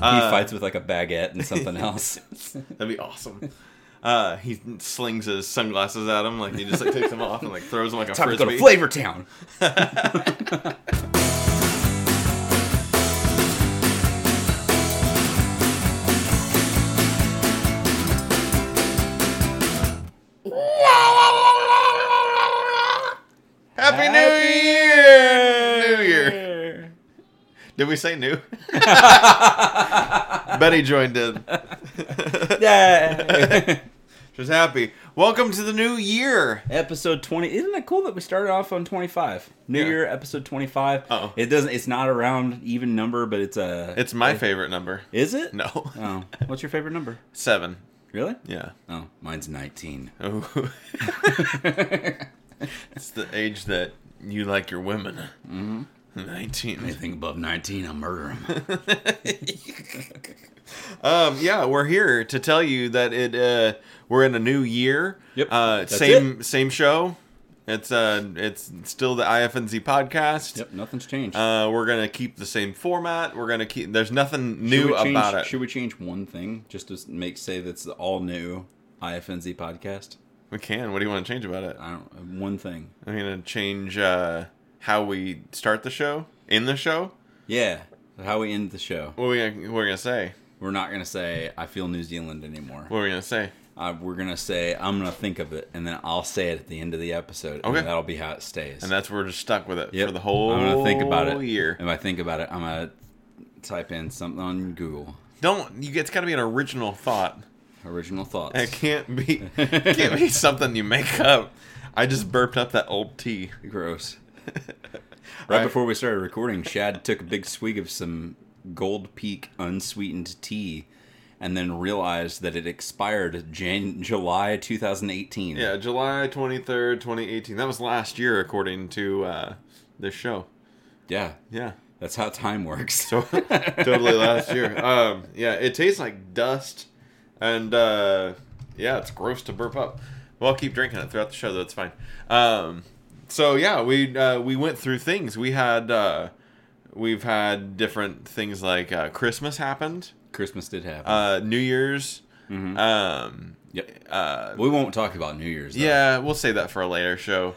he fights with like a baguette and something else. That'd be awesome. Uh, he slings his sunglasses at him, like he just like takes them off and like throws them like a Time to go to Flavor Town. Happy, New Year! Did we say new? Betty joined in. Yeah. She's happy. Welcome to the new year. episode 20 isn't that cool that we started off on 25 new Yeah. year episode 25 Uh-oh. it doesn't it's not a round even number but it's a It's my favorite number. is it No. oh what's your favorite number Seven. really Yeah. oh mine's 19 Oh. it's the age that you like your women. Mm-hmm. 19. anything above 19 i'll murder him Um, yeah, we're here to tell you that it uh, we're in a new year. Yep, Uh, same same show. It's uh it's still the IFNZ podcast. yep nothing's changed Uh, we're gonna keep the same format. We're gonna keep. There's nothing new change- about it. should we change one thing just to make say that's the all new ifnz podcast we can. What do you want to change about it? i don't one thing I'm gonna change uh, how we start the show in the show. yeah how we end the show What are we gonna, what are we gonna say? we're not gonna say i feel new zealand anymore What are we gonna say? uh, we're gonna say I'm gonna think of it, and then I'll say it at the end of the episode. Okay. and that'll be how it stays. And that's where we're just stuck with it Yep. for the whole I'm gonna think about it. year. If I think about it, I'm gonna type in something on Google. Don't you? It's got to be an original thought. Original thoughts. It can't be can't be something you make up. I just burped up that old tea. Gross. Right before we started recording, Shad took a big swig of some Gold Peak unsweetened tea, and then realized that it expired Jan- July 2018. Yeah, July twenty third, twenty eighteen. That was last year, according to uh, this show. yeah, Yeah, that's how time works. so totally last year. Um, yeah, it tastes like dust, and uh, yeah, it's gross to burp up. Well, I'll keep drinking it throughout the show, though. It's fine. Um, so yeah, we uh, we went through things. We had uh, we've had different things like uh, Christmas happened, Christmas did happen. uh, New Year's. Mm-hmm. Um, yep. uh, We won't talk about New Year's. Though. yeah, we'll save that for a later show.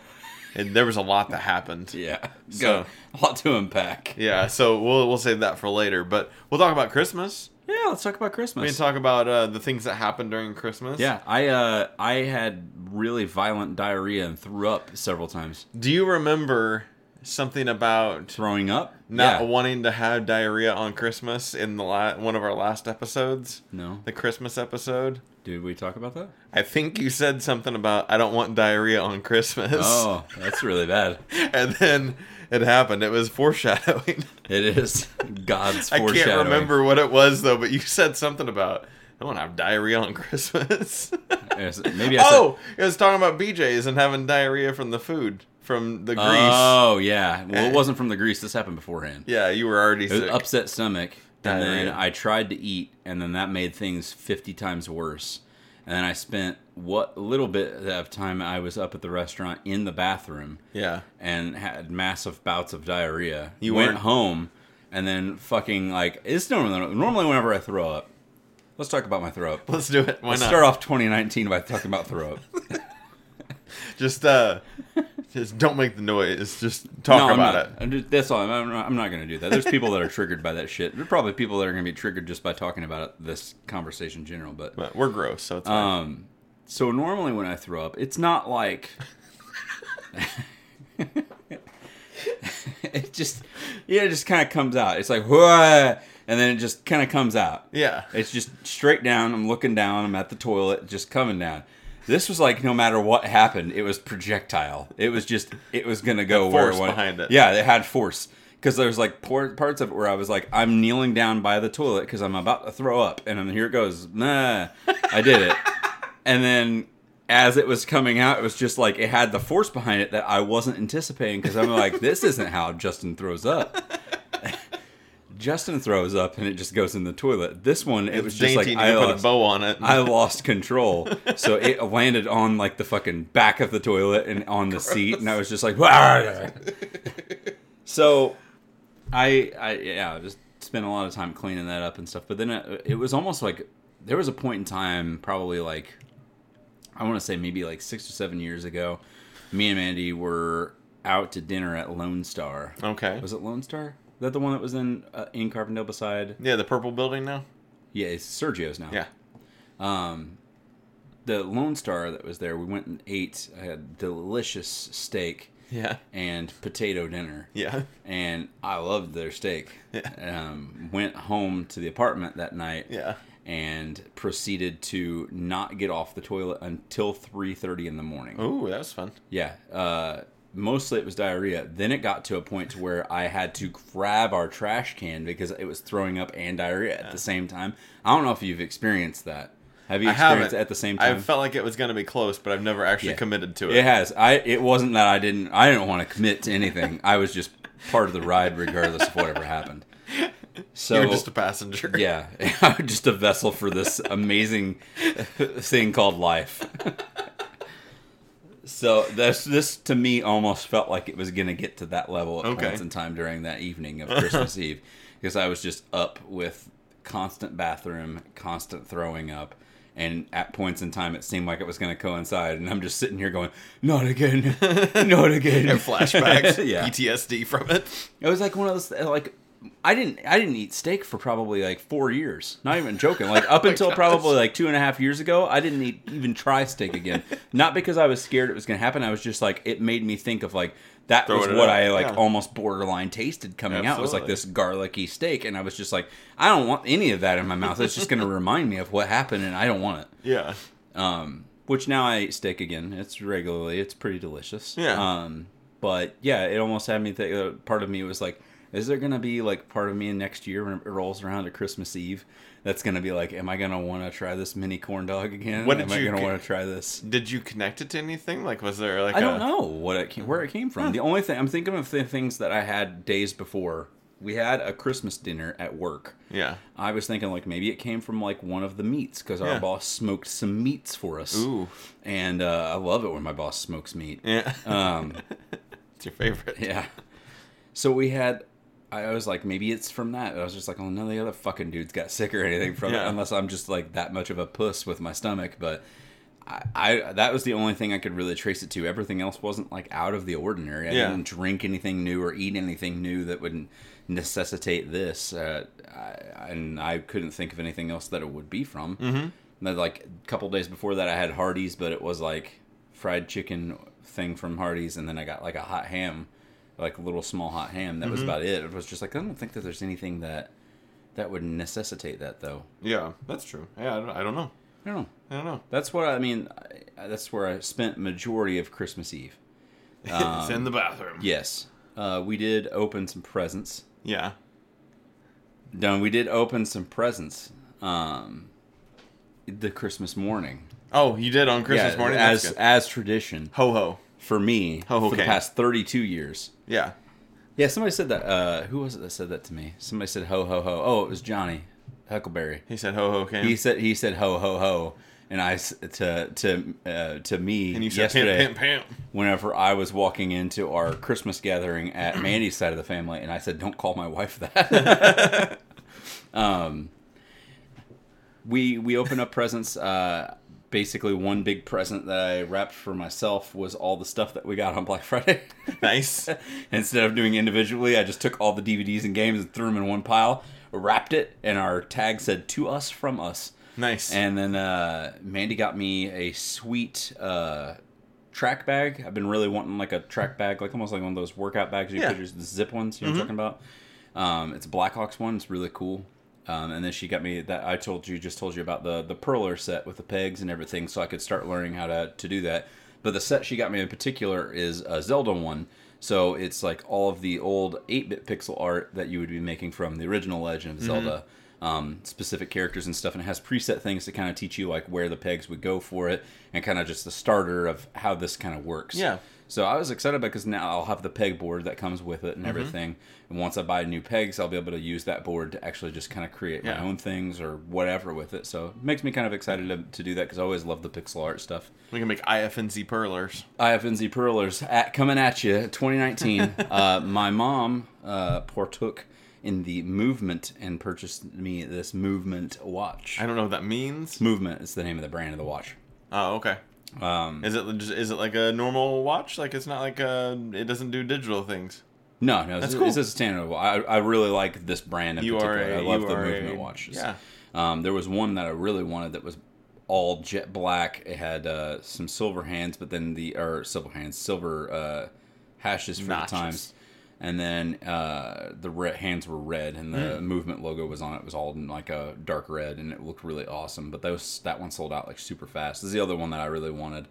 And there was a lot that happened. Yeah. So- Got a lot to unpack. Yeah, so we'll we'll save that for later. But we'll talk about Christmas. Yeah, let's talk about Christmas. We Christmas. can talk about uh, the things that happened during Christmas. yeah, I uh I had really violent diarrhea and threw up several times. Do you remember something about Throwing up? not yeah. wanting to have diarrhea on Christmas in the la- one of our last episodes, No. the Christmas episode? Did we talk about that? I think you said something about I don't want diarrhea on Christmas. Oh, that's really bad. and then it happened. It was foreshadowing. It is God's I foreshadowing. can't remember what it was though, but you said something about I want to have diarrhea on Christmas. Maybe I said. oh, it was talking about BJ's and having diarrhea from the food, from the grease. Oh yeah. Well, it wasn't from the grease. This happened beforehand. yeah, you were already It was sick. upset stomach, and then Diarrhea. I tried to eat, and then that made things fifty times worse. And then I spent what little bit of time I was up at the restaurant in the bathroom yeah, and had massive bouts of diarrhea. You went home, and then fucking like it's normally normally whenever I throw up. Let's talk about my throw up. let's do it. Why Let's not? start off 2019 by talking about throw up. Just uh, just don't make the noise. Just talk No, I'm about not- it. I'm just- That's all. I'm, I'm not, not going to do that. There's people that are triggered by that shit. There are probably people that are going to be triggered just by talking about it, this conversation in general. But But we're gross, so it's fine. um, so normally when I throw up, it's not like it just yeah, it just kind of comes out. It's like "Whoa," and then it just kind of comes out. yeah, It's just straight down. I'm looking down. I'm at the toilet, just coming down. This was like no matter what happened, it was projectile. It was just it was gonna go where it went. behind it. Yeah, it had force because there's like por- parts of it where I was like I'm kneeling down by the toilet because I'm about to throw up, and then here it goes. Nah, I did it, and then as it was coming out, it was just like it had the force behind it that I wasn't anticipating because I'm like this isn't how Justin throws up. Justin throws up and it just goes in the toilet. This one, it was just like I put a bow on it. I lost control, so it landed on like the fucking back of the toilet and on the seat, and I was just like, so I, I, yeah, just spent a lot of time cleaning that up and stuff. But then it, it was almost like there was a point in time, probably like I want to say maybe like six or seven years ago. Me and Mandy were out to dinner at Lone Star. Okay. Was it Lone Star? That the one that was in uh, in Carbondale beside? Yeah, the purple building now. Yeah, it's Sergio's now. Yeah. Um, the Lone Star that was there, we went and ate I had delicious steak Yeah. and potato dinner. Yeah. And I loved their steak. Yeah. Um, went home to the apartment that night Yeah. and proceeded to not get off the toilet until 3.30 in the morning. Ooh, that was fun. Yeah. Uh, mostly it was diarrhea. Then it got to a point to where I had to grab our trash can because it was throwing up and diarrhea at the same time. I don't know if you've experienced that. Have you experienced it at the same time? I felt like it was going to be close, but I've never actually Yeah. committed to it. It has. I. It wasn't that I didn't. I didn't want to commit to anything. I was just part of the ride, regardless of whatever happened. So You're just a passenger. yeah, I'm just a vessel for this amazing thing called life. so this this to me almost felt like it was going to get to that level at Okay. points in time during that evening of Christmas Eve because I was just up with constant bathroom, constant throwing up. And at points in time, it seemed like it was going to coincide, and I'm just sitting here going, "Not again, not again." And flashbacks, yeah. PTSD from it. It was like one of those like I didn't I didn't eat steak for probably like four years. Not even joking. Like up until gosh. probably like two and a half years ago, I didn't eat, even try steak again. Not because I was scared it was going to happen. I was just like it made me think of like that was what out, I like yeah. almost borderline tasted coming out. It was like this garlicky steak, and I was just like, I don't want any of that in my mouth. It's just going to remind me of what happened, and I don't want it. Yeah. Um, which now I eat steak again. It's regularly. It's pretty delicious. Yeah. Um, but yeah, it almost had me think. Uh, part of me was like, is there gonna be like part of me next year when it rolls around to Christmas Eve that's gonna be like, am I gonna want to try this mini corn dog again? What did am did I gonna want to try this? Did you connect it to anything? Like, was there like I don't know what it came, where it came from. The only thing I'm thinking of the things that I had days before. We had a Christmas dinner at work. Yeah. I was thinking like maybe it came from like one of the meats because our Yeah. boss smoked some meats for us. Ooh. And uh, I love it when my boss smokes meat. Yeah. Um, it's your favorite. yeah. So we had. I was like, maybe it's from that. I was just like, oh, none of the other fucking dudes got sick or anything from it, unless I'm just like that much of a puss with my stomach. But I, I, that was the only thing I could really trace it to. Everything else wasn't like out of the ordinary. I Yeah. didn't drink anything new or eat anything new that would necessitate this, uh, I, and I couldn't think of anything else that it would be from. Mm-hmm. Like a couple days before that, I had Hardee's, but it was like fried chicken thing from Hardee's, and then I got like a hot ham, like a little small hot ham. That was Mm-hmm. about it. It was just like I don't think that there's anything that that would necessitate that though. Yeah, that's true. Yeah, I don't, I don't know. I don't know. I don't know. That's what I mean. I, that's where I spent majority of Christmas Eve. it's in the bathroom. Yes, uh, we did open some presents. Yeah. Done. we did open some presents. Um, the Christmas morning. Oh, you did on Christmas Yeah, morning. as good. as tradition ho ho. for me Ho, ho, for the past thirty two years. Yeah. Yeah, somebody said that. Uh, who was it that said that to me? Somebody said ho ho ho. Oh, it was Johnny Huckleberry. He said ho ho came. He said he said ho ho ho, and I s- to to uh, to me and you said yesterday pimp pimp pimp. whenever I was walking into our Christmas gathering at Mandy's side of the family, and I said, "Don't call my wife that." um, we we open up presents. Uh, basically, one big present that I wrapped for myself was all the stuff that we got on Black Friday. Nice. Instead of doing individually, I just took all the DVDs and games and threw them in one pile, wrapped it, and our tag said "To us from us." Nice. And then uh, Mandy got me a sweet uh, track bag. I've been really wanting like a track bag, like almost like one of those workout bags you Yeah. put your the zip ones. You know what I'm talking about? Um, it's a Blackhawks one. It's really cool. Um, and then she got me that I told you just told you about the the perler set with the pegs and everything, so I could start learning how to to do that. But the set she got me in particular is a Zelda one. So it's like all of the old 8-bit pixel art that you would be making from the original Legend of Zelda um, specific characters and stuff, and it has preset things to kind of teach you like where the pegs would go for it, and kind of just the starter of how this kind of works. Yeah. So I was excited because now I'll have the peg board that comes with Mm-hmm. it and everything, and once I buy new pegs, I'll be able to use that board to actually just kind of create Yeah. my own things or whatever with it. So it makes me kind of excited to, to do that because I always love the pixel art stuff. we can make IFNZ perlers. IFNZ Perlers at, coming at you 2019. uh, my mom uh, partook in the movement and purchased me this movement watch. I don't know what that means. Movement is the name of the brand of the watch. Oh, okay. Um, Is it just- is it like a normal watch? Like it's not like a it doesn't do digital things. no, no, That's it's, cool. it's a standard. I, I really like this brand in You particular. a- I love the movement a- watches. yeah. Um, there was one that I really wanted that was all jet black. It had uh, some silver hands, but then the or silver hands, silver uh, hashes for Notches. the times, and then uh, the red hands were red, and the Hmm. movement logo was on it. It was all in like a dark red, and it looked really awesome. But those that one sold out like super fast. This is the other one that I really wanted.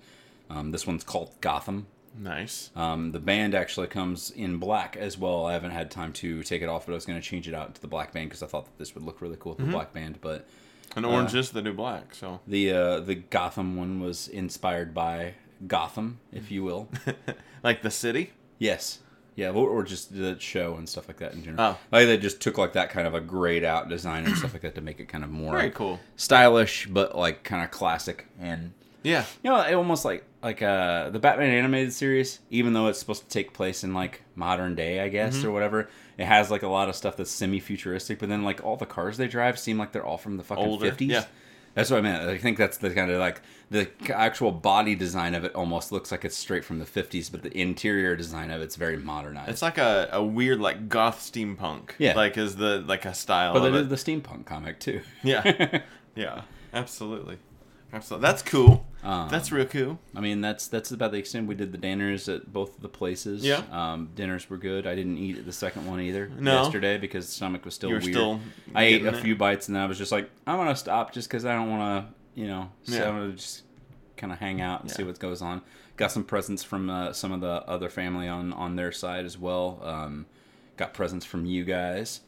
Um, this one's called Gotham. Nice. Um, the band actually comes in black as well. I haven't had time to take it off, but I was going to change it out to the black band because I thought that this would look really cool with Mm-hmm. the black band. But And orange is the new black. So the uh, the Gotham one was inspired by Gotham, if you will. like the city. yes. Yeah, or, or just the show and stuff like that in general. Oh. Like they just took like that kind of a grayed out design and stuff like that to make it kind of more Very cool. stylish, but like kind of classic and Yeah. you know, it almost like like uh the Batman animated series, even though it's supposed to take place in like modern day, I guess, Mm-hmm. or whatever. It has like a lot of stuff that's semi futuristic, but then like all the cars they drive seem like they're all from the fucking fifties. yeah. That's what I meant. I think that's the kind of like the actual body design of it almost looks like it's straight from the fifties, but the interior design of it's very modernized. It's like a, a weird like goth steampunk. Yeah. Like is the like a style but of it. did the steampunk comic too. Yeah. yeah. Absolutely. Absolutely. That's cool. Um, That's real cool. I mean, that's that's about the extent we did the dinners at both of the places. Yeah. um, dinners were good. I didn't eat at the second one either No. yesterday because the stomach was still You weird. still I ate a it? few bites and then I was just like, I'm gonna stop just because I don't want to, you know, so Yeah. I'm gonna just kind of hang out and see what goes on. Got some presents from uh, some of the other family on on their side as well. Um, got presents from you guys.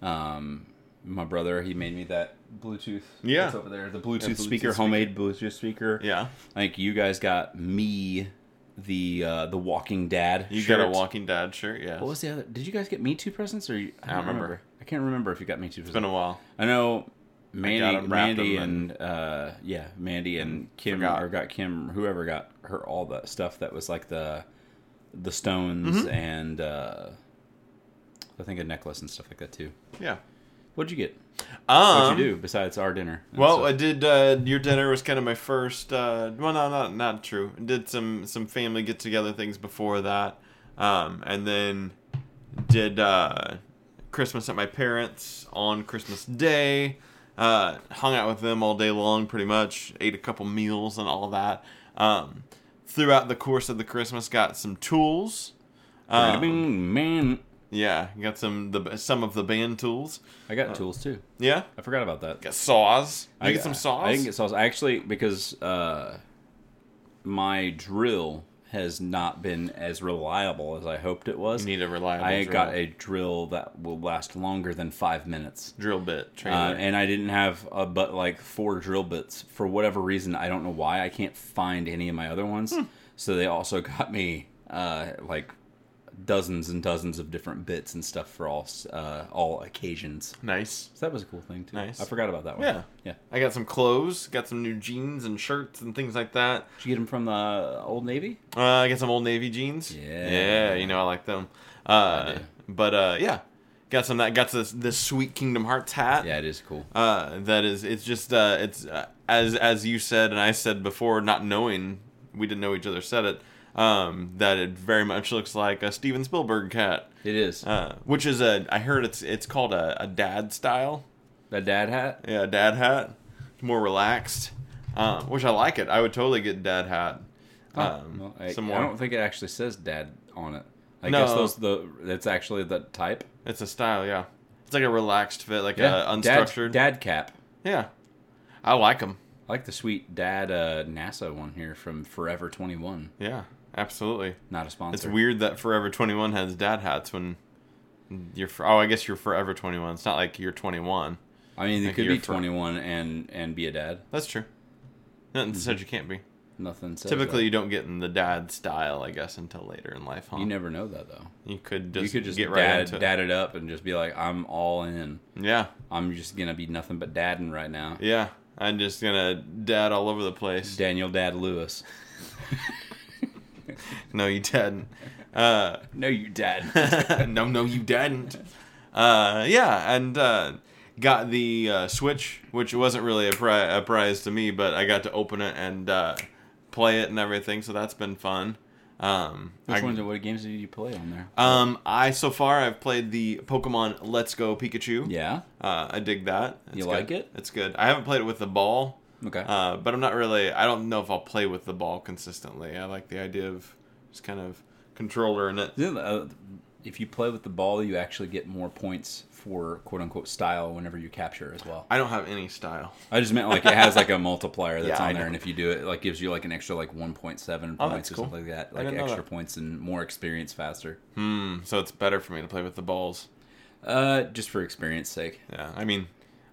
Um, my brother, he made me that Bluetooth. Yeah. that's over there. The Bluetooth, Bluetooth speaker, speaker. homemade Bluetooth speaker. Yeah. I think you guys got me the uh the Walking Dad. You got a. Walking Dad shirt, yes. What was the other? Did you guys get me two presents or? You, I, don't remember. I can't remember if you got me two. it's been a while. I know Mandy, wrapped Mandy, and uh, yeah, Mandy and Kim Forgot. or got Kim, whoever got her all that stuff that was like the the stones Mm-hmm. and uh, I think a necklace and stuff like that too. Yeah. What'd you get? Um, What'd you do besides our dinner? Well? I did. Uh, your dinner was kind of my first. Uh, well, no, not not true. Did some some family get together things before that, um, and then did uh, Christmas at my parents on Christmas Day. Uh, hung out with them all day long, pretty much. Ate a couple meals and all that. Um, throughout the course of the Christmas, got some tools. Um, man, yeah, got some the some of the band tools. I got tools too. Yeah, I forgot about that. got saws. Did you I get some saws. I didn't get saws. I actually because uh, my drill has not been as reliable as I hoped it was. You need a reliable. I drill. got a drill that will last longer than five minutes. drill bit Uh, and I didn't have a but like four drill bits for whatever reason. I don't know why. I can't find any of my other ones. Hmm. So they also got me uh, like dozens and dozens of different bits and stuff for all uh, all occasions. nice. So that was a cool thing too. Nice. I forgot about that one. Yeah. yeah. I got some clothes. Got some new jeans and shirts and things like that. Did you get them from the Old Navy? Uh, I got some old navy jeans. Yeah. Yeah, you know I like them. Uh, do. but uh, yeah, got some that. Got this this sweet Kingdom Hearts hat. Yeah, it is cool. Uh, that is. It's just. Uh, it's uh, as as you said and I said before, not knowing we didn't know each other said it. Um, that it very much looks like a Steven Spielberg cat. It is. Uh, which is a. I heard it's it's called a, a dad style. a dad hat. Yeah, dad hat. More relaxed, um, which I like it. I would totally get dad hat. Um, Well, I, some I don't think it actually says dad on it. I No. guess those the that's actually the type. It's a style, yeah. It's like a relaxed fit, like Yeah, a dad, unstructured. dad cap. Yeah, I like them. I like the sweet dad uh, NASA one here from Forever Twenty One. Yeah, absolutely. Not a sponsor. It's weird that Forever Twenty One has dad hats when you're. For, oh, I guess you're Forever Twenty One. It's not like you're twenty one. I mean, you like could be for- twenty one and and be a dad. That's true. Nothing said mm-hmm. you can't be. Nothing. Says Typically, that. you don't get in the dad style, I guess, until later in life. Huh? you never know that though. You could just you could just get right dad, into dad it up and just be like, I'm all in. Yeah, I'm just gonna be nothing but dadding right now. yeah. I'm just gonna dad all over the place. Daniel Dad Lewis. No, you didn't. Uh, no, you dad. no, no, you didn't. Uh, yeah, and uh, got the uh, Switch, which wasn't really a, pri- a prize to me, but I got to open it and uh, play it and everything, so that's been fun. Um, Which I, ones? What games did you play on there? Um, I so far I've played the Pokemon Let's Go Pikachu. yeah. Uh, I dig that. It's You good. like it? It's good. I haven't played it with the ball, Okay. uh, but I'm not really. I don't know if I'll play with the ball consistently. I like the idea of just kind of controller in it. Then, uh, if you play with the ball, you actually get more points for quote unquote style whenever you capture as well. I don't have any style. I just meant like it has like a multiplier that's Yeah, on there, and if you do it, like gives you like an extra like 1.7 Oh, points or cool. something like that, like extra that. points and more experience faster. Hmm. So it's better for me to play with the balls. Uh, just for experience sake. Yeah. I mean,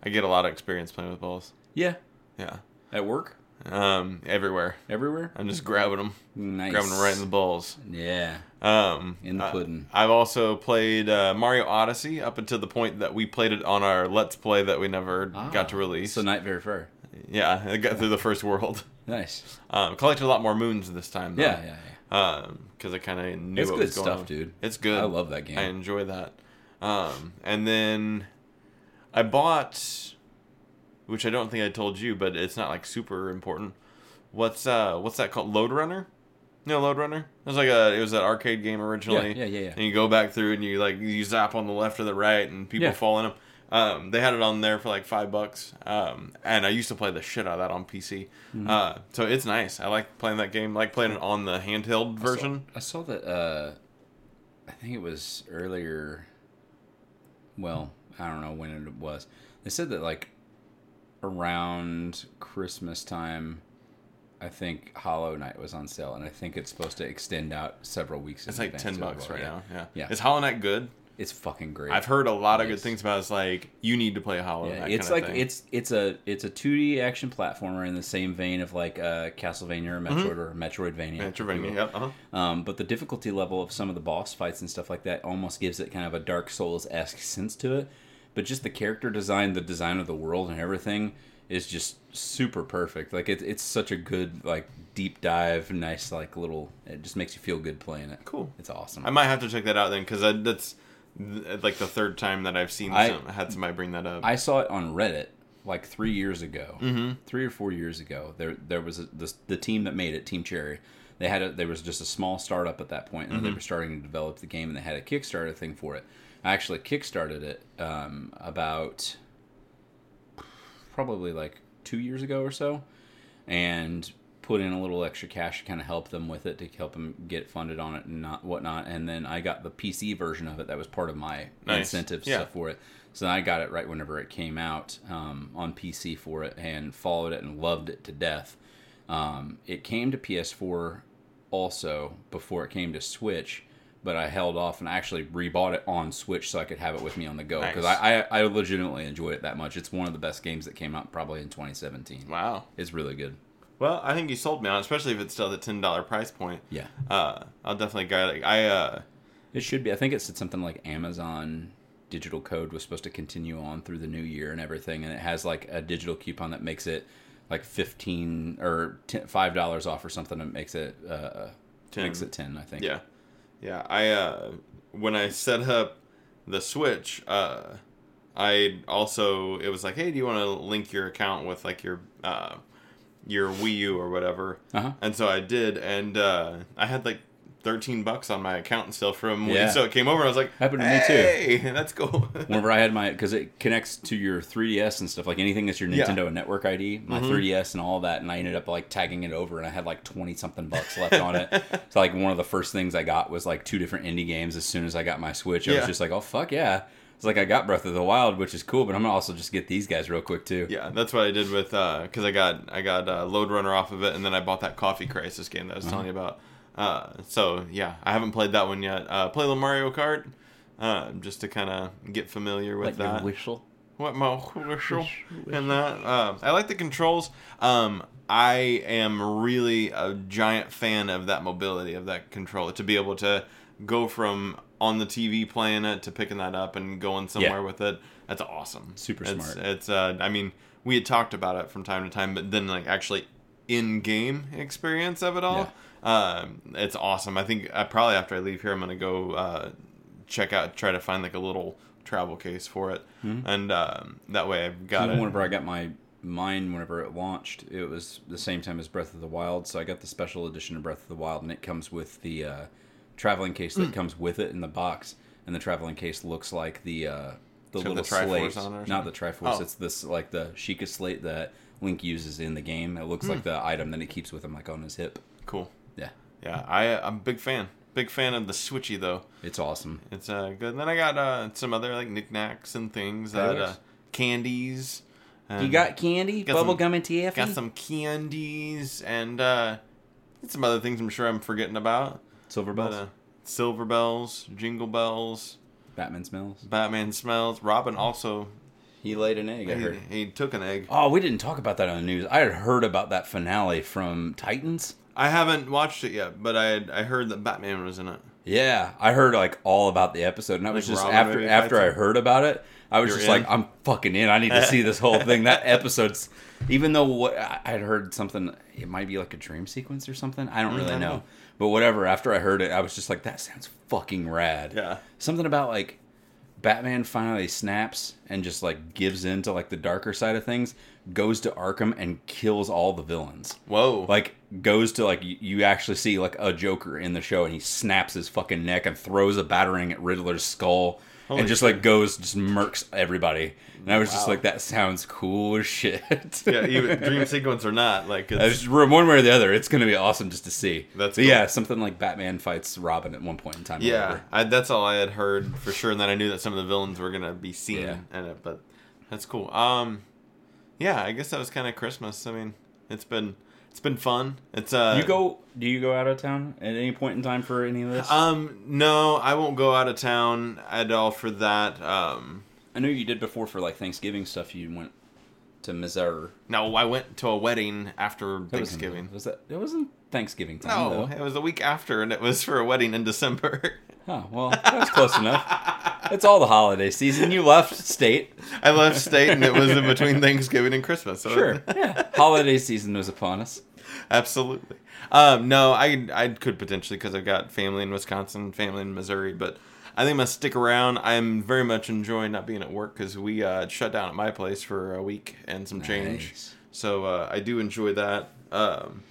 I get a lot of experience playing with balls. Yeah. Yeah. At work, Um, everywhere. everywhere. I'm just grabbing them, Nice. grabbing them right in the balls. Yeah. Um, In the uh, pudding. I've also played uh, Mario Odyssey up until the point that we played it on our Let's Play that we never got to release. Ah, So night very fair. yeah, I got through the first world. Nice. Um, collected a lot more moons this time. Though. Yeah, yeah, yeah. Because I kind of knew It's what good was going stuff, on. dude. It's good. I love that game. I enjoy that. Um, and then I bought, which I don't think I told you, but it's not like super important. What's uh, what's that called? Lode Runner. No, Lode Runner. It was like a it was an arcade game originally. Yeah, yeah, yeah, yeah. And you go back through and you like you zap on the left or the right, and people Yeah. fall in them. Um, they had it on there for like five bucks, um, and I used to play the shit out of that on PC. Mm-hmm. Uh, so it's nice. I like playing that game. I like playing it on the handheld I saw- version. I saw that. Uh, I think it was earlier. Well, I don't know when it was. They said that like around Christmas time, I think Hollow Knight was on sale, and I think it's supposed to extend out several weeks. in It's like ten bucks well, right yeah. now. Yeah. Yeah. Is Hollow Knight good? It's fucking great. I've heard a lot of good things about. it. It's like you need to play Hollow Yeah, Knight. it's like it's it's a it's a 2D action platformer in the same vein of like uh, Castlevania or Metroid or Metroidvania. Metroidvania. Yep. Uh-huh. Um, but the difficulty level of some of the boss fights and stuff like that almost gives it kind of a Dark Souls esque sense to it. But just the character design, the design of the world, and everything is just super perfect. Like it, it's such a good like deep dive, nice like little. It just makes you feel good playing it. Cool. It's awesome. I might have to check that out then because that's th- like the third time that I've seen I- some, had somebody bring that up. I saw it on Reddit like three years ago, mm-hmm. three or four years ago. There, there was a, this, the team that made it, Team Cherry. They had a, there was just a small startup at that point, and they were starting to develop the game, and they had a Kickstarter thing for it. I actually kickstarted it um, about probably like two years ago or so, and put in a little extra cash to kind of help them with it to help them get funded on it and not whatnot. And then I got the PC version of it that was part of my Nice. incentive Yeah. stuff for it. So I got it right whenever it came out um, on PC for it and followed it and loved it to death. Um, it came to PS4 also before it came to Switch, but I held off and I actually rebought it on Switch so I could have it with me on the go because Nice. I, I, I legitimately enjoyed it that much. It's one of the best games that came out probably in 2017. wow. It's really good. Well, I think you sold me on, it, especially if it's still the ten dollar price point. Yeah. Uh, I'll definitely get it. I uh, It should be. I think it said something like Amazon digital code was supposed to continue on through the new year and everything, and it has like a digital coupon that makes it like fifteen or 10, five dollars off or something that makes it uh, 10. makes it ten. I think. yeah, yeah. I uh, when I set up the Switch, uh, I also it was like, hey, do you want to link your account with like your uh, your Wii U or whatever? Uh-huh. And so I did, and uh, I had like thirteen bucks on my account still from Wii. Yeah. So it came over, and I was like, Happened to me too. hey, that's cool. Whenever I had my, because it connects to your 3DS and stuff, like anything that's your Yeah. Nintendo Network ID, my mm-hmm. 3DS and all that, and I ended up like tagging it over, and I had like 20 something bucks left on it. So like one of the first things I got was like two different indie games. As soon as I got my Switch, I Yeah. was just like, oh fuck yeah! It's like I got Breath of the Wild, which is cool, but I'm gonna also just get these guys real quick too. Yeah, that's what I did with uh, because I got I got uh, Lode Runner off of it, and then I bought that Coffee Crisis game that I was mm-hmm. telling you about. Uh, so yeah, I haven't played that one yet. Uh, play little Mario Kart, uh, just to kind of get familiar with Like that. whistle. What my whistle and that. Uh, I like the controls. Um, I am really a giant fan of that mobility of that controller to be able to go from on the TV playing it to picking that up and going somewhere Yeah. with it. That's awesome. Super it's, smart. It's uh, I mean, we had talked about it from time to time, but then like actually in game experience of it all, um, it's awesome. I think uh, probably after I leave here, I'm gonna go uh, check out, try to find like a little travel case for it, and um, that way I've got it. whenever I got my mine, whenever it launched, it was the same time as Breath of the Wild. So I got the special edition of Breath of the Wild, and it comes with the uh, traveling case that comes with it in the box. And the traveling case looks like the uh, the have little the Triforce slate, on it or not the? Triforce. Oh. It's this like the Sheikah slate that Link uses in the game. It looks Hmm. like the item that he keeps with him, like on his hip. Cool. Yeah, Yeah, I I'm a big fan. Big fan of the Switchy though. it's awesome. It's uh, good. And then I got uh, some other like knickknacks and things that uh, candies. And You got candy, got some- bubble gum, and taffy. got some candies and uh, some other things. I'm sure I'm forgetting about. silver But bells. uh, silver bells, jingle bells, Batman smells. Batman smells. Robin also He laid an egg. I he, heard. he took an egg. Oh, we didn't talk about that on the news. I had heard about that finale from Titans. I haven't watched it yet, but I I heard that Batman was in it. Yeah, I heard like all about the episode, and I was Like just Robin after after I heard about it, I was You're just in? like, I'm fucking in. I need to see this whole thing. That episode's, even though what I had heard something, it might be like a dream sequence or something. I don't mm, really I know, know. but whatever. After I heard it, I was just like, that sounds fucking rad. Yeah. something about like Batman finally snaps and just like gives in to like the darker side of things, goes to Arkham and kills all the villains. Whoa! Like goes to like you, actually see like a Joker in the show and he snaps his fucking neck and throws a batarang at Riddler's skull Holy and just like goes just murks everybody. And I was just like, that sounds cool as shit. yeah, even dream sequence or not, like it's, just- one way or the other, it's gonna be awesome just to see. That's cool. yeah, something like Batman fights Robin at one point in time. yeah. I, that's all I had heard for sure. And then I knew that some of the villains were gonna be seen Yeah. in it, but that's cool. Um, yeah, I guess that was kind of Christmas. I mean, it's been it's been fun. It's uh, you go? Do you go out of town at any point in time for any of this? Um, no, I won't go out of town at all for that. Um, I know you did before for like Thanksgiving stuff. You went to Missouri. no, I went to a wedding after Thanksgiving. Was that? It wasn't Thanksgiving time. No, though. it was the week after, and it was for a wedding in December. Oh, well, that's close enough. It's all the holiday season. You left state. I left state, and it was in between Thanksgiving and Christmas. So Sure. Yeah. Holiday season was upon us. absolutely. Um, no, I I could potentially because I've got family in Wisconsin, family in Missouri, but I think I'm gonna stick around. I'm very much enjoying not being at work because we uh, shut down at my place for a week and some change. Nice. So uh, I do enjoy that. Um,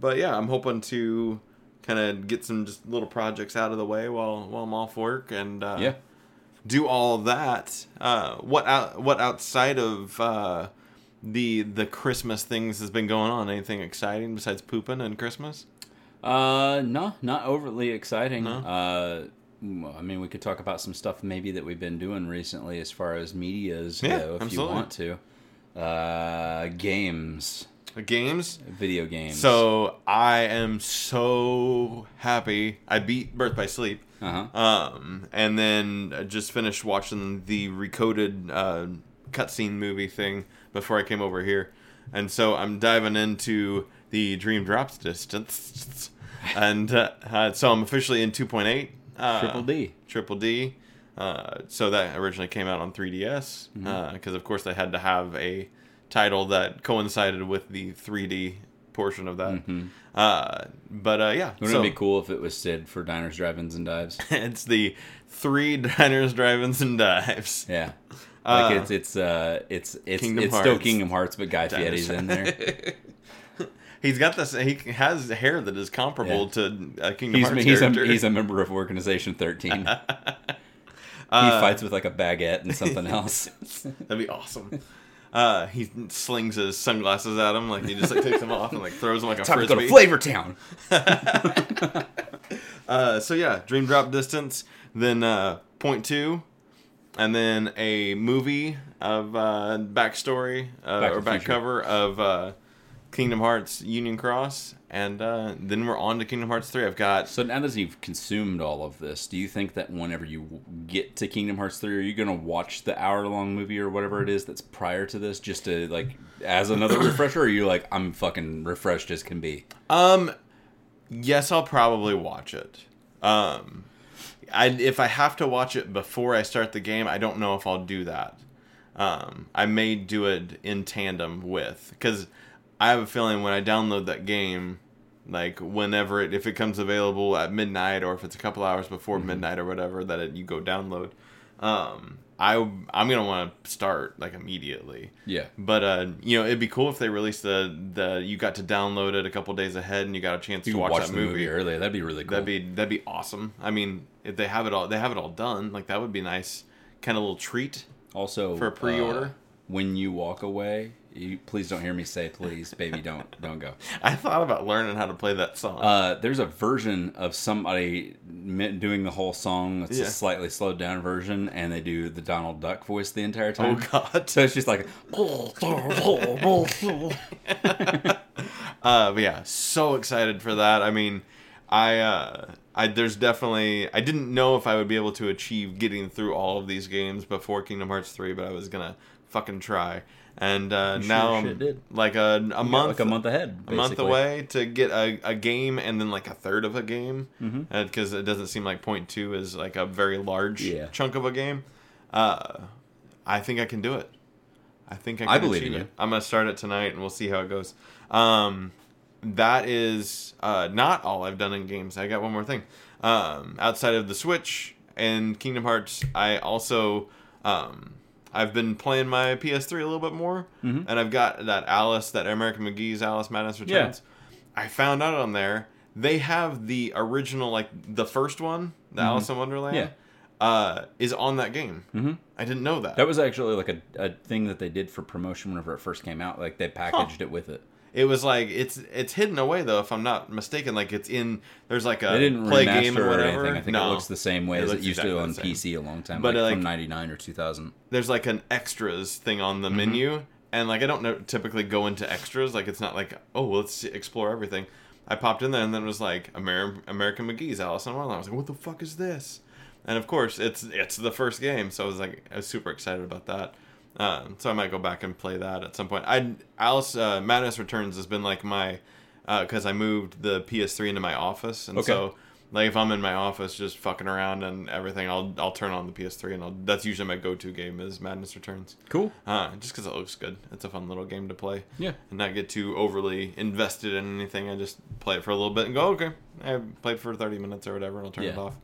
but yeah, I'm hoping to kind of get some just little projects out of the way while while I'm off work and uh, Yeah. do all that. Uh, what out what outside of uh, the the Christmas things has been going on? Anything exciting besides pooping and Christmas? Uh, no, not overly exciting. No? Uh, I mean, we could talk about some stuff maybe that we've been doing recently as far as medias Yeah, go, if absolutely. you want to. Uh, games, Games. video games. So I am so happy. I beat Birth by Sleep. uh huh. Um, and then I just finished watching the recoded uh, cutscene movie thing before I came over here, and so I'm diving into the Dream Drops distance, and uh, uh, so I'm officially in 2.8. Uh, Triple D. Triple D. Uh, so that originally came out on 3DS Mm-hmm. because, of course, they had to have a title that coincided with the 3D portion of that. Uh, but uh, yeah, Wouldn't so it be cool if it was Sid for diners, drive-ins, and dives? it's the three diners, drive-ins, and dives. Yeah. Like Uh, it's it's uh it's it's Kingdom it's still Kingdom Hearts, but Guy Fieri's in there. He's got this. He has hair that is comparable Yeah. to a Kingdom He's Hearts he's a, he's a member of Organization Thirteen. he Uh, fights with like a baguette and something else. That'd be awesome. Uh, he slings his sunglasses at him, like he just like takes them off and like throws them like a Time to go to Flavor Town. Uh, so yeah, Dream Drop Distance, then uh, Point Two, and then a movie of uh, backstory uh, Back or back Future. cover of uh, Kingdom Hearts Union Cross, and uh, then we're on to Kingdom Hearts Three. I've got So now that you've consumed all of this, do you think that whenever you get to Kingdom Hearts 3, are you going to watch the hour long movie or whatever it is that's prior to this just to like as another refresher or are you like I'm fucking refreshed as can be? Um, yes, I'll probably watch it. Um, I if I have to watch it before I start the game, I don't know if I'll do that. Um, I may do it in tandem with because I have a feeling when I download that game, like whenever it if it comes available at midnight or if it's a couple hours before midnight or whatever that it, you go download. Um, I I'm gonna want to start like immediately. Yeah. But uh, you know, it'd be cool if they released the the you got to download it a couple days ahead and you got a chance You to watch, watch, that the movie. movie. early. That'd be really cool. That'd be that'd be awesome. I mean, if they have it all, they have it all done. Like that would be nice, kind of little treat. also for a pre-order? uh, when you walk away, you please don't hear me say please, baby, don't don't go. I thought about learning how to play that song. Uh, there's a version of somebody doing the whole song. It's Yeah. a slightly slowed down version, and they do the Donald Duck voice the entire time. oh. God. So it's just like, uh, but yeah, so excited for that. I mean, I, uh, I there's definitely I didn't know if I would be able to achieve getting through all of these games before Kingdom Hearts three, but I was gonna fucking try. And uh, sure now like a, a month, like a month ahead, a month away to get a, a game and then like a third of a game because it doesn't seem like point two is like a very large Yeah. chunk of a game. Uh, I think I can do it. I think I can I believe in it. you. I'm gonna start it tonight and we'll see how it goes. Um, that is uh, not all I've done in games. I got one more thing. Um, outside of the Switch and Kingdom Hearts, I also um, I've been playing my PS3 a little bit more, Mhm. and I've got that Alice, that American McGee's Alice Madness Yeah. Returns. I found out on there they have the original, like the first one, the Alice in Wonderland, Yeah. uh, is on that game. Mhm. I didn't know that. That was actually like a, a thing that they did for promotion whenever it first came out. Like they packaged it with it. It was like it's it's hidden away though, if I'm not mistaken. Like it's in there's like a They didn't play game or or whatever. anything. I think no, it looks the same way It as it used exactly to on. PC a long time, But, like, like- from '99 or 2000. there's like an extras thing on the Mm-hmm. menu, and like I don't know, typically go into extras. Like it's not like oh well, let's explore everything. I popped in there and then it was like Amer- American McGee's Alice in Wonderland. I was like, what the fuck is this? And of course, it's it's the first game, so I was like, I was super excited about that. Um, so I might go back and play that at some point. I Alice uh, Madness Returns has been like my because I moved the PS3 into my office, and Okay. so like if I'm in my office just fucking around and everything, I'll I'll turn on the PS3 and I'll that's usually my go-to game is Madness Returns. Cool. Uh, just because it looks good. It's a fun little game to play Yeah. and not get too overly invested in anything. I just play it for a little bit and go, okay, I played for 30 minutes or whatever, and I'll turn it off.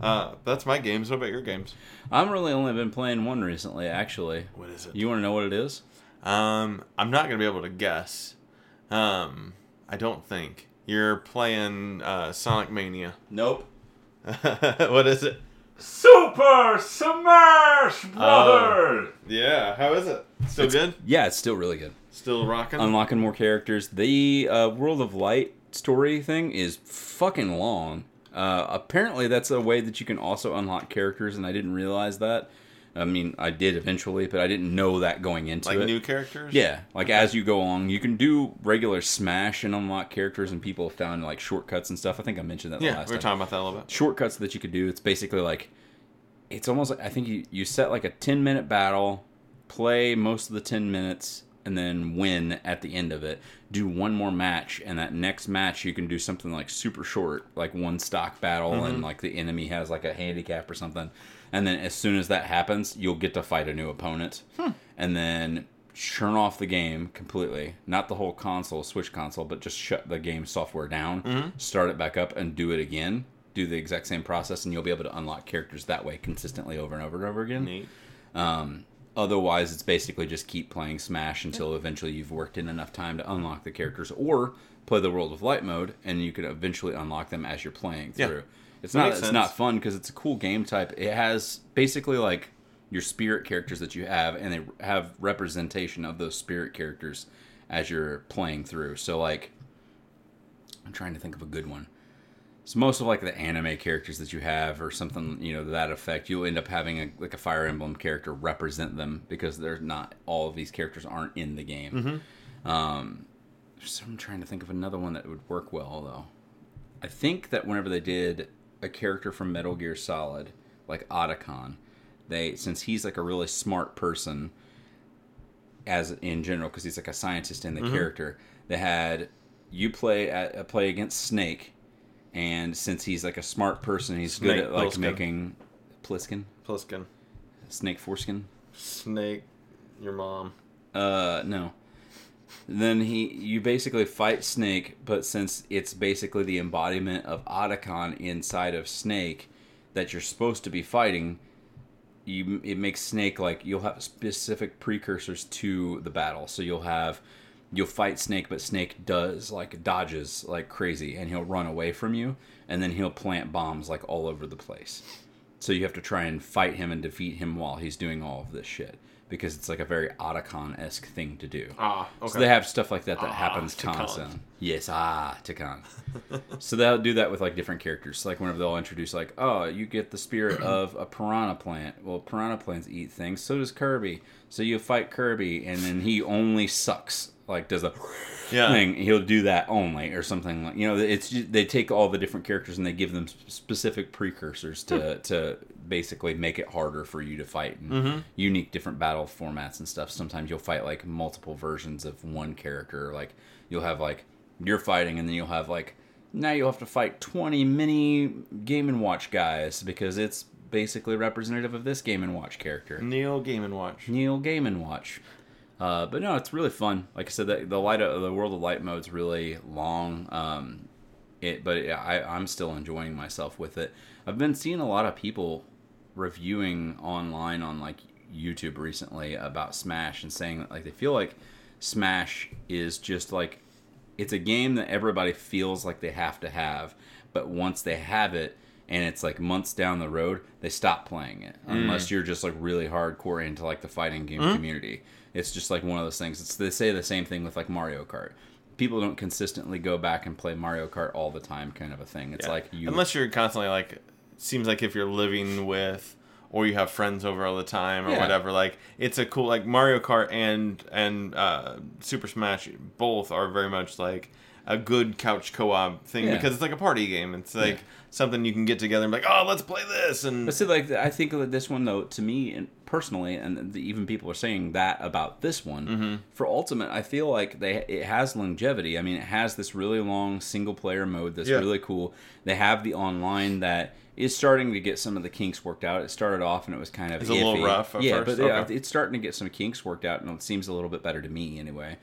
Uh, that's my games. What about your games? I'm really only been playing one recently, actually. What is it? You want to know what it is? Um, I'm not gonna be able to guess. Um, I don't think you're playing uh, Sonic Mania. Nope. what is it? Super Smash Brothers! Yeah, how is it? Still good? Yeah, it's still really good. Still rocking? Unlocking more characters. The uh, World of Light story thing is fucking long. Uh, apparently, that's a way that you can also unlock characters, and I didn't realize that. I mean, I did eventually, but I didn't know that going into like it. new characters? Yeah, like as you go along, you can do regular Smash and unlock characters, and people have found like shortcuts and stuff. I think I mentioned that Yeah, last we were time. talking about that a little bit. Shortcuts that you could do. It's basically like, it's almost like I think you you set like a ten minute battle, play most of the ten minutes, and then win at the end of it. Do one more match, and that next match you can do something like super short, like one stock battle, and like the enemy has like a handicap or something. And then as soon as that happens, you'll get to fight a new opponent, and then turn off the game completely. Not the whole console, Switch console, but just shut the game software down, start it back up, and do it again. Do the exact same process, and you'll be able to unlock characters that way consistently over and over and over again. Um, otherwise, it's basically just keep playing Smash until eventually you've worked in enough time to unlock the characters, or play the World of Light mode, and you can eventually unlock them as you're playing through Yeah. It's That not it's sense. not fun because it's a cool game type. It has basically like your spirit characters that you have, and they have representation of those spirit characters as you're playing through. So like, I'm trying to think of a good one. So most of like the anime characters that you have, or something you know that effect, you'll end up having a like a Fire Emblem character represent them because they're not all of these characters aren't in the game. Um, so I'm trying to think of another one that would work well though. I think that whenever they did a character from Metal Gear Solid, like Otacon, they since he's like a really smart person, as in general, because he's like a scientist in the character, they had you play at uh, play against Snake, and since he's like a smart person, he's good at like Plissken. making Pliskin, Pliskin. Snake Foreskin. Snake. Your mom. Uh, no. Then he, you basically fight Snake, but since it's basically the embodiment of Otacon inside of Snake that you're supposed to be fighting, you it makes Snake like you'll have specific precursors to the battle. So you'll have you'll fight Snake, but Snake does like dodges like crazy, and he'll run away from you, and then he'll plant bombs like all over the place. So you have to try and fight him and defeat him while he's doing all of this shit because it's like a very Otacon esque thing to do. Ah, okay. So they have stuff like that that Ah, happens constantly. Yes, ah, Takan. so they'll do that with like different characters. Like whenever they'll introduce like, oh, you get the spirit of a piranha plant. Well, piranha plants eat things. So does Kirby. So you fight Kirby, and then he only sucks. Like does a Yeah. thing. He'll do that only, or something like you know. It's just, they take all the different characters and they give them specific precursors to to basically make it harder for you to fight and mm-hmm. unique different battle formats and stuff. Sometimes you'll fight like multiple versions of one character. Like you'll have like you're fighting, and then you'll have like now you'll have to fight 20 mini Game and Watch guys because it's basically representative of this Game and Watch character. Neil Game and Watch. Neil Game and Watch. Uh, but no, it's really fun. Like I said, the, the light, the World of Light mode's really long. Um, it, but yeah, I, I'm still enjoying myself with it. I've been seeing a lot of people reviewing online on like YouTube recently about Smash and saying that like they feel like Smash is just like it's a game that everybody feels like they have to have, but once they have it and it's like months down the road, they stop playing it unless you're just like really hardcore into like the fighting game community. It's just like one of those things. It's they say the same thing with like Mario Kart. People don't consistently go back and play Mario Kart all the time, kind of a thing. It's Yeah. like you unless you're constantly like seems like if you're living with or you have friends over all the time or Yeah. whatever like it's a cool like mario kart and and uh super smash both are very much like a good couch co-op thing Yeah. because it's like a party game it's like Yeah. Something you can get together and be like oh let's play this and But see, like I think that this one though, to me and personally, and the, even people are saying that about this one. Mm-hmm. For Ultimate, I feel like they it has longevity. I mean, it has this really long single player mode that's Yeah. really cool. They have the online that is starting to get some of the kinks worked out. It started off and it was kind of It's a little rough at yeah, first, but yeah, it's starting to get some kinks worked out, and it seems a little bit better to me anyway.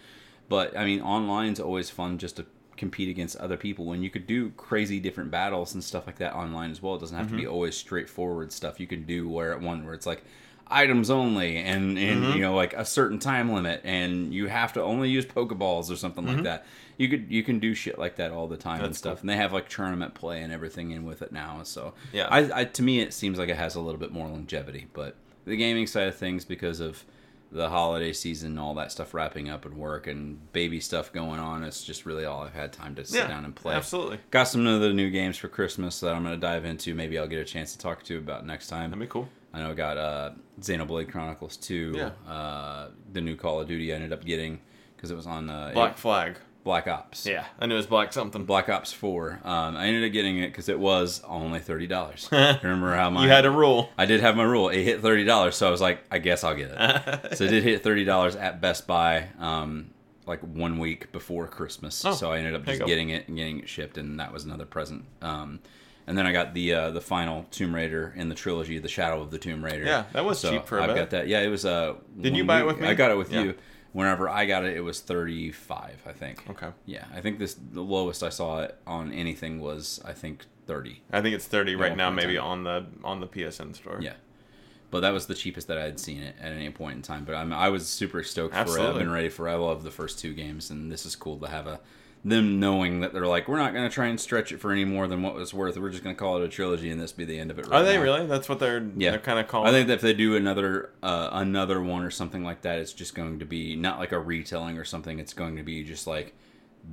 But I mean, online's always fun just to compete against other people when you could do crazy different battles and stuff like that online as well. It doesn't have to Mm-hmm. be always straightforward stuff. You can do where at one where it's like items only and and Mm-hmm. you know like a certain time limit and you have to only use pokeballs or something like that you could you can do shit like that all the time and Mm-hmm. Stuff cool. and they have like tournament play and everything in with it now so Yeah. I, I to me it seems like it has a little bit more longevity but the gaming side of things because of the holiday season and all that stuff wrapping up and work and baby stuff going on it's just really all i've had time to sit yeah down and play. absolutely. Got some of the new games for christmas that i'm going to dive into maybe i'll get a chance to talk to you about next time. That'd be cool. I know I got uh, Xenoblade Chronicles 2, Yeah. uh, the new Call of Duty I ended up getting because it was on uh, black flag Black Ops. yeah i knew it was black something Black Ops 4. Um, I ended up getting it because it was only $30. Remember how my. you had a rule I did have my rule. It hit $30, so I was like, I guess I'll get it. so it did hit $30 at Best Buy um, like one week before Christmas. Oh, so I ended up just getting it and getting it shipped, and that was another present. Um, and then I got the uh, the final Tomb Raider in the trilogy, The Shadow of the Tomb Raider. Yeah, that was So cheap for a I've bit. got that. Yeah, it was. Uh, Didn't you buy it with me? I got it with Yeah. you. Whenever I got it, it was thirty five. I think. okay Yeah, I think this the lowest I saw it on anything was I think thirty. i think it's 30 right now maybe time. on the on the psn store Yeah. But that was the cheapest that I had seen it at any point in time. But I'm, I was super stoked for it. I've been ready for it. I love the first two games, and this is cool to have a them knowing that they're like, we're not going to try and stretch it for any more than what was worth. We're just going to call it a trilogy, and this be the end of it. Right Are they now. really? That's what they're Yeah. they're kind of calling. I think that if they do another uh, another one or something like that, it's just going to be not like a retelling or something. It's going to be just like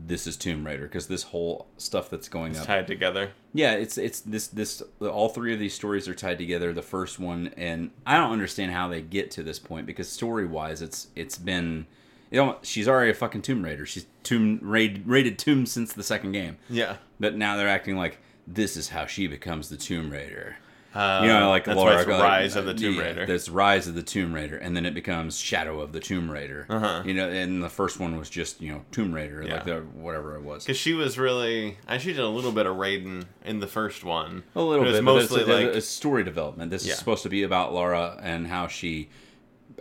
this is Tomb Raider because this whole stuff that's going it's up. tied together. Yeah, it's it's this this all three of these stories are tied together. The first one, and I don't understand how they get to this point because story wise, it's it's been. You know, she's already a fucking Tomb Raider. She's tomb raid, rated Tomb since the second game, Yeah. but now they're acting like this is how she becomes the Tomb Raider. Uh, You know, like that's Lara, why it's like, Rise of the Tomb yeah, Raider. There's Rise of the Tomb Raider, and then it becomes Shadow of the Tomb Raider. Uh-huh. You know, and the first one was just you know Tomb Raider, Yeah. like the whatever it was. Because she was really, I she did a little bit of Raiden in the first one. A little bit, mostly like it's story development. This Yeah. is supposed to be about Lara and how she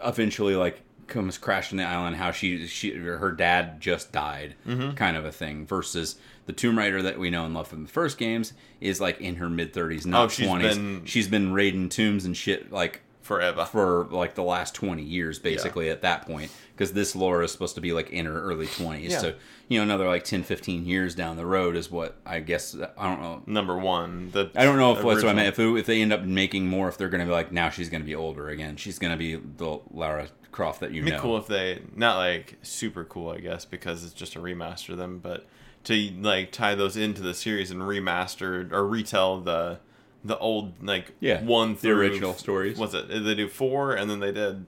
eventually like comes crashing the island. How she she her dad just died, Mm-hmm. kind of a thing. Versus the Tomb Raider that we know and love from the first games is like in her mid thirties, not Oh, she's twenties. been- She's been raiding tombs and shit like forever. for like the last 20 years basically at that point because this Laura is supposed to be like in her early 20s Yeah. so you know another like 10 15 years down the road is what i guess uh, i don't know Number one, the i don't know if what's what i original- meant if, it, if they end up making more if they're going to be like now she's going to be older again she's going to be the lara croft that you It'd be know cool if they not like super cool, I guess, because it's just a remaster of them, but to like tie those into the series and remaster or retell the the old like Yeah, one the through original stories. Was it they do four and then they did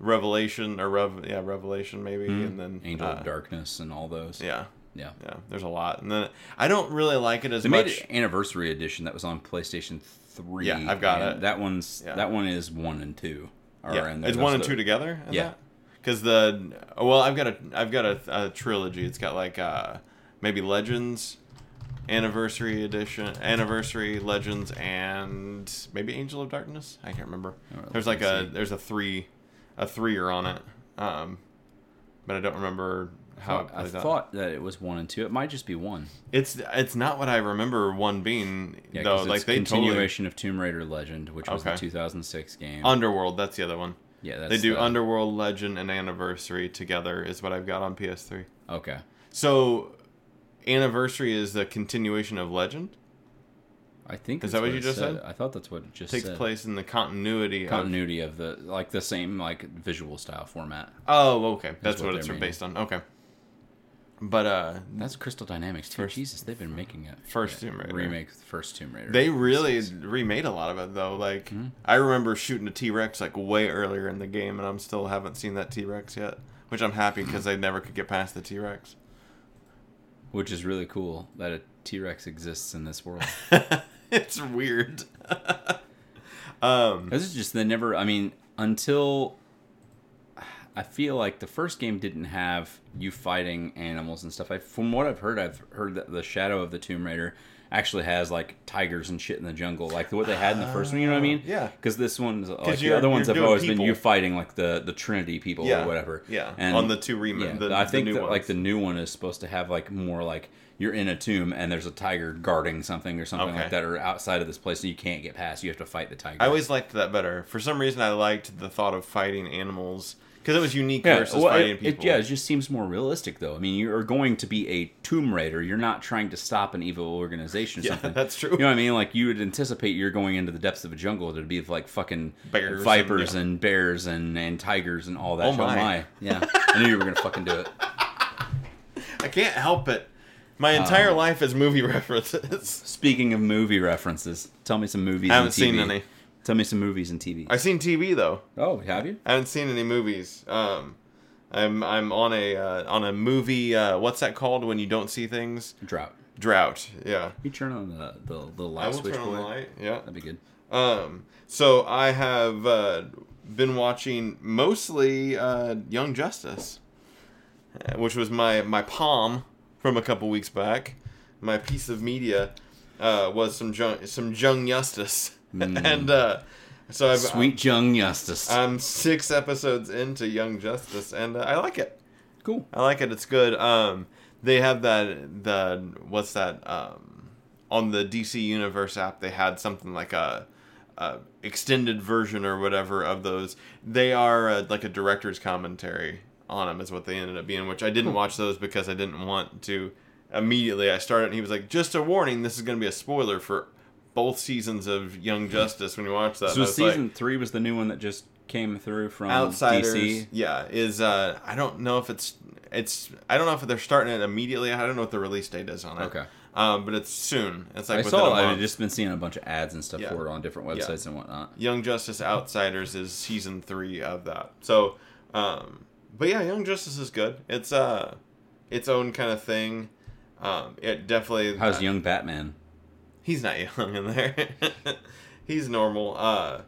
Revelation or Rev yeah Revelation maybe and then angel uh, of darkness and all those Yeah, yeah yeah. There's a lot, and then I don't really like it as they much. made an anniversary edition that was on playstation 3 Yeah, I've got it. that one's Yeah. that one is one and two are Yeah, it's one and are- two together. Yeah. because the well, I've got a I've got a, a trilogy. It's got like uh maybe Legends, Anniversary Edition, Anniversary Legends, and maybe Angel of Darkness. I can't remember. There's like a there's a three a threer on it, um, but I don't remember how it I out. thought that it was one and two. It might just be one. It's it's not what I remember one being Yeah, though. Like they totally continuation of Tomb Raider Legend, which was the 2006 game. Underworld. That's the other one. yeah, that's They do the- Underworld, Legend, and Anniversary together. Is what I've got on PS3. Okay, So, Anniversary is the continuation of Legend. I think Is that what you just said? I thought that's what it just Takes said. place in the continuity. Of, continuity of the like the same like visual style format. oh, okay. That's, what what, it's they're based on. Okay. But uh, That's Crystal Dynamics too. First- Jesus, they've been making it. First Tomb Raider. remake, first Tomb Raider. they really remade a lot of it though. Like Hmm? I remember shooting a T Rex like way earlier in the game, and I'm still haven't seen that T Rex yet. Which I'm happy because I never could get past the T Rex. which is really cool that a T Rex exists in this world. it's weird. um, This is just they never. I mean, until I feel like the first game didn't have you fighting animals and stuff. I, from what I've heard, I've heard that the Shadow of the Tomb Raider actually has like tigers and shit in the jungle, like what they had in the first one. You know what I mean? Yeah. Because this one's like the other ones have always been you fighting like the the Trinity people Yeah. or whatever. Yeah. And On the two rem- Yeah, the- I the think new that like the new one is supposed to have like more like. You're in a tomb and there's a tiger guarding something or something Okay. like that, or outside of this place, and you can't get past. You have to fight the tiger. I always liked that better. For some reason, I liked the thought of fighting animals because it was unique Yeah, versus well, fighting it, people. It, yeah, it just seems more realistic, though. I mean, you're going to be a Tomb Raider. You're not trying to stop an evil organization or Yeah, something. that's true. You know what I mean? Like you would anticipate you're going into the depths of a jungle to be like fucking Bears vipers, and- and, bears, and, and tigers, and all that. Oh shit. my. Yeah, I knew you were gonna fucking do it. I can't help it. My Um, entire life is movie references. Speaking of movie references, tell me some movies. I haven't seen TV. Tell me some movies and TV. I've seen TV though. oh, have you? I haven't seen any movies. Um, I'm I'm on a uh, on a movie. Uh, what's that called when you don't see things? Drought. Drought. Yeah. You turn on the the, the I will switch. turn on the light. Yeah. That'd be good. Um, so I have uh, been watching mostly uh, Young Justice, uh, which was my my palm from a couple weeks back. My piece of media uh, was some Jung, some Young Justice, and uh, so I've, Sweet young Justice. I'm six episodes into Young Justice, and uh, I like it. cool. I like it. It's good. Um, they have that the what's that um, on the DC Universe app. They had something like a, a extended version or whatever of those. They are uh, like a director's commentary on them. Is what they ended up being. Which I didn't watch those because I didn't want to. Immediately, I started, and he was like, "Just a warning. This is going to be a spoiler for." Both seasons of Young Justice. When you watch that, So was like- season three was the new one that just came through from outsiders DC. yeah is uh i don't know if it's it's i don't know if they're starting it immediately i don't know what the release date is on it Okay. um but it's soon it's like I saw. I've just been seeing a bunch of ads and stuff Yeah. for it on different Yeah. websites and whatnot. young justice outsiders is season three of that so um but yeah young justice is good it's uh its own kind of thing um it definitely How's young Batman? He's not young in there he's normal uh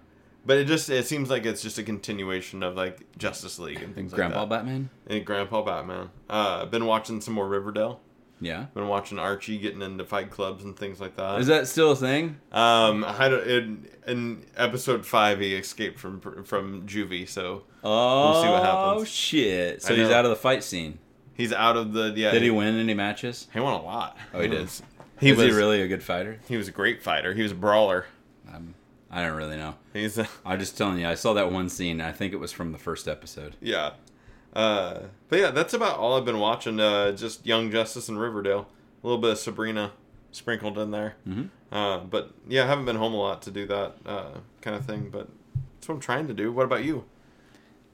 but it just it seems like it's just a continuation of like justice league and things Grandpa like that Batman? And Grandpa Batman. Uh, been watching some more Riverdale. Yeah. Been watching Archie getting into fight clubs and things like that. Is that still a thing? Um, I don't, in, in episode five, he escaped from from juvie, so Oh see what happens. Oh shit! So he's out of the fight scene. he's out of the yeah. Did he win any matches? He won a lot. Oh, he did. was- He Is was he really a good fighter? He was a great fighter. He was a brawler. I'm I don't really know. He's uh, I'm just telling you, I saw that one scene. I think it was from the first episode. yeah. Uh, but yeah, that's about all I've been watching. Uh, just Young Justice and Riverdale. A little bit of Sabrina sprinkled in there. Mhm. Uh, but yeah, I haven't been home a lot to do that uh, kind of thing. But that's what I'm trying to do. What about you?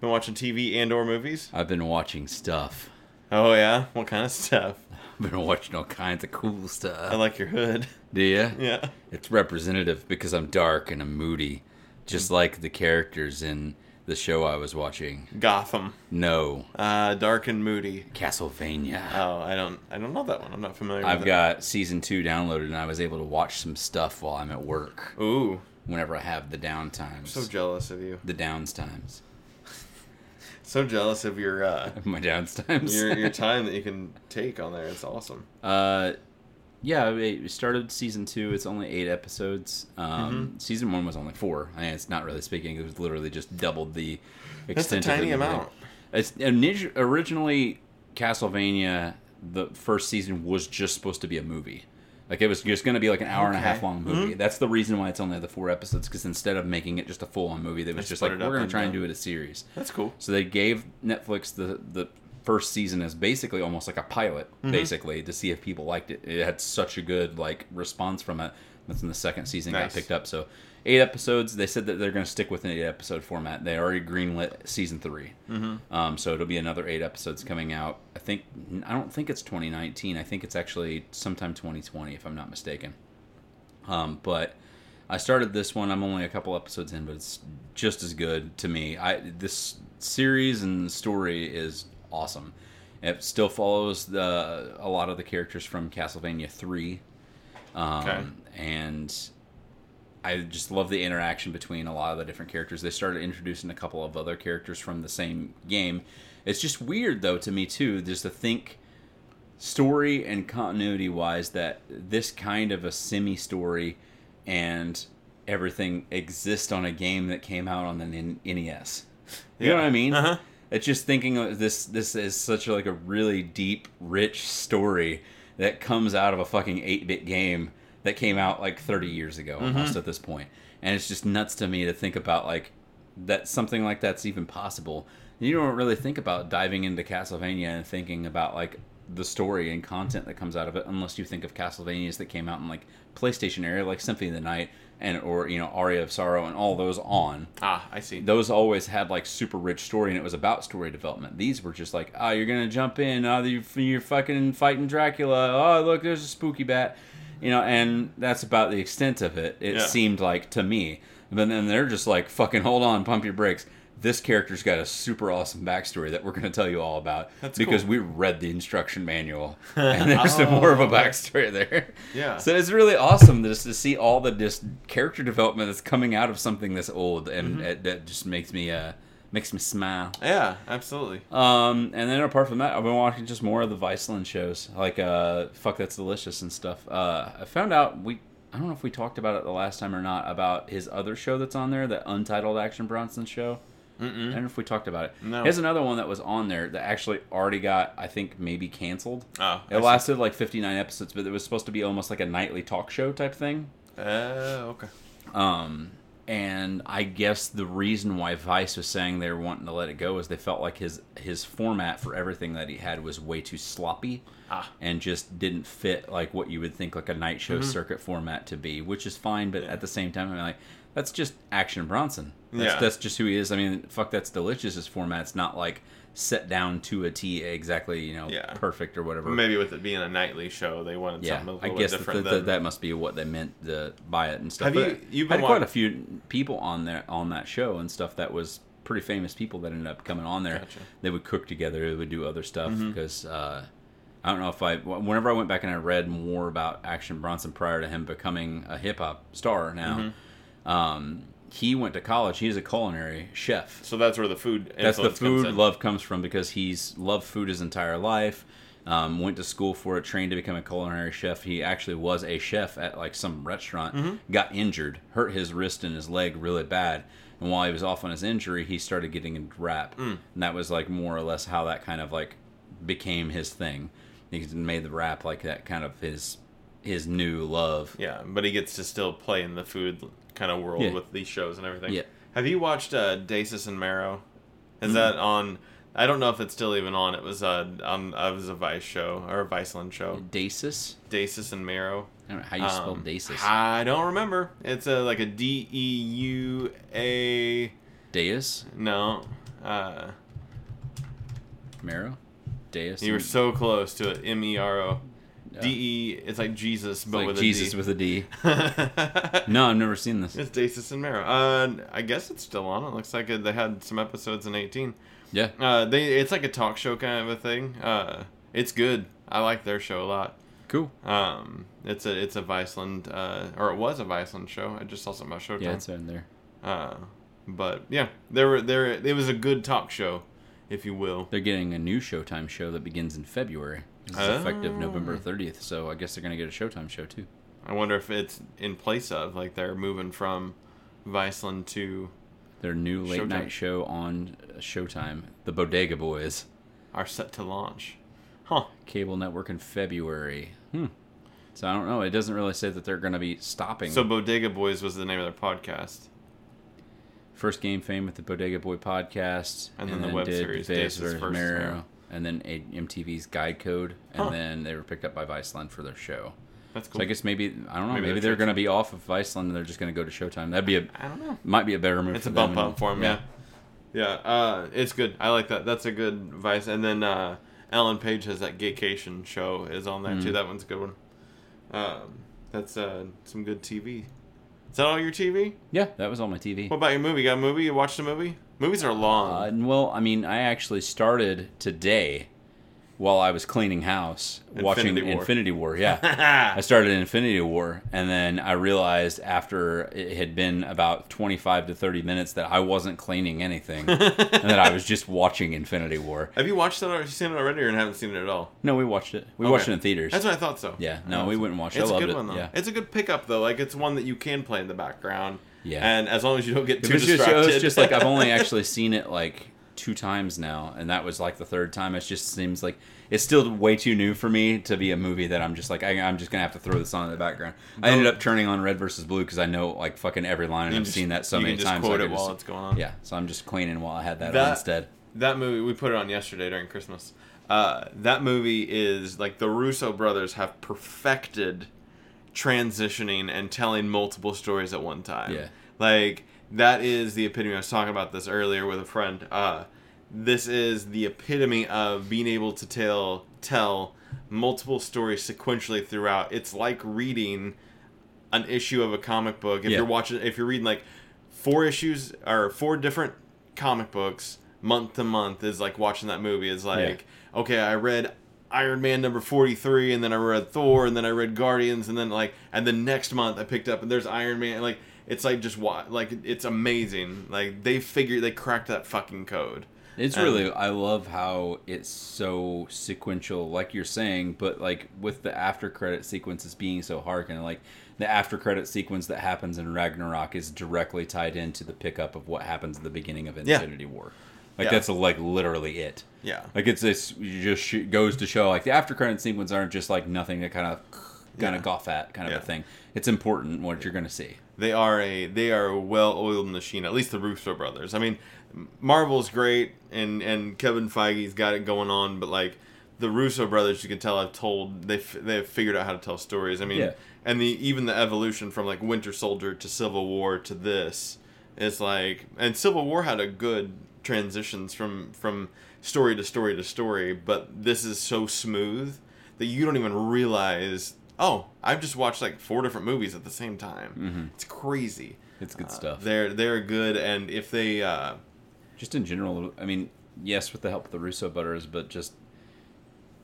Been watching TV and or movies? I've been watching stuff. Oh yeah, what kind of stuff? I've been watching all kinds of cool stuff. I like your hood. Do you? Yeah. It's representative because I'm dark and I'm moody, just like the characters in the show I was watching. Gotham. No, Uh, dark and moody. Castlevania. Oh, I don't, I don't know that one. I'm not familiar. I've with got season two downloaded, and I was able to watch some stuff while I'm at work. Ooh, Whenever I have the down times, so jealous of you. the downs times, So jealous of your uh, my downs times. your your time that you can take on there. It's awesome. Uh, yeah, we started season two. It's only eight episodes. Um, Mm-hmm. Season one was only four. I mean, it's not really speaking. It was literally just doubled the That's a extent. of tiny amount. It's originally Castlevania. The first season was just supposed to be a movie. Like it was just going to be like an hour and a half long movie. That's the reason why it's only the four episodes. Because instead of making it just a full on movie, they was They just like we're going to into- try and do it a series. That's cool. So they gave Netflix the the first season as basically almost like a pilot, Mm-hmm. basically to see if people liked it. It had such a good like response from it. That's when the second season got picked up. So eight episodes. They said that they're going to stick with an eight episode format. They already greenlit season 3 mm-hmm. um, so it'll be another eight episodes coming out. I think I don't think it's 2019. I think it's actually sometime 2020 if I'm not mistaken. Um, but I started this one. I'm only a couple episodes in, but it's just as good to me. I this series and story is awesome. It still follows the a lot of the characters from Castlevania three, um, Okay. and I just love the interaction between a lot of the different characters. They started introducing a couple of other characters from the same game. It's just weird though to me too, just to think story and continuity wise that this kind of a semi story and everything exists on a game that came out on the N- NES. You know what I mean? Uh-huh. It's just thinking of this this is such a, like a really deep, rich story that comes out of a fucking 8-bit game that came out like 30 years ago mm-hmm. almost at this point. And it's just nuts to me to think about like that something like that's even possible. You don't really think about diving into Castlevania and thinking about like the story and content that comes out of it unless you think of Castlevanias that came out in like PlayStation era like Symphony of the Night and or you know Aria of Sorrow and all those on Ah, I see. those always had like super rich story and it was about story development. These were just like, oh, you're gonna jump in, ah, oh, you're, you're fucking fighting Dracula. Oh, look, there's a spooky bat, you know, and that's about the extent of it. It Yeah. seemed like to me, but then they're just like, fucking hold on, pump your brakes. This character's got a super awesome backstory that we're going to tell you all about That's because cool. we read the instruction manual and there's some more of a Oh, backstory there. Yeah. So it's really awesome just to see all the just character development that's coming out of something this old, and Mm-hmm. it, that just makes me uh makes me smile. Yeah, absolutely. Um, and then apart from that, I've been watching just more of the Viceland shows, like uh, Fuck That's Delicious and stuff. Uh, I found out we. I don't know if we talked about it the last time or not about his other show that's on there, the Untitled Action Bronson show. I don't know if we talked about it. No. He has another one that was on there that actually already got, I think, maybe canceled. Oh, It lasted like 59 episodes, but it was supposed to be almost like a nightly talk show type thing. Uh, okay. Um, and I guess the reason why Vice was saying they were wanting to let it go is they felt like his his format for everything that he had was way too sloppy Ah. and just didn't fit like what you would think like a night show Mm-hmm. circuit format to be, which is fine. But at the same time, I'm like, that's just Action Bronson. That's, Yeah. that's just who he is. I mean, fuck, that's delicious. His format's not like set down to a T exactly, you know, Yeah. perfect or whatever. Maybe with it being a nightly show, they wanted Yeah, something a I little guess bit that, different. that, than, that must be what they meant to buy it and stuff. Have But you- you've had quite a few people on there on that show and stuff that was pretty famous people that ended up coming on there. Gotcha. They would cook together. They would do other stuff Mm-hmm. because uh, I don't know if I whenever I went back and I read more about Action Bronson prior to him becoming a hip hop star now. Mm-hmm. Um, he went to college. He's a culinary chef. so that's where the food. That's the comes food in. love comes from because he's loved food his entire life. Um, went to school for it, trained to become a culinary chef. He actually was a chef at like some restaurant. Mm-hmm. Got injured, hurt his wrist and his leg really bad. And while he was off on his injury, he started getting into rap, Mm. and that was like more or less how that kind of like became his thing. He made the rap like that kind of his his new love. Yeah, but he gets to still play in the food kind of world Yeah. with these shows and everything. Yeah. Have you watched uh, Desus and Mero? Is that on? I don't know if it's still even on. It was uh, on. Uh, it was a Vice show or a Viceland show. Desus. Desus and Mero. I don't know how you spell Um, Desus. I don't remember. It's a like a D E U A. Deus. No. Uh, Mero. Deus. you were so close to it. M E R O. Yeah. D E. It's like Jesus, but like with Jesus a D. with a D. No, I've never seen this. It's Desus and Mero. Uh, I guess it's still on. It looks like it, they had some episodes in 18. Yeah. Uh, they it's like a talk show kind of a thing. Uh, it's good. I like their show a lot. Cool. Um, it's a it's a Viceland uh, or it was a Viceland show. I just saw something about Showtime. Yeah, it's in there. uh, but yeah, there were there it was a good talk show, if you will. They're getting a new Showtime show that begins in February. This is effective Oh. November 30th, so I guess they're going to get a Showtime show too. I wonder if it's in place of like they're moving from Viceland to Their new late Showtime. night show on Showtime, The Bodega Boys. are set to launch. Huh. Cable network in February. Hmm. So I don't know. It doesn't really say that they're going to be stopping. So Bodega Boys was the name of their podcast. First game fame with the Bodega Boy podcast, And then the web series, Days Mero, Mero. And then a- MTV's Guy Code, and Huh. then they were picked up by Viceland for their show. That's So cool. I guess maybe I don't know. Maybe Maybe, they're they're going to be off of Viceland and they're just going to go to Showtime. That'd be a I don't know. might be a better move. It's for a bump them. up for them. yeah. Yeah, uh, it's good. I like that. That's a good vice. And then uh, Ellen Page has that Gaycation show is on there Mm. too. That one's a good one. Um, that's uh, some good TV. Is that all your TV? yeah. That was on my TV. What about your movie? You got a movie? You watched a movie? Movies are Uh, long. well, I mean, I actually started today while I was cleaning house watching Infinity War. Infinity War. Yeah. I started Infinity War, and then I realized after it had been about 25 to 30 minutes that I wasn't cleaning anything, and that I was just watching Infinity War. Have you watched it? Or seen it already, or haven't seen it at all? No, we watched it. We Okay. watched it in theaters. That's what I thought so. Yeah, no, we went and watched it. I It's a good it. one though. Yeah. It's a good pickup though. Like it's one that you can play in the background. Yeah. And as long as you don't get It too was just, distracted. it was just like I've only actually seen it like two times now, and that was like the third time. It just seems like it's still way too new for me to be a movie that I'm just like I, I'm just gonna have to throw this on in the background. I ended up turning on Red versus Blue because I know like fucking every line, and I've just- seen that so many just times. Quote I it could while just- it's going on. yeah, so I'm just cleaning while I had that, That- on instead. That movie we put it on yesterday during Christmas. Uh, that movie is like the Russo brothers have perfected transitioning and telling multiple stories at one time. Yeah. Like that is the epitome. I was talking about this earlier with a friend. Uh, this is the epitome of being able to tell tell multiple stories sequentially throughout. It's like reading an issue of a comic book. If Yeah. you're watching, if you're reading like four issues or four different comic books month to month, is like watching that movie. Is like, okay, I read Iron Man number 43 and then I read Thor and then I read Guardians and then like and then next month I picked up and there's Iron Man like it's like just what like it's amazing like they figured they cracked that fucking code It's And- really I love how it's so sequential, like you're saying, but like with the after credit sequences being so hard, and like the after credit sequence that happens in Ragnarok is directly tied into the pickup of what happens at the beginning of Yeah. Infinity War. Like Yeah. that's like literally it. yeah Like it's this just sh- goes to show like the after credit sequence aren't just like nothing to kind of kind Yeah. of golf at kind of Yeah. a thing. It's important what you're gonna see. They are a they are a well-oiled machine at least the Russo brothers I mean Marvel's great and and Kevin Feige's got it going on but like the Russo brothers you can tell I've told they f- they've figured out how to tell stories I mean Yeah. and the even the evolution from like Winter Soldier to Civil War to this is like and Civil War had a good transitions from from story to story to story but this is so smooth that you don't even realize oh I've just watched like four different movies at the same time Mhm. it's crazy It's good Uh, stuff. they're they're good and if they uh just in general, I mean, yes, with the help of the Russo brothers, but just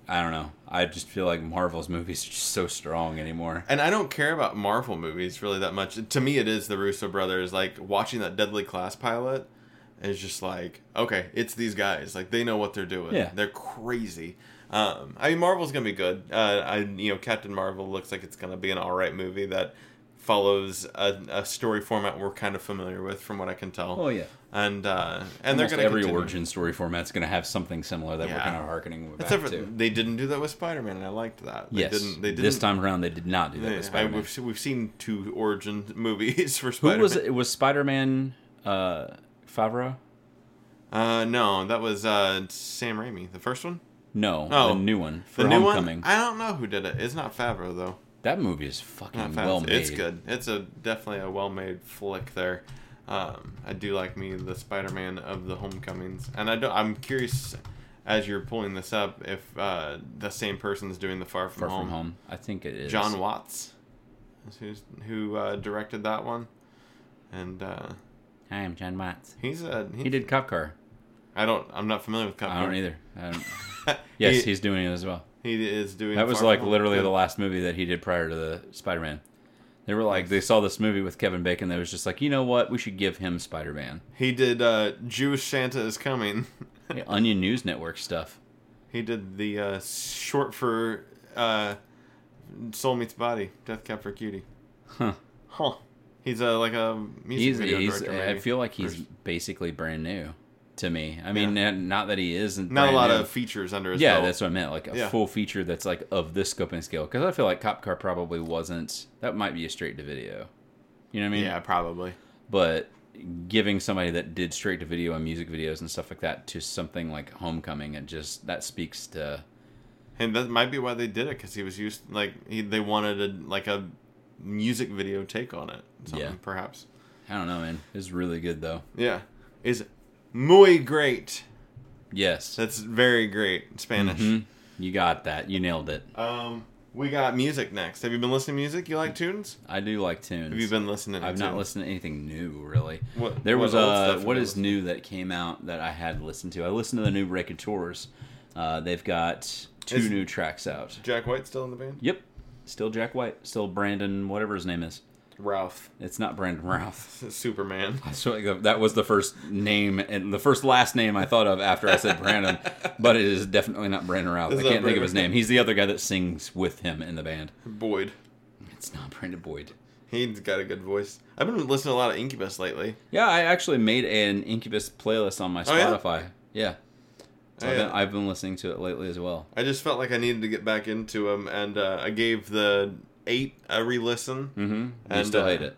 I don't know. I just feel like Marvel's movies are just so strong anymore. and I don't care about Marvel movies really that much. To me, it is the Russo brothers. Like watching that Deadly Class pilot is just like, okay, it's these guys. Like they know what they're doing. Yeah. they're crazy. Um, I mean, Marvel's gonna be good. Uh, I you know, Captain Marvel looks like it's gonna be an all right movie that follows a, a story format we're kind of familiar with, from what I can tell. Oh yeah. and uh, and And they're to every continue. origin story format's to have something similar that we're kind of harkening back Except to. they didn't do that with Spider-Man, and I liked that. They yes. didn't. They didn't. This time around, they did not do that they- with I- Spider-Man. we've, we've seen two origin movies for Spider-Man. Who was it? Was Spider-Man uh, Favreau? Uh, no, that was uh, Sam Raimi, the first one. No, Oh. the new one for The new Homecoming. one. I don't know who did it. It's not Favreau though. That movie is fucking well made. It's good. It's a definitely a well-made flick there. Um, I do like me the Spider-Man of the Homecomings, and I don't. I'm curious as you're pulling this up if uh, the same person's doing the Far From Far Home. from home. I think it is. Jon Watts, is who's, who uh, directed that one, and uh, I am Jon Watts. he's a he, He did Cop Car. I don't. I'm not familiar with. I don't either. I don't, yes, he, he's doing it as well. he is doing. That was like literally the last movie that he did prior to the Spider-Man. They were like, they saw this movie with Kevin Bacon. They was just like, you know what? We should give him Spider-Man. He did uh, Jewish Santa is coming. The Onion News Network stuff. He did the uh, short for uh, Soul Meets Body, Death Cab for Cutie. Huh. Huh. He's a like a music He's, video he's director. I feel like he's First. basically brand new to me. I mean, not- not that he isn't. not a lot new. of features under his Yeah, belt. that's what I meant. Like a Yeah. full feature that's like of this scope and scale. Because I feel like Cop Car probably wasn't. That might be a straight to video. You know what I mean? yeah, probably. But giving somebody that did straight to video and music videos and stuff like that to something like Homecoming, it just that speaks to. And that might be why they did it because he was used like he, they wanted a like a music video take on it. Something, Yeah. perhaps. I don't know, man. It's really good though. Yeah, is muy great. Yes. That's very great Spanish. Mhm. You got that. You nailed it. Um, we got music next. Have you been listening to music? You like tunes? I do like tunes. Have you been listening? to I've not listened to anything new really. What- there what was uh have what is new that came out that I had listened to. I listened to the new Tours. Uh, they've got two Is- new tracks out. Jack White still in the band? Yep, still Jack White, still Brandon, whatever his name is. Ralph, It's not Brandon Routh. Superman. So that was the first name and the first last name I thought of after I said Brandon, but it is definitely not Brandon Routh. I can't think of his name. He's the other guy that sings with him in the band. Boyd. It's not Brandon Boyd. He's got a good voice. I've been listening to a lot of Incubus lately. Yeah, I actually made an Incubus playlist on my Oh, yeah? Spotify. yeah. So Oh, I've, been, I've been listening to it lately as well. I just felt like I needed to get back into them, and uh, I gave the eight a re-listen. Mm-hmm. You And, still uh, hate it.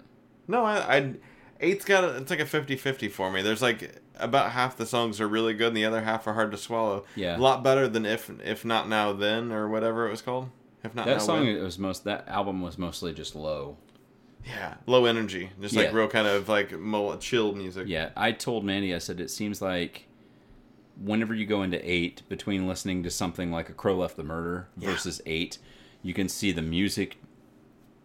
No, I, I eight's got a, it's like a 50-50 for me. There's like about half the songs are really good, and the other half are hard to swallow. Yeah. a lot better than if if not now then or whatever it was called. If not That now song when. was most. That album was mostly just low. Yeah, low energy, just like real kind of like chill music. Yeah, I told Mandy. I said it seems like whenever you go into eight, between listening to something like A Crow Left the Murder Yeah. versus eight, you can see the music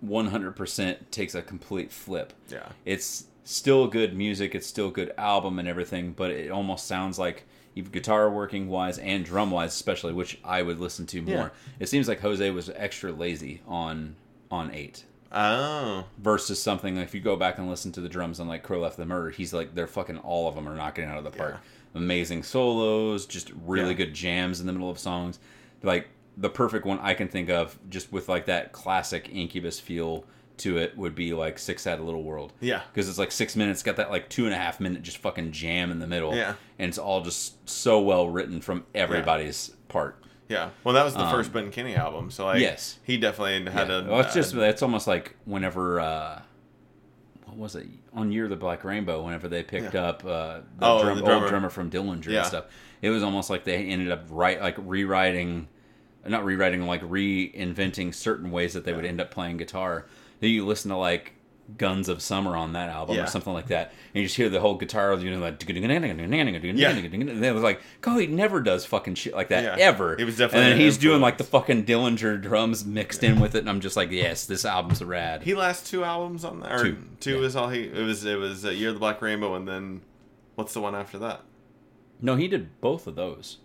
100% takes a complete flip. yeah. It's still good music, it's still good album and everything, but it almost sounds like even guitar working wise and drum wise especially, which I would listen to more. Yeah. It seems like Jose was extra lazy on on 8 Oh, versus something like if you go back and listen to the drums on like Crow Left the Murder, he's like they're fucking all of them are knocking out of the park. Amazing solos, just really Yeah. good jams in the middle of songs. Like the perfect one I can think of, just with like that classic Incubus feel to it, would be like Sick Sad of Little World. yeah. Because it's like six minutes, got that like two and a half minute just fucking jam in the middle. Yeah. And it's all just so well written from everybody's part. Yeah. Well, that was the Um, first Ben Kenney album, so like, yes. he definitely had Yeah. a. Well, it's just it's almost like whenever uh, what was it on Year of the Black Rainbow? Whenever they picked Yeah. up uh, the, Oh, drum, the old drummer. drummer from Dillinger Yeah. and stuff, it was almost like they ended up right like rewriting, not rewriting, like reinventing certain ways that they would end up playing guitar. Then you listen to like. Guns of Summer on that album Yeah. or something like that, and you just hear the whole guitar, you know, like yeah. They was like, Coheed never does fucking shit like that Yeah. ever. It was definitely and then he's doing like the fucking Dillinger drums mixed in with it, and I'm just like, yes, this album's rad. He last two albums on that. Or Two, two yeah. is all he. It was. It was uh, Year of the Black Rainbow, and then what's the one after that? no, he did both of those,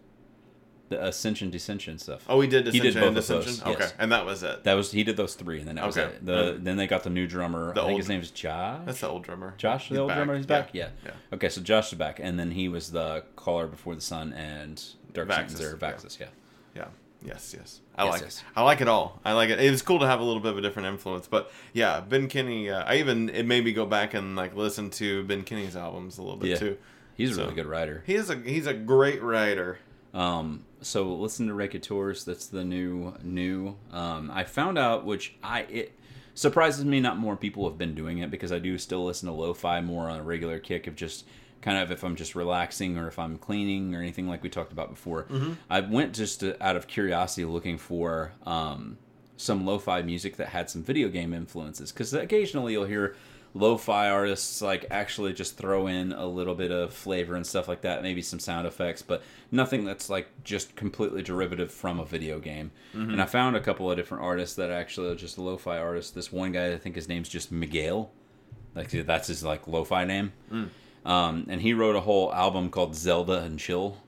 the Ascension Descension stuff. Oh, he did He Ascension did and both of those, Okay, yes. and that was it. That was he did those three, and then that was Okay. it. The then they got the new drummer. the I think old- his is Josh. That's the old drummer. Josh, the old back. drummer. He's Yeah. back. Yeah. Yeah. Okay, so Josh is back, and then he was the Color Before the Sun and Dark Vaxis, or yeah. Vaxis. Yeah. Yeah. Yes, yes. I Yes, like yes. I like it all. I like it. It was cool to have a little bit of a different influence, but yeah, Ben Kenney. Uh, I even it made me go back and like listen to Ben Kenney's albums a little bit Yeah. too. He's a So- really good writer. He is a he's a great writer. Um, so listen to Raconteurs. That's the new new. Um, I found out which I it surprises me not more people have been doing it because I do still listen to lo-fi more on a regular kick of just kind of if I'm just relaxing or if I'm cleaning or anything like we talked about before. I went just to, out of curiosity looking for um, some lo-fi music that had some video game influences because occasionally you'll hear lo-fi artists like actually just throw in a little bit of flavor and stuff like that maybe some sound effects but nothing that's like just completely derivative from a video game. And i found a couple of different artists that actually are just lo-fi artists. This one guy i think his name's just miguel. Like that's his like lo-fi name. Um, and he wrote a whole album called zelda and chill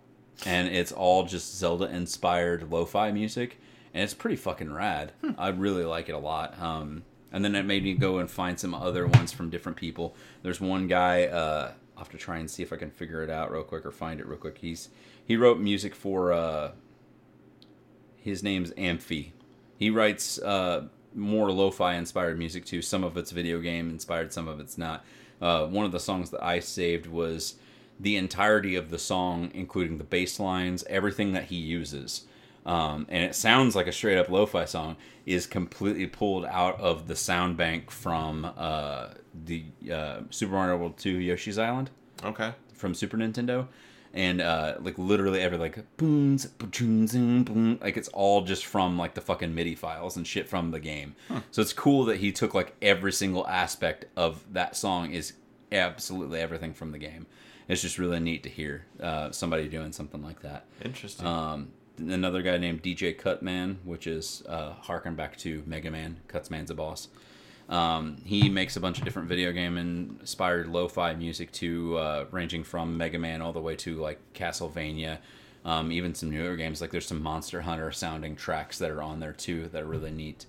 and it's all just zelda inspired lo-fi music and it's pretty fucking rad. I really like it a lot. Um, and then it made me go and find some other ones from different people there's one guy uh, i'll have to try and see if i can figure it out real quick or find it real quick he's he wrote music for uh, his name's Amphi. He writes uh, more lo-fi inspired music too. Some of it's video game inspired, some of it's not. Uh, one of the songs that I saved was the entirety of the song, including the bass lines, everything that he uses. Um, and it sounds like a straight up lo-fi song is completely pulled out of the sound bank from uh, the uh, Super Mario World 2 Yoshi's Island Okay. from Super Nintendo, and uh, like literally every like boom, boom, boom, like it's all just from like the fucking MIDI files and shit from the game. So it's cool that he took like every single aspect of that song is absolutely everything from the game. It's just really neat to hear uh, somebody doing something like that. Interesting. Um, another guy named DJ Cutman, which is uh, harken back to Mega Man. Cutsman's a boss. Um, he makes a bunch of different video game inspired lo-fi music to uh, ranging from Mega Man all the way to like Castlevania, um, even some newer games. Like there's some Monster Hunter sounding tracks that are on there too that are really neat.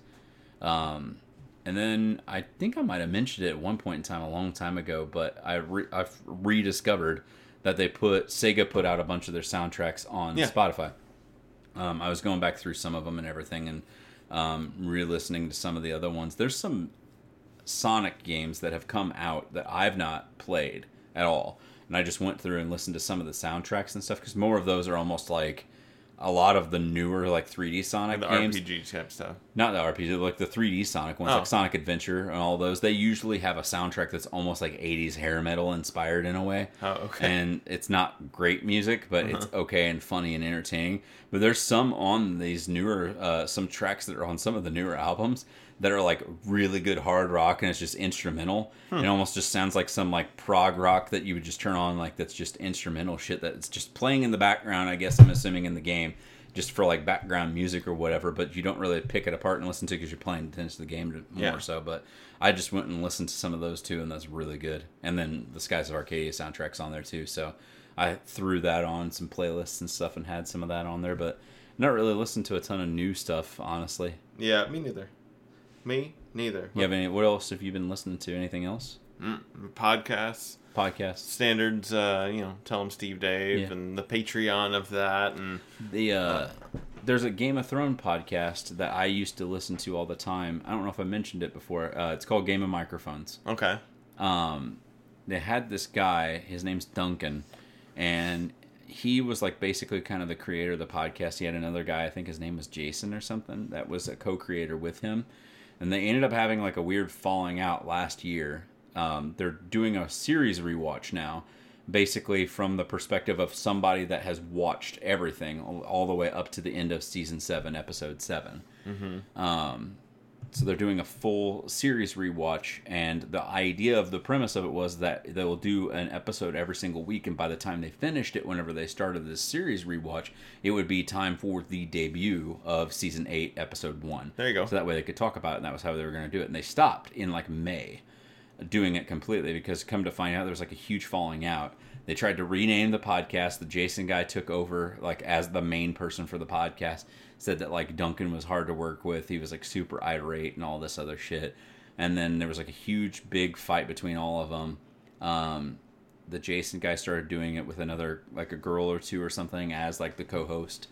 Um, and then I think I might have mentioned it at one point in time a long time ago, but I re- I've rediscovered that they put Sega put out a bunch of their soundtracks on Yeah. Spotify. Um, I was going back through some of them and everything, and um, re-listening to some of the other ones. There's some Sonic games that have come out that I've not played at all, and I just went through and listened to some of the soundtracks and stuff because more of those are almost like a lot of the newer like 3D Sonic the games RPG type stuff. not the RPG, like the 3D Sonic ones, Oh. like Sonic Adventure and all those. They usually have a soundtrack that's almost like 80s hair metal inspired in a way. Oh, okay. And it's not great music, but it's okay and funny and entertaining. But there's some on these newer, uh, some tracks that are on some of the newer albums that are like really good hard rock and it's just instrumental. Hmm. It almost just sounds like some like prog rock that you would just turn on, like that's just instrumental shit that's just playing in the background, I guess I'm assuming in the game just for like background music or whatever, but you don't really pick it apart and listen to because you're playing attention to the game more Yeah. so. But I just went and listened to some of those too, and that's really good. And then the Skies of Arcadia soundtrack's on there too, so I threw that on some playlists and stuff and had some of that on there, but not really listened to a ton of new stuff, honestly. Yeah, me neither. Me neither. You have any? What else have you been listening to? Anything else? Mm, podcasts, Podcasts? standards. Uh, you know, tell them Steve Dave Yeah. and the Patreon of that, and The uh, there's a Game of Thrones podcast that I used to listen to all the time. I don't know if I mentioned it before. Uh, it's called Game of Microphones. okay, um, they had this guy. His name's Duncan, and he was like basically kind of the creator of the podcast. He had another guy, I think his name was Jason or something, that was a co-creator with him, and they ended up having like a weird falling out last year. Um, they're doing a series rewatch now, basically from the perspective of somebody that has watched everything all, all the way up to the end of season seven, episode 7 Um, so they're doing a full series rewatch, and the idea of the premise of it was that they will do an episode every single week, and by the time they finished it, whenever they started this series rewatch, it would be time for the debut of season eight, episode one. There you go. So that way they could talk about it, and that was how they were going to do it. And they stopped in like May, doing it completely because come to find out there was like a huge falling out. They tried to rename the podcast. The Jason guy took over like as the main person for the podcast. Said that like Duncan was hard to work with. He was like super irate and all this other shit. And then there was like a huge big fight between all of them. Um, the Jason guy started doing it with another like a girl or two or something as like the co-host.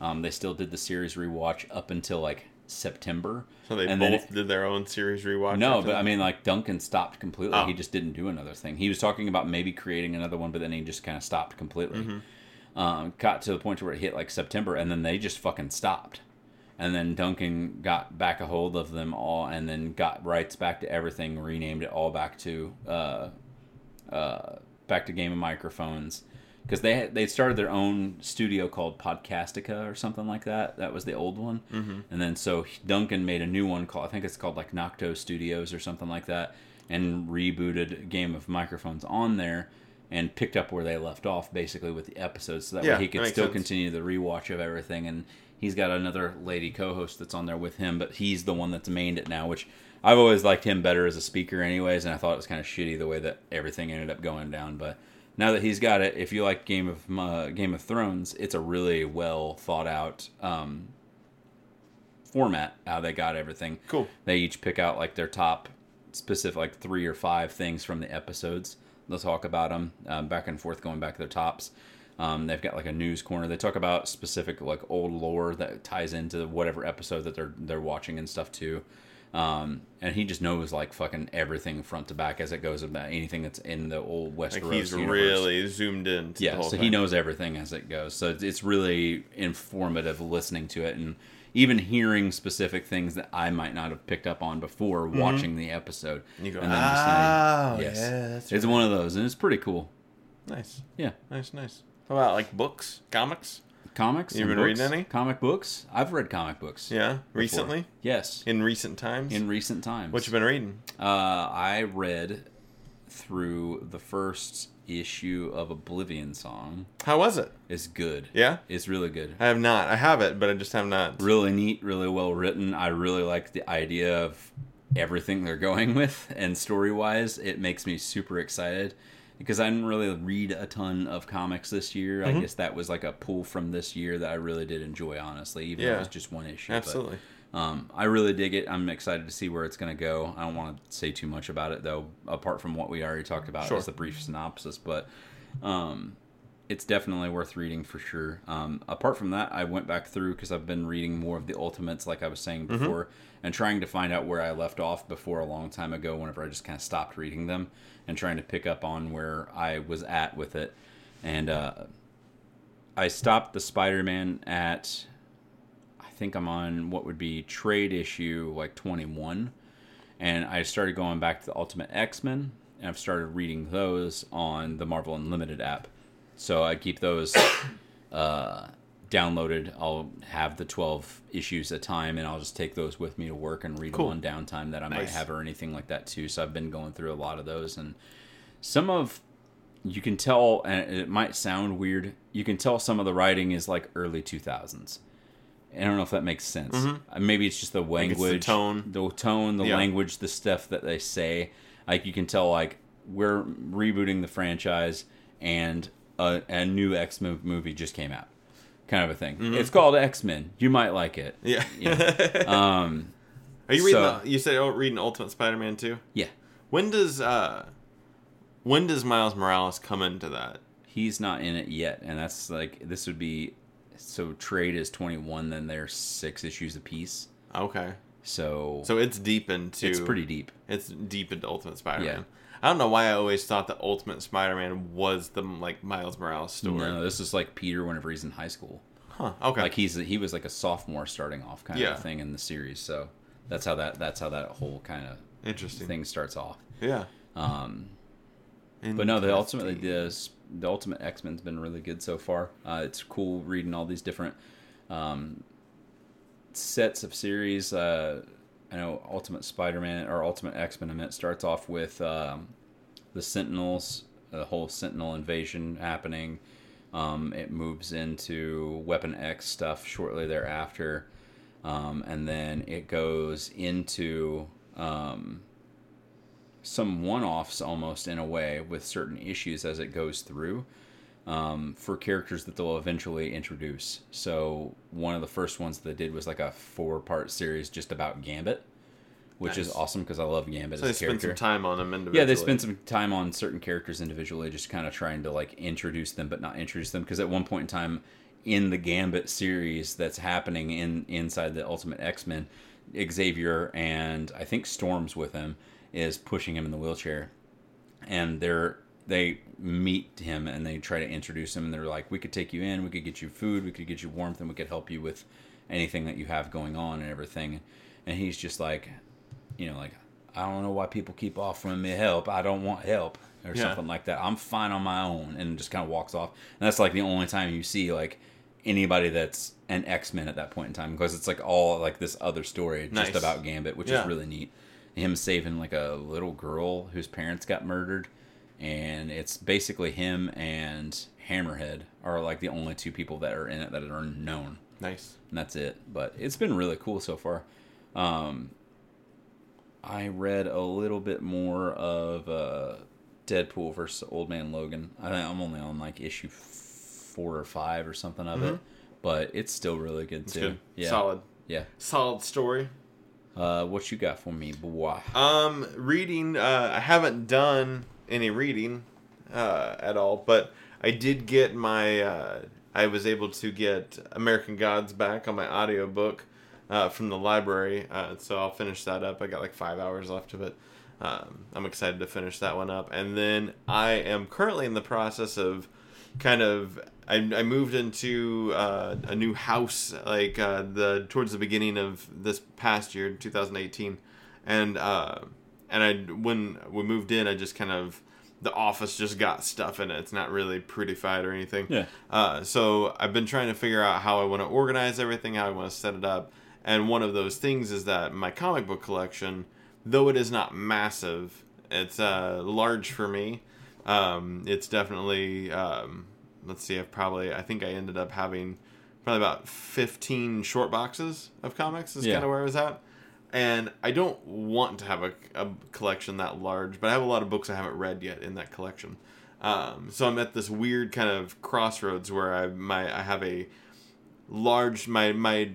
Um, they still did the series rewatch up until like September. So they and both did their own series rewatch. no, but? I mean, like Duncan stopped completely. Oh. He just didn't do another thing. He was talking about maybe creating another one, but then he just kind of stopped completely. Mm-hmm. Um, got to the point where it hit like September, and then they just fucking stopped. And then Duncan got back a hold of them all, and then got rights back to everything, renamed it all back to uh, uh, back to Game of Microphones because they had, they started their own studio called Podcastica or something like that. That was the old one, mm-hmm. and then so Duncan made a new one called I think it's called like Nocto Studios or something like that, and rebooted Game of Microphones on there. And picked up where they left off, basically with the episodes, so that Yeah, way he could still sense. continue the rewatch of everything. And he's got another lady co-host that's on there with him, but he's the one that's mained it now, which I've always liked him better as a speaker, anyways. And I thought it was kind of shitty the way that everything ended up going down. But now that he's got it, if you like Game of uh, Game of Thrones, it's a really well thought out um, format. How they got everything. Cool. They each pick out like their top specific, like three or five things from the episodes. They'll talk about them um, back and forth, going back to their tops. Um, they've got like a news corner. They talk about specific like old lore that ties into whatever episode that they're they're watching and stuff too. Um, and he just knows like fucking everything front to back as it goes about anything that's in the old Westeros. like he's universe. really zoomed in. Yeah, so he knows everything as it goes. So it's really informative listening to it and even hearing specific things that I might not have picked up on before watching the episode. And you go, and then oh, yes. yeah, that's It's one of those, and it's pretty cool. nice, Yeah. nice, nice. How about like books, comics? Comics. You been books? reading any? Comic books? I've read comic books. Yeah, before. recently, Yes. in recent times. In recent times. what you been reading? Uh, I read through the first issue of Oblivion Song. How was it? It's good. Yeah, It's really good. I have not. I have it, but I just have not. really neat, really well written. I really like the idea of everything they're going with, and story wise, it makes me super excited because I didn't really read a ton of comics this year. Mm-hmm. I guess that was like a pull from this year that I really did enjoy, honestly, even though it was just one issue. but, Absolutely. Um, I really dig it. I'm excited to see where it's going to go. I don't want to say too much about it though, apart from what we already talked about Sure. as the brief synopsis. But um, it's definitely worth reading for sure. Um, apart from that, I went back through because I've been reading more of the Ultimates, like I was saying Mm-hmm. before, and trying to find out where I left off before a long time ago. Whenever I just kind of stopped reading them and trying to pick up on where I was at with it, and uh, I stopped the Spider-Man at think I'm on what would be trade issue like 21. And I started going back to the Ultimate X Men, and I've started reading those on the Marvel Unlimited app. So I keep those uh, downloaded. I'll have the 12 issues a time, and I'll just take those with me to work and read Cool. them on downtime that I might have or anything like that too. So I've been going through a lot of those, and some of you can tell, and it might sound weird. You can tell some of the writing is like early 2000s. I don't know if that makes sense. Uh, Maybe it's just the it's the language, tone. the tone, the Yeah. language, the stuff that they say. Like you can tell, like we're rebooting the franchise, and a, a new X Men movie just came out, kind of a thing. It's called X Men. You might like it. Yeah. Um, Are you reading? so- the, you said oh, reading Ultimate Spider-Man too. yeah, When does uh, when does Miles Morales come into that? he's not in it yet, and that's like this would be. So trade is twenty one. Then there's six issues apiece. Okay, So, so it's deep into. it's pretty deep. It's deep into Ultimate Spider-Man. Yeah. I don't know why I always thought that Ultimate Spider-Man was the like Miles Morales story. No, this is like Peter whenever he's in high school. Huh. Okay. Like he's he was like a sophomore starting off kind Yeah. of thing in the series. So that's how that that's how that whole kind of Interesting. thing starts off. Yeah. Um, but no, the ultimately the the Ultimate X Men's been really good so far. Uh, it's cool reading all these different um, sets of series. Uh, I know Ultimate Spider Man or Ultimate X Men. I meant starts off with um, the Sentinels, the whole Sentinel invasion happening. Um, it moves into Weapon X stuff shortly thereafter, um, and then it goes into um, some one-offs almost in a way with certain issues as it goes through um, for characters that they'll eventually introduce. So one of the first ones they did was like a four-part series just about Gambit, which is awesome because I love Gambit So they as a spend some time on them individually. Yeah, they spend some time on certain characters individually, just kind of trying to like introduce them, but not introduce them. Because at one point in time, in the Gambit series that's happening in inside the Ultimate X Men, Xavier and I think Storm's with him is pushing him in the wheelchair, and they're they meet him and they try to introduce him and they're like, we could take you in, we could get you food, we could get you warmth, and we could help you with anything that you have going on and everything. And he's just like, you know, like I don't know why people keep offering me help. I don't want help or Yeah. something like that. I'm fine on my own, and just kind of walks off. And that's like the only time you see like anybody that's an X Men at that point in time because it's like all like this other story Nice. just about Gambit, which Yeah. is really neat. Him saving like a little girl whose parents got murdered, and it's basically him and Hammerhead are like the only two people that are in it that are known Nice. and that's it. But it's been really cool so far. Um, I read a little bit more of uh, Deadpool versus Old Man Logan. I, i'm only on like issue four or five or something of it, but it's still really good It's too. good. Yeah, Solid. yeah. Solid story. Uh, what you got for me, boy? Um, reading. Uh, I haven't done any reading uh, at all, but I did get my. Uh, I was able to get American Gods back on my audiobook uh, from the library, uh, so I'll finish that up. I got like five hours left of it. Um, I'm excited to finish that one up, and then I am currently in the process of kind of. I, I moved into uh, a new house like uh, the towards the beginning of this past year, 2018, and uh, and I when we moved in, I just kind of the office just got stuff in it. It's not really prettified or anything. Yeah. Uh, so I've been trying to figure out how I want to organize everything, how I want to set it up, and one of those things is that my comic book collection, though it is not massive, it's uh, large for me. Um, it's definitely um, let's see, I've probably I think I ended up having probably about fifteen short boxes of comics. Is Yeah. kind of where I was at and I don't want to have a, a collection that large, but I have a lot of books I haven't read yet in that collection. Um, so I'm at this weird kind of crossroads where I my I have a large my my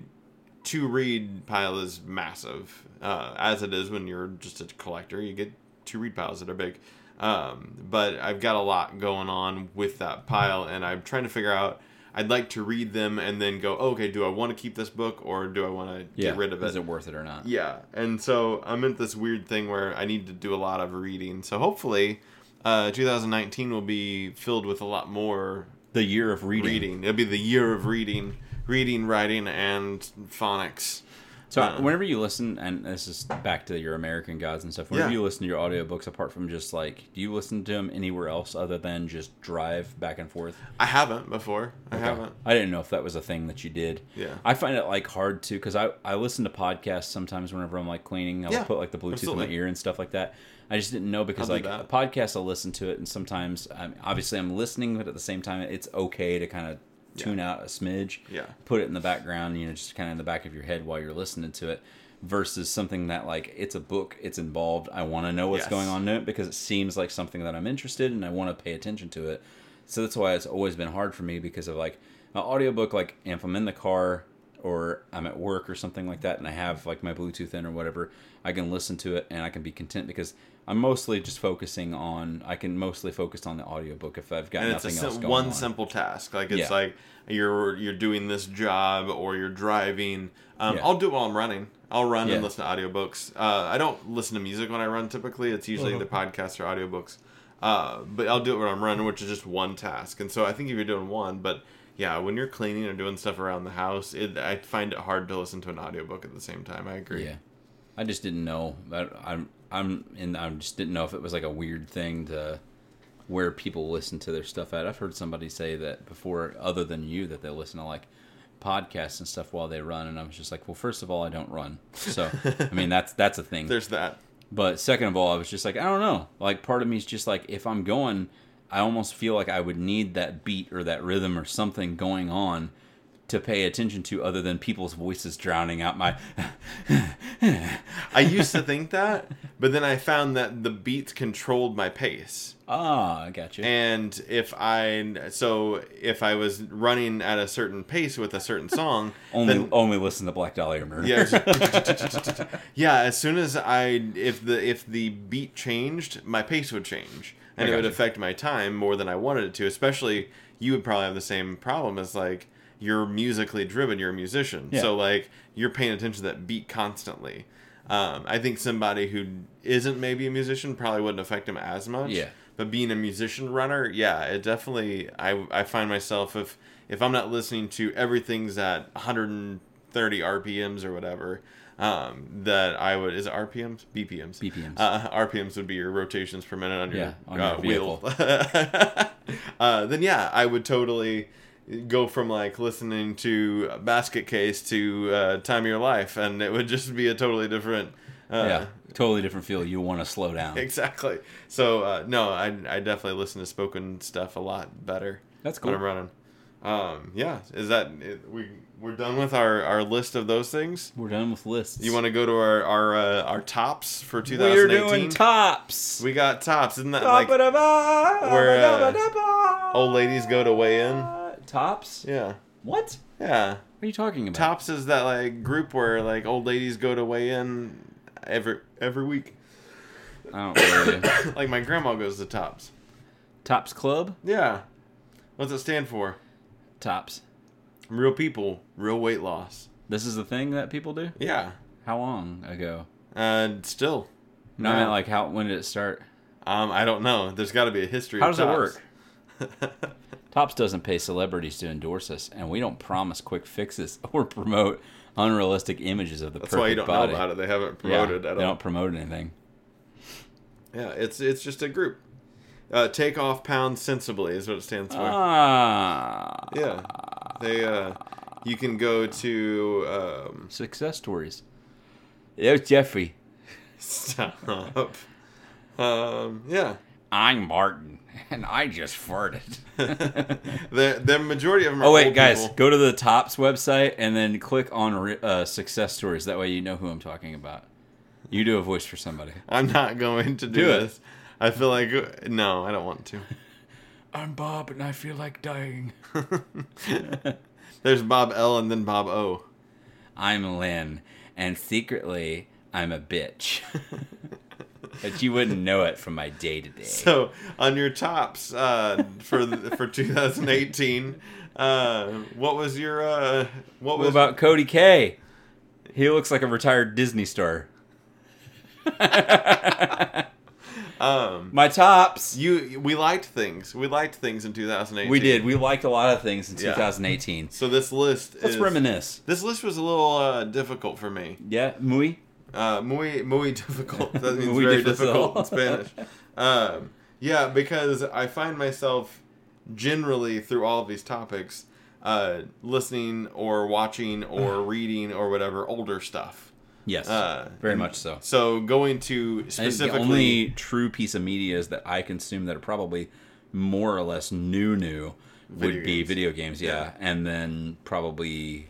to read pile is massive, uh, as it is when you're just a collector. You get two read piles that are big, um, but I've got a lot going on with that pile, and I'm trying to figure out. I'd like to read them and then go, okay, do I want to keep this book or do I want to Yeah, get rid of it? Is it worth it or not? Yeah, and so I'm in this weird thing where I need to do a lot of reading. So hopefully, uh, 2019 will be filled with a lot more The year of reading. reading. It'll be the year of reading, reading, writing, and phonics. So Uh, whenever you listen, and this is back to your American Gods and stuff. Whenever Yeah. you listen to your audiobooks, apart from just like, do you listen to them anywhere else other than just drive back and forth? I haven't before. I Okay. haven't. I didn't know if that was a thing that you did. Yeah. I find it like hard to because I I listen to podcasts sometimes whenever I'm like cleaning. I'll Yeah, put like the Bluetooth in my ear and stuff like that. I just didn't know because I'll like that. podcasts, I'll listen to it, and sometimes I'm, obviously I'm listening, but at the same time it's okay to kind of tune out a smidge. Yeah. Put it in the background, you know, just kind of in the back of your head while you're listening to it. Versus something that like it's a book, it's involved. I want to know what's Yes. going on in it because it seems like something that I'm interested in and I want to pay attention to it. So that's why it's always been hard for me because of like an audiobook like if I'm in the car or I'm at work or something like that and I have like my Bluetooth in or whatever, I can listen to it and I can be content because I'm mostly just focusing on I can mostly focus on the audiobook if I've got And it's a nothing else going one on. simple task. Like it's Yeah. like you're you're doing this job or you're driving. Um, Yeah. I'll do it while I'm running. I'll run Yeah. and listen to audiobooks. Uh, I don't listen to music when I run. Typically, it's usually Uh-huh. either podcasts or audiobooks. Uh, but I'll do it when I'm running, which is just one task. And so I think if you're doing one, but yeah, when you're cleaning or doing stuff around the house, it, I find it hard to listen to an audiobook at the same time. I agree. Yeah, I just didn't know that I'm I'm and I just didn't know if it was like a weird thing to where people listen to their stuff at. I've heard somebody say that before, other than you, that they listen to like podcasts and stuff while they run, and I was just like, well, first of all, I don't run, so I mean that's that's a thing. There's that. But second of all, I was just like, I don't know. Like part of me is just like, if I'm going, I almost feel like I would need that beat or that rhythm or something going on to pay attention to other than people's voices drowning out my I used to think that, but then I found that the beats controlled my pace. Ah, I got you. And if I so if I was running at a certain pace with a certain song, only then only listen to Black Dahlia Murder. yeah, yeah. As soon as I if the if the beat changed, my pace would change, and it would gotcha. affect my time more than I wanted it to. Especially you would probably have the same problem as like you're musically driven. You're a musician, Yeah. so like you're paying attention to that beat constantly. Um, I think somebody who isn't maybe a musician probably wouldn't affect him as much. Yeah. But being a musician runner, yeah, it definitely. I I find myself if if I'm not listening to everything's at 130 RPMs or whatever, um, that I would is it RPMs BPMs BPMs. uh, RPMs would be your rotations per minute on your, Yeah, on uh, your wheel. uh, then yeah, I would totally go from like listening to Basket Case to uh, Time of Your Life, and it would just be a totally different. Uh, yeah, totally different feel. You want to slow down. Exactly. So uh, no, I I definitely listen to spoken stuff a lot better. That's cool. when. I'm running. Um, yeah, is that it, we we're done with our, our list of those things? We're done with lists. You want to go to our our uh, our tops for 2018? We're doing tops. we got tops, isn't that like where uh, old ladies go to weigh in? Tops? yeah What? yeah? What are you talking about? Tops is that like group where like old ladies go to weigh in every every week. I don't really. like my grandma goes to Tops. Tops Club? Yeah, what's it stand for? Tops. Real people, real weight loss. This is the thing that people do? Yeah, How long ago? and still. No, I No. meant like how when did it start? Um, I don't know. There's got to be a history. How does it work? Tops doesn't pay celebrities to endorse us, and we don't promise quick fixes or promote unrealistic images of the That's perfect why you don't body. know about it. They haven't promoted Yeah, promoted they at don't promote anything. Yeah, it's it's just a group. Uh, take off pounds sensibly is what it stands for. Ah, Yeah, they. Uh, you can go to. Um, success stories. There's Jeffrey. stop. Um, yeah, I'm Martin, and I just farted. the the majority of them. Are oh wait, guys, people. go to the Tops website and then click on uh, success stories. That way, you know who I'm talking about. You do a voice for somebody. I'm not going to do, Do it. this. I feel like no, I don't want to. I'm Bob, and I feel like dying. There's Bob L and then Bob O. I'm Lynn, and secretly, I'm a bitch. But you wouldn't know it from my day to day. So on your tops uh, for the- for 2018, uh, what was your uh, what What was about Cody K? He looks like a retired Disney star. um My tops. you we liked things we liked things in 2018 We did. We liked a lot of things in Yeah. 2018. so this list Let's is, reminisce. this list was a little uh, difficult for me Yeah, muy. Uh, muy muy difficult that means Muy very difficult in Spanish um, yeah because I find myself generally through all of these topics uh, listening or watching or reading or whatever older stuff Yes, Uh, very much so. So going to specifically, the only true piece of media is that I consume that are probably more or less new new would Video be games. video games, yeah. Yeah. and then probably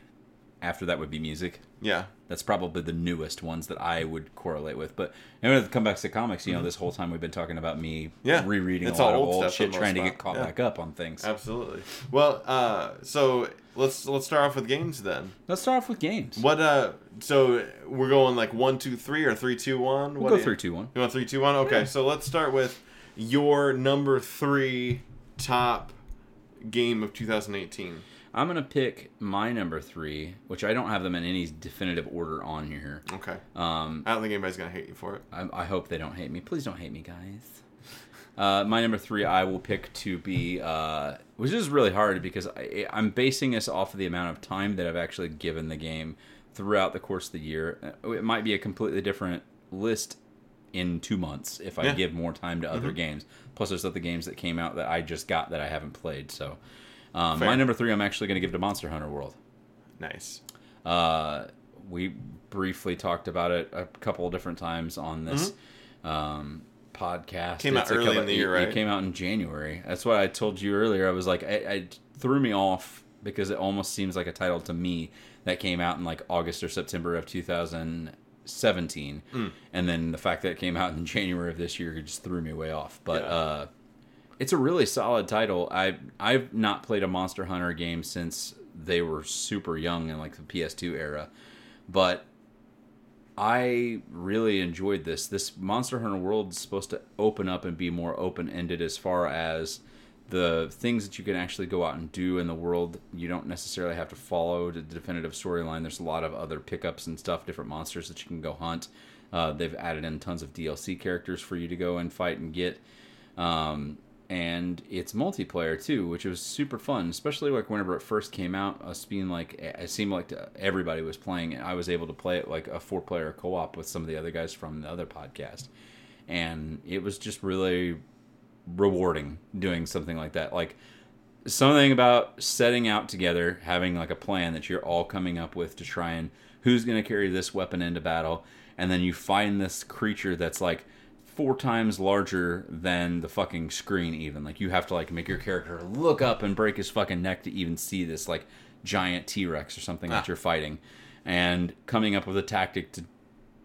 after that would be music. yeah, That's probably the newest ones that I would correlate with. But when it comes back to comics, you know, this whole time we've been talking about me Mm-hmm. Yeah. rereading It's a lot all of old old stuff for shit, trying to get caught Yeah. back up on things. absolutely. Well, uh, so let's let's start off with games then. Let's start off with games. What uh, so we're going like one, two, three, or three, two, one. We'll What go do you- through. You want three, two, one? Okay, so let's start with your number three top game of 2018. I'm gonna pick my number three, which I don't have them in any definitive order on here. Okay, Um, I don't think anybody's gonna hate you for it. I, I hope they don't hate me. Please don't hate me, guys. Uh, my number three, I will pick to be, uh, which is really hard because I, I'm basing this off of the amount of time that I've actually given the game throughout the course of the year. Uh, It might be a completely different list in two months if I Yeah. give more time to other games. Plus, there's other games that came out that I just got that I haven't played. So, um, my number three, I'm actually going to give to Monster Hunter World. Nice. Uh, we briefly talked about it a couple of different times on this um, podcast. Mm-hmm. Came out It's a early in the year, it- right? It came out in January. That's what I told you earlier. I was like, I, it threw me off because it almost seems like a title to me that came out in like August or September of 2017, Mm. and then the fact that it came out in January of this year just threw me way off. But Yeah. uh, it's a really solid title. I I've not played a Monster Hunter game since they were super young in like the PS2 era, but I really enjoyed this. This Monster Hunter World is supposed to open up and be more open ended as far as the things that you can actually go out and do in the world, you don't necessarily have to follow the definitive storyline. There's a lot of other pickups and stuff, different monsters that you can go hunt. Uh, they've added in tons of DLC characters for you to go and fight and get. Um, and it's multiplayer too, which was super fun. Especially like whenever it first came out, us being like, it seemed like everybody was playing. I was able to play it like a four-player co-op with some of the other guys from the other podcast, and it was just really rewarding doing something like that. Like something about setting out together, having like a plan that you're all coming up with to try and who's going to carry this weapon into battle, and then you find this creature that's like four times larger than the fucking screen even like you have to like make your character look up and break his fucking neck to even see this like giant t-rex or something ah. that you're fighting and coming up with a tactic to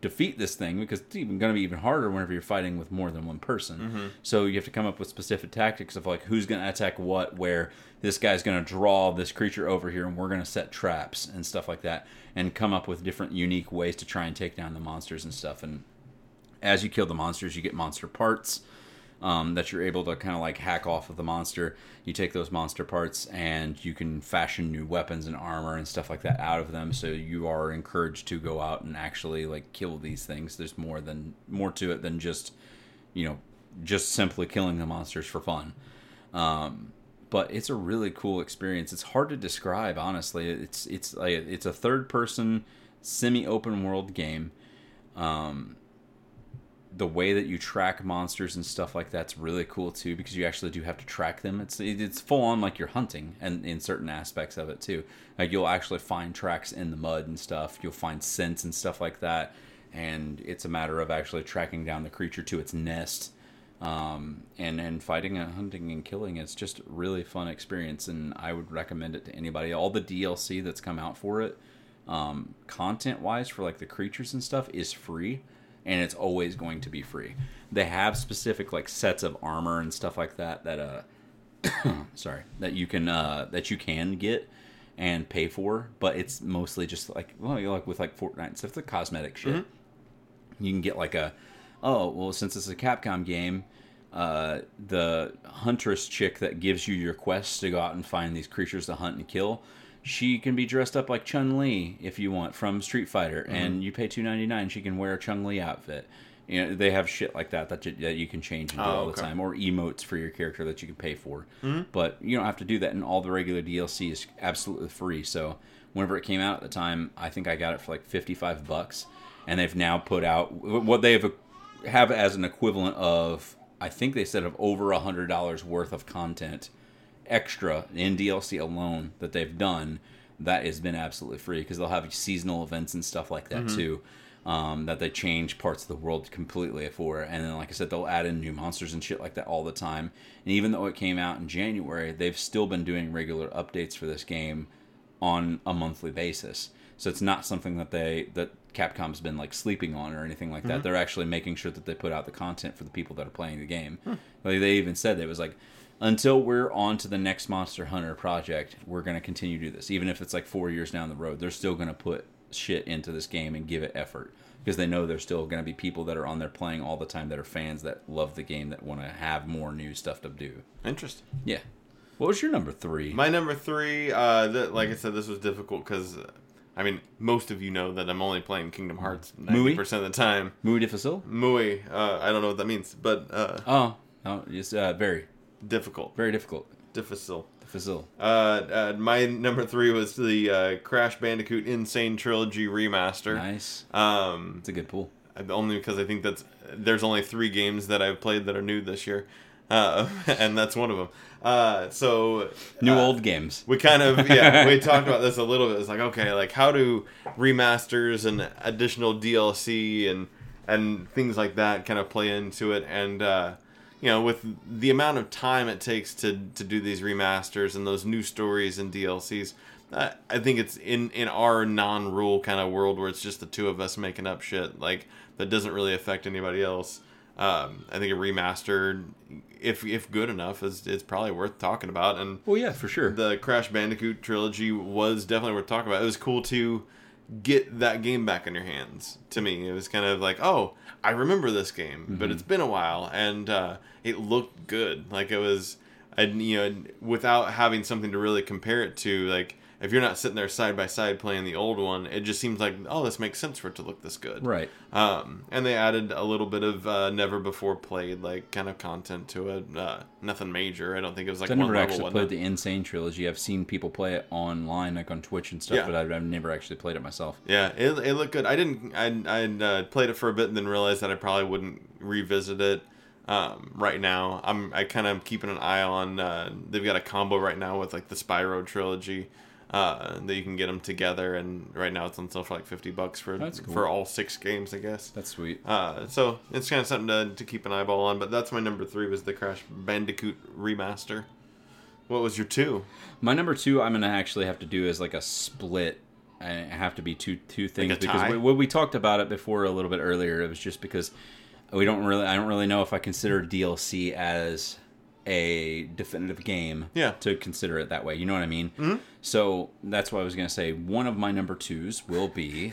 defeat this thing because it's even going to be even harder whenever you're fighting with more than one person mm-hmm. so you have to come up with specific tactics of like who's going to attack what where this guy's going to draw this creature over here and we're going to set traps and stuff like that and come up with different unique ways to try and take down the monsters and stuff and as you kill the monsters, you get monster parts um, that you're able to kind of like hack off of the monster. You take those monster parts and you can fashion new weapons and armor and stuff like that out of them. So you are encouraged to go out and actually like kill these things. There's more than more to it than just you know just simply killing the monsters for fun. Um, but it's a really cool experience. It's hard to describe, honestly. It's it's like it's a third person semi open world game. Um, the way that you track monsters and stuff like that's really cool too because you actually do have to track them. It's it's full on like you're hunting and in certain aspects of it too. Like you'll actually find tracks in the mud and stuff. You'll find scents and stuff like that. And it's a matter of actually tracking down the creature to its nest um, and and fighting and hunting and killing. It's just really fun experience and i would recommend it to anybody. All the dlc that's come out for it um, content wise for like the creatures and stuff is free and it's always going to be free. They have specific like sets of armor and stuff like that that uh sorry, that you can uh that you can get and pay for, but it's mostly just like well, you like with like Fortnite stuff, the cosmetic shit. Mm-hmm. You can get like a oh, well since it's a Capcom game, uh, the huntress chick that gives you your quests to go out and find these creatures to hunt and kill she can be dressed up like Chun Li if you want from Street Fighter, mm-hmm. and you pay two ninety nine. She can wear a Chun Li outfit. You know, they have shit like that that you, that you can change and do oh, all okay. the time, or emotes for your character that you can pay for. Mm-hmm. But you don't have to do that, and all the regular DLC is absolutely free. So whenever it came out at the time, I think I got it for like fifty five bucks, and they've now put out what they have have as an equivalent of I think they said of over a hundred dollars worth of content extra in DLC alone that they've done that has been absolutely free because they'll have seasonal events and stuff like that mm-hmm. too. Um, that they change parts of the world completely for, and then like I said, they'll add in new monsters and shit like that all the time. And even though it came out in January, they've still been doing regular updates for this game on a monthly basis. So it's not something that they that Capcom's been like sleeping on or anything like that. Mm-hmm. They're actually making sure that they put out the content for the people that are playing the game. Hmm. Like they even said it was like until we're on to the next Monster Hunter project, we're going to continue to do this. Even if it's like four years down the road, they're still going to put shit into this game and give it effort because they know there's still going to be people that are on there playing all the time that are fans that love the game that want to have more new stuff to do. Interesting. Yeah. What was your number three? My number three, uh, th- like I said, this was difficult because, I mean, most of you know that I'm only playing Kingdom Hearts 90% of the time. Muy difícil? Muy. Uh, I don't know what that means, but. Uh, oh, no, it's uh, very. Difficult. Very difficult. Difficile. Difficile. Uh, uh, my number three was the uh, Crash Bandicoot N. Sane Trilogy remaster. Nice. Um, it's a good pool. Only because I think that's there's only three games that I've played that are new this year, uh, and that's one of them. Uh, so new uh, old games. We kind of yeah we talked about this a little bit. It's like okay, like how do remasters and additional DLC and and things like that kind of play into it and uh, you know, with the amount of time it takes to to do these remasters and those new stories and DLCs, uh, I think it's in in our non-rule kind of world where it's just the two of us making up shit like that doesn't really affect anybody else. Um, I think a remaster, if if good enough, is it's probably worth talking about. And well, yeah, for sure. The Crash Bandicoot trilogy was definitely worth talking about. It was cool to get that game back in your hands. To me, it was kind of like, oh, I remember this game, mm-hmm. but it's been a while, and uh, it looked good. Like it was. and you know, without having something to really compare it to, like if you're not sitting there side by side playing the old one, it just seems like oh, this makes sense for it to look this good. Right. Um, and they added a little bit of uh, never before played like kind of content to it. Uh, nothing major. I don't think it was like I one never level. actually played the N. Sane trilogy. I've seen people play it online, like on Twitch and stuff, Yeah. but I've, I've never actually played it myself. Yeah, it, it looked good. I didn't. I I uh, played it for a bit and then realized that I probably wouldn't revisit it um, right now. I'm I kind of keeping an eye on. Uh, they've got a combo right now with like the Spyro trilogy. Uh, that you can get them together, and right now it's on sale for like fifty bucks for That's cool. for all six games, I guess. That's sweet. Uh, so it's kind of something to, to keep an eyeball on. But that's my number three was the Crash Bandicoot remaster. What was your two? My number two, I'm gonna actually have to do is like a split. I have to be two two things a because we, we talked about it before a little bit earlier, it was just because we don't really. I don't really know if I consider DLC as a definitive game. Yeah. To consider it that way, you know what I mean. Mm-hmm. So that's why I was gonna say one of my number twos will be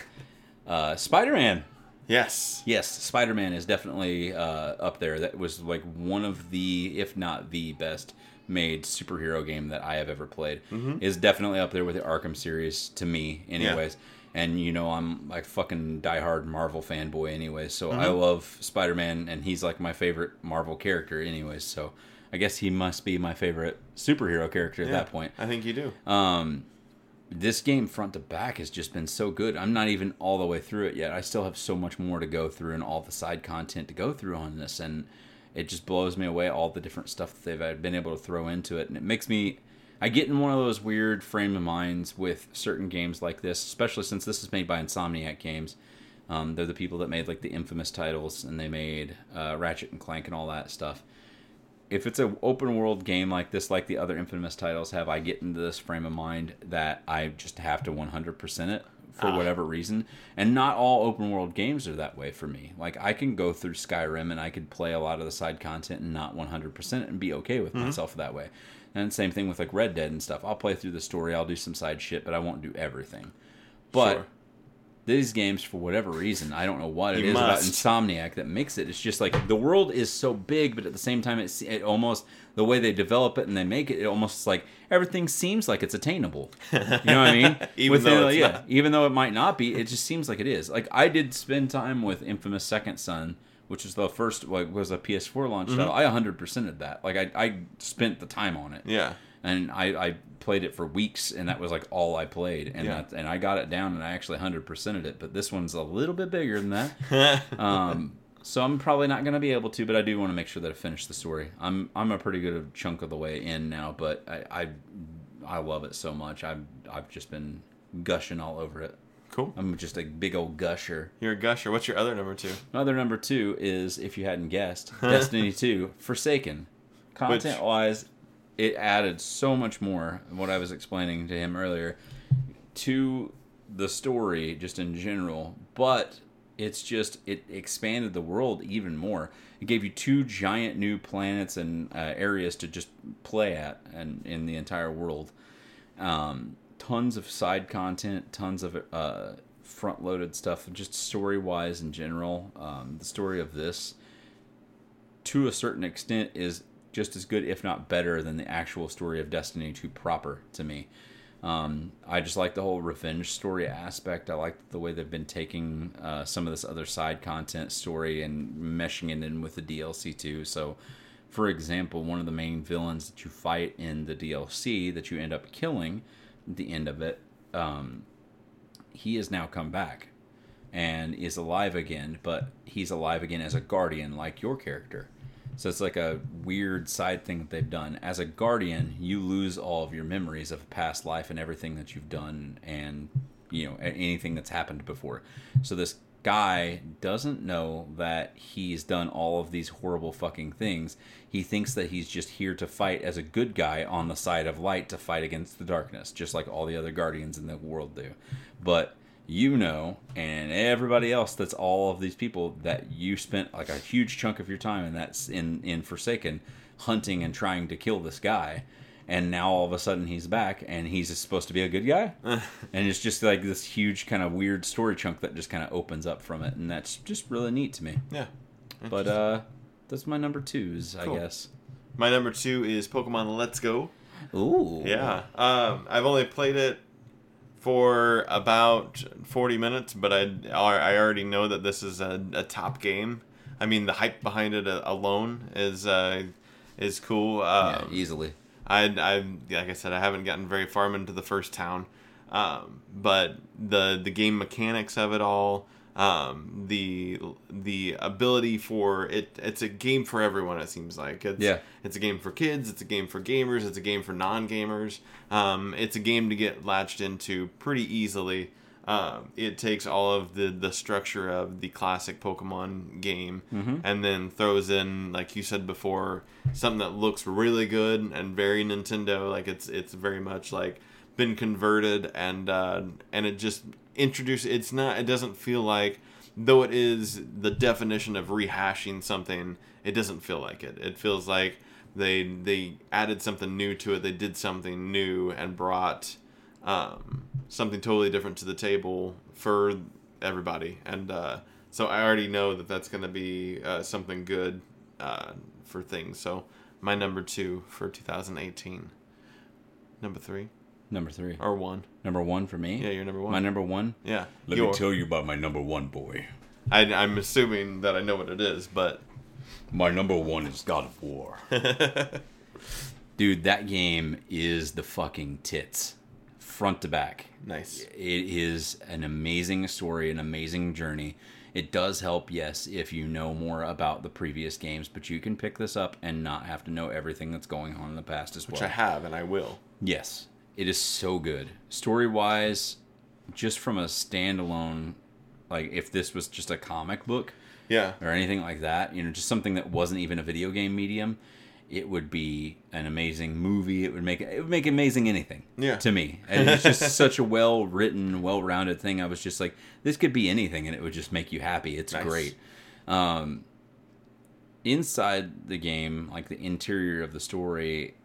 uh, Spider-Man. Yes. Yes, Spider Man is definitely uh, up there. That was like one of the, if not the best made superhero game that I have ever played. Is definitely up there with the Arkham series to me, anyways. And you know, I'm like fucking diehard Marvel fanboy, anyways. So I love Spider Man, and he's like my favorite Marvel character, anyways. So I guess he must be my favorite superhero character at Yeah, that point. I think you do. Um, this game front to back has just been so good. I'm not even all the way through it yet. I still have so much more to go through and all the side content to go through on this, and it just blows me away all the different stuff that they've been able to throw into it, and it makes me. I get in one of those weird frame of minds with certain games like this, especially since this is made by Insomniac Games. Um, they're the people that made like the infamous titles, and they made uh, Ratchet and Clank and all that stuff if it's an open world game like this, like the other infamous titles have, I get into this frame of mind that I just have to 100% it for Ah. whatever reason. And not all open world games are that way for me. Like I can go through Skyrim and I could play a lot of the side content and not 100% it and be okay with Mm-hmm. myself that way. And same thing with like Red Dead and stuff. I'll play through the story, I'll do some side shit, but I won't do everything. But Sure. These games for whatever reason i don't know what it You is about insomniac that makes it. It's just like the world is so big but at the same time it's it almost the way they develop it and they make it it almost like everything seems like it's attainable. You know what i mean? Even With though yeah not. even though it might not be it just seems like it is. Like i did spend time with infamous second son which is the first like was a ps4 launch Mm-hmm. title i 100%ed that. Like I, I spent the time on it. Yeah. And I, I played it for weeks, and that was like all I played, and Yeah. that, and I got it down, and I actually hundred percented it. But this one's a little bit bigger than that, um, so I'm probably not going to be able to. But I do want to make sure that I finish the story. I'm I'm a pretty good chunk of the way in now, but I I, I love it so much. I've I've just been gushing all over it. cool. I'm just a big old gusher. You're a gusher. What's your other number two? Other number two is, if you hadn't guessed, Destiny 2 Forsaken. Content wise, it added so much more, what I was explaining to him earlier, to the story just in general, but it's just, it expanded the world even more. It gave you two giant new planets and uh, areas to just play at and in the entire world. Um, tons of side content, tons of uh, front loaded stuff, just story wise in general. Um, the story of this, to a certain extent, is just as good, if not better, than the actual story of Destiny 2 proper to me. Um, I just like the whole revenge story aspect. I like the way they've been taking uh, some of this other side content story and meshing it in with the DLC too. So, for example, one of the main villains that you fight in the DLC that you end up killing at the end of it, um, he has now come back and is alive again, but he's alive again as a guardian, like your character. So it's like a weird side thing that they've done. As a guardian, you lose all of your memories of past life and everything that you've done and you know anything that's happened before. So this guy doesn't know that he's done all of these horrible fucking things. He thinks that he's just here to fight as a good guy on the side of light to fight against the darkness, just like all the other guardians in the world do. But you know, and everybody else that's all of these people that you spent like a huge chunk of your time and that's in in Forsaken hunting and trying to kill this guy. And now all of a sudden he's back and he's supposed to be a good guy. and it's just like this huge kind of weird story chunk that just kind of opens up from it. And that's just really neat to me. Yeah. But uh that's my number twos, Cool. I guess. My number two is Pokemon Let's Go. Ooh. Yeah. Um, I've only played it for about 40 minutes, but I, I already know that this is a, a top game. I mean, the hype behind it uh, alone is uh, is cool. Yeah, Um, easily. I, I, like I said, I haven't gotten very far into the first town, um, but the the game mechanics of it all, um, the the ability for it, it's a game for everyone. It seems like it's Yeah. it's a game for kids, it's a game for gamers, it's a game for non gamers. Um, it's a game to get latched into pretty easily. Um, it takes all of the, the structure of the classic Pokemon game and then throws in, like you said before, something that looks really good and very Nintendo. Like it's it's very much like been converted and uh, and it just introduces. It's not. It doesn't feel like though it is the definition of rehashing something. It doesn't feel like it. It feels like they they added something new to it. They did something new and brought um, something totally different to the table for everybody. And uh, so I already know that that's going to be uh, something good uh, for things. So my number two for 2018. Number three Number three. or one? Number one for me. Yeah, you're number one. My number one. yeah, Let your- me tell you about my number one boy. I, I'm assuming that I know what it is, but My number one is God of War. Dude, that game is the fucking tits. Front to back. nice. It is an amazing story, an amazing journey. It does help, yes, if you know more about the previous games, but you can pick this up and not have to know everything that's going on in the past as Which well. Which I have, and I will. Yes, it is so good. Story wise, just from a standalone, like if this was just a comic book Yeah. or anything like that, you know, just something that wasn't even a video game medium, it would be an amazing movie. It would make it would make amazing anything. Yeah. To me, and it's just such a well written, well rounded thing. I was just like, this could be anything, and it would just make you happy. It's Nice. great. Um, inside the game, like the interior of the story,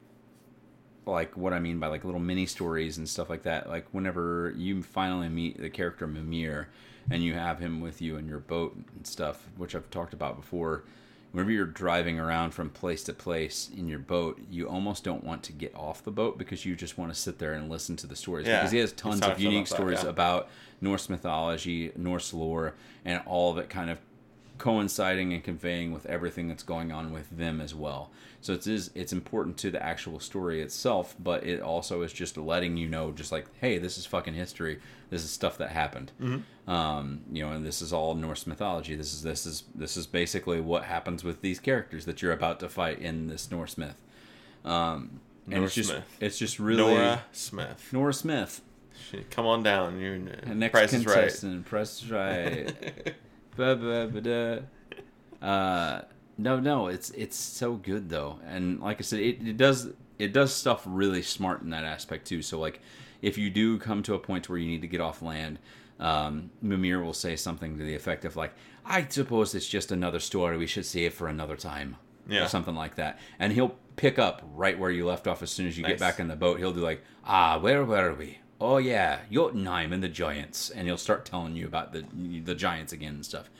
like what I mean by like little mini stories and stuff like that. Like whenever you finally meet the character Mimir and you have him with you in your boat and stuff, which I've talked about before. Whenever you're driving around from place to place in your boat, you almost don't want to get off the boat because you just want to sit there and listen to the stories. Yeah, because he has tons of unique about that, stories yeah. about Norse mythology, Norse lore, and all of it kind of coinciding and conveying with everything that's going on with them as well. So it is it's important to the actual story itself, but it also is just letting you know, just like, hey, this is fucking history. This is stuff that happened. Um, you know, and this is all Norse mythology. This is this is this is basically what happens with these characters that you're about to fight in this Norse myth. Um, and Nora it's just Smith. it's just really Nora Smith. Nora Smith. She- Come on down. You're next price is right. contestant, press right. Uh, no, no, it's it's so good though, and like I said, it, it does it does stuff really smart in that aspect too. So like, if you do come to a point where you need to get off land, um, Mimir will say something to the effect of like, "I suppose it's just another story. We should save for another time." Yeah. or something like that, and he'll pick up right where you left off as soon as you Nice. get back in the boat. He'll do like, "Ah, where were we?" Oh yeah, Jotunheim and the giants, and he'll start telling you about the the giants again and stuff,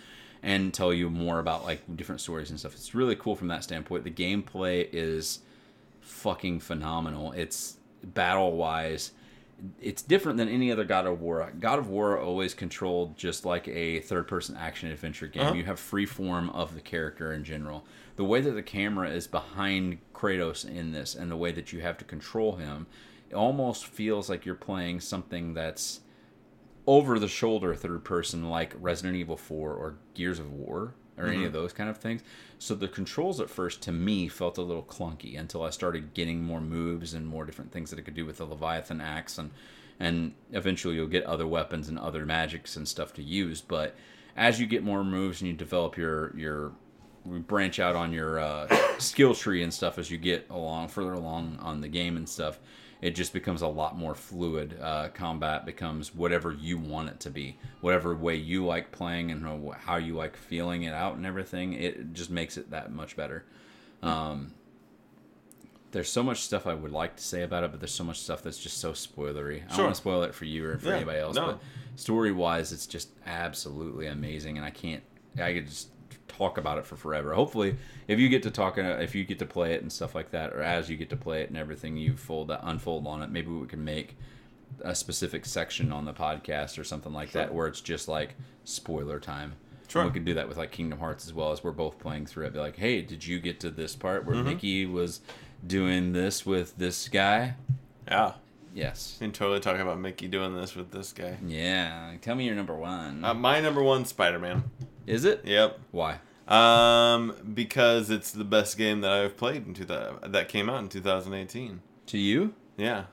and tell you more about like different stories and stuff. It's really cool from that standpoint. The gameplay is fucking phenomenal. It's battle wise, it's different than any other God of War. God of War always controlled just like a third person action adventure game. Uh-huh. You have free form of the character in general. The way that the camera is behind Kratos in this and the way that you have to control him, it almost feels like you're playing something that's over the shoulder third person like Resident Evil 4 or Gears of War or any of those kind of things. So the controls at first to me felt a little clunky until I started getting more moves and more different things that I could do with the Leviathan axe and and eventually you'll get other weapons and other magics and stuff to use, but as you get more moves and you develop your your branch out on your uh, skill tree and stuff as you get along further along on the game and stuff it just becomes a lot more fluid uh, combat becomes whatever you want it to be whatever way you like playing and how- you like feeling it out and everything it just makes it that much better um, there's so much stuff I would like to say about it, but there's so much stuff that's just so spoilery. I don't want to spoil it for you or for Yeah, anybody else, no. but story wise, it's just absolutely amazing, and I can't. I could just talk about it for forever. Hopefully, if you get to talk, uh, if you get to play it and stuff like that, or as you get to play it and everything, you fold that unfold on it. Maybe we can make a specific section on the podcast or something like that where it's just like spoiler time. Sure. And we could do that with like Kingdom Hearts as well as we're both playing through it. Be like, hey, did you get to this part where Mm-hmm. Mickey was doing this with this guy? Yeah. Yes. And totally talking about Mickey doing this with this guy. Yeah. Tell me your number one. Uh, my number one, Spider Man. Is it? Yep. Why? Um, because it's the best game that I've played in two thousand that came out in 2018. To you? Yeah.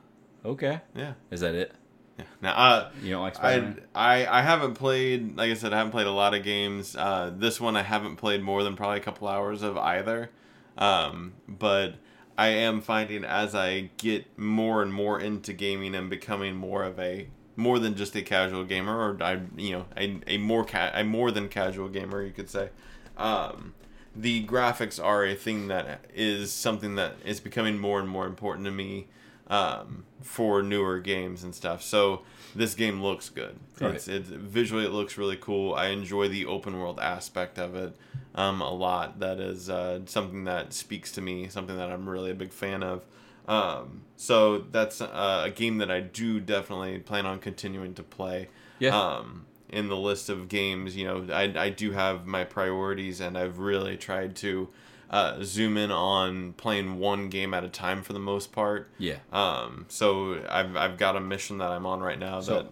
Okay. Yeah. Is that it? Yeah. Now, uh, You don't like I, Spider-Man? I I haven't played like I said I haven't played a lot of games. Uh, this one I haven't played more than probably a couple hours of either. Um, but I am finding as I get more and more into gaming and becoming more of a more than just a casual gamer or I you know a, a more ca- a more than casual gamer you could say. Um, the graphics are a thing that is something that is becoming more and more important to me um, for newer games and stuff. So this game looks good. Right. It's, it's visually it looks really cool. I enjoy the open world aspect of it um, a lot. That is uh, something that speaks to me. Something that I'm really a big fan of. Um, so that's uh, a game that I do definitely plan on continuing to play. Yeah. Um, in the list of games, you know, I, I do have my priorities, and I've really tried to uh, zoom in on playing one game at a time for the most part. yeah. Um, so I've I've got a mission that I'm on right now So,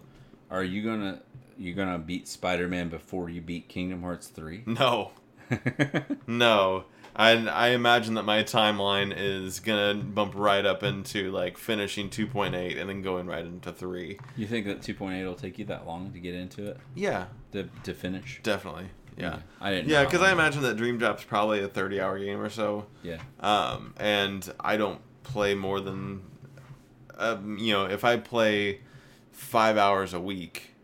are you gonna you gonna beat Spider-Man before you beat Kingdom Hearts three? no, no. I I imagine that my timeline is gonna bump right up into like finishing 2.8 and then going right into three. you think that two point eight will take you that long to get into it Yeah, to to finish? definitely. Yeah. I didn't. Yeah, because how I imagine that Dream Drop's probably a 30 hour game or so. Yeah. um, and I don't play more than, um, you know, if I play five hours a week,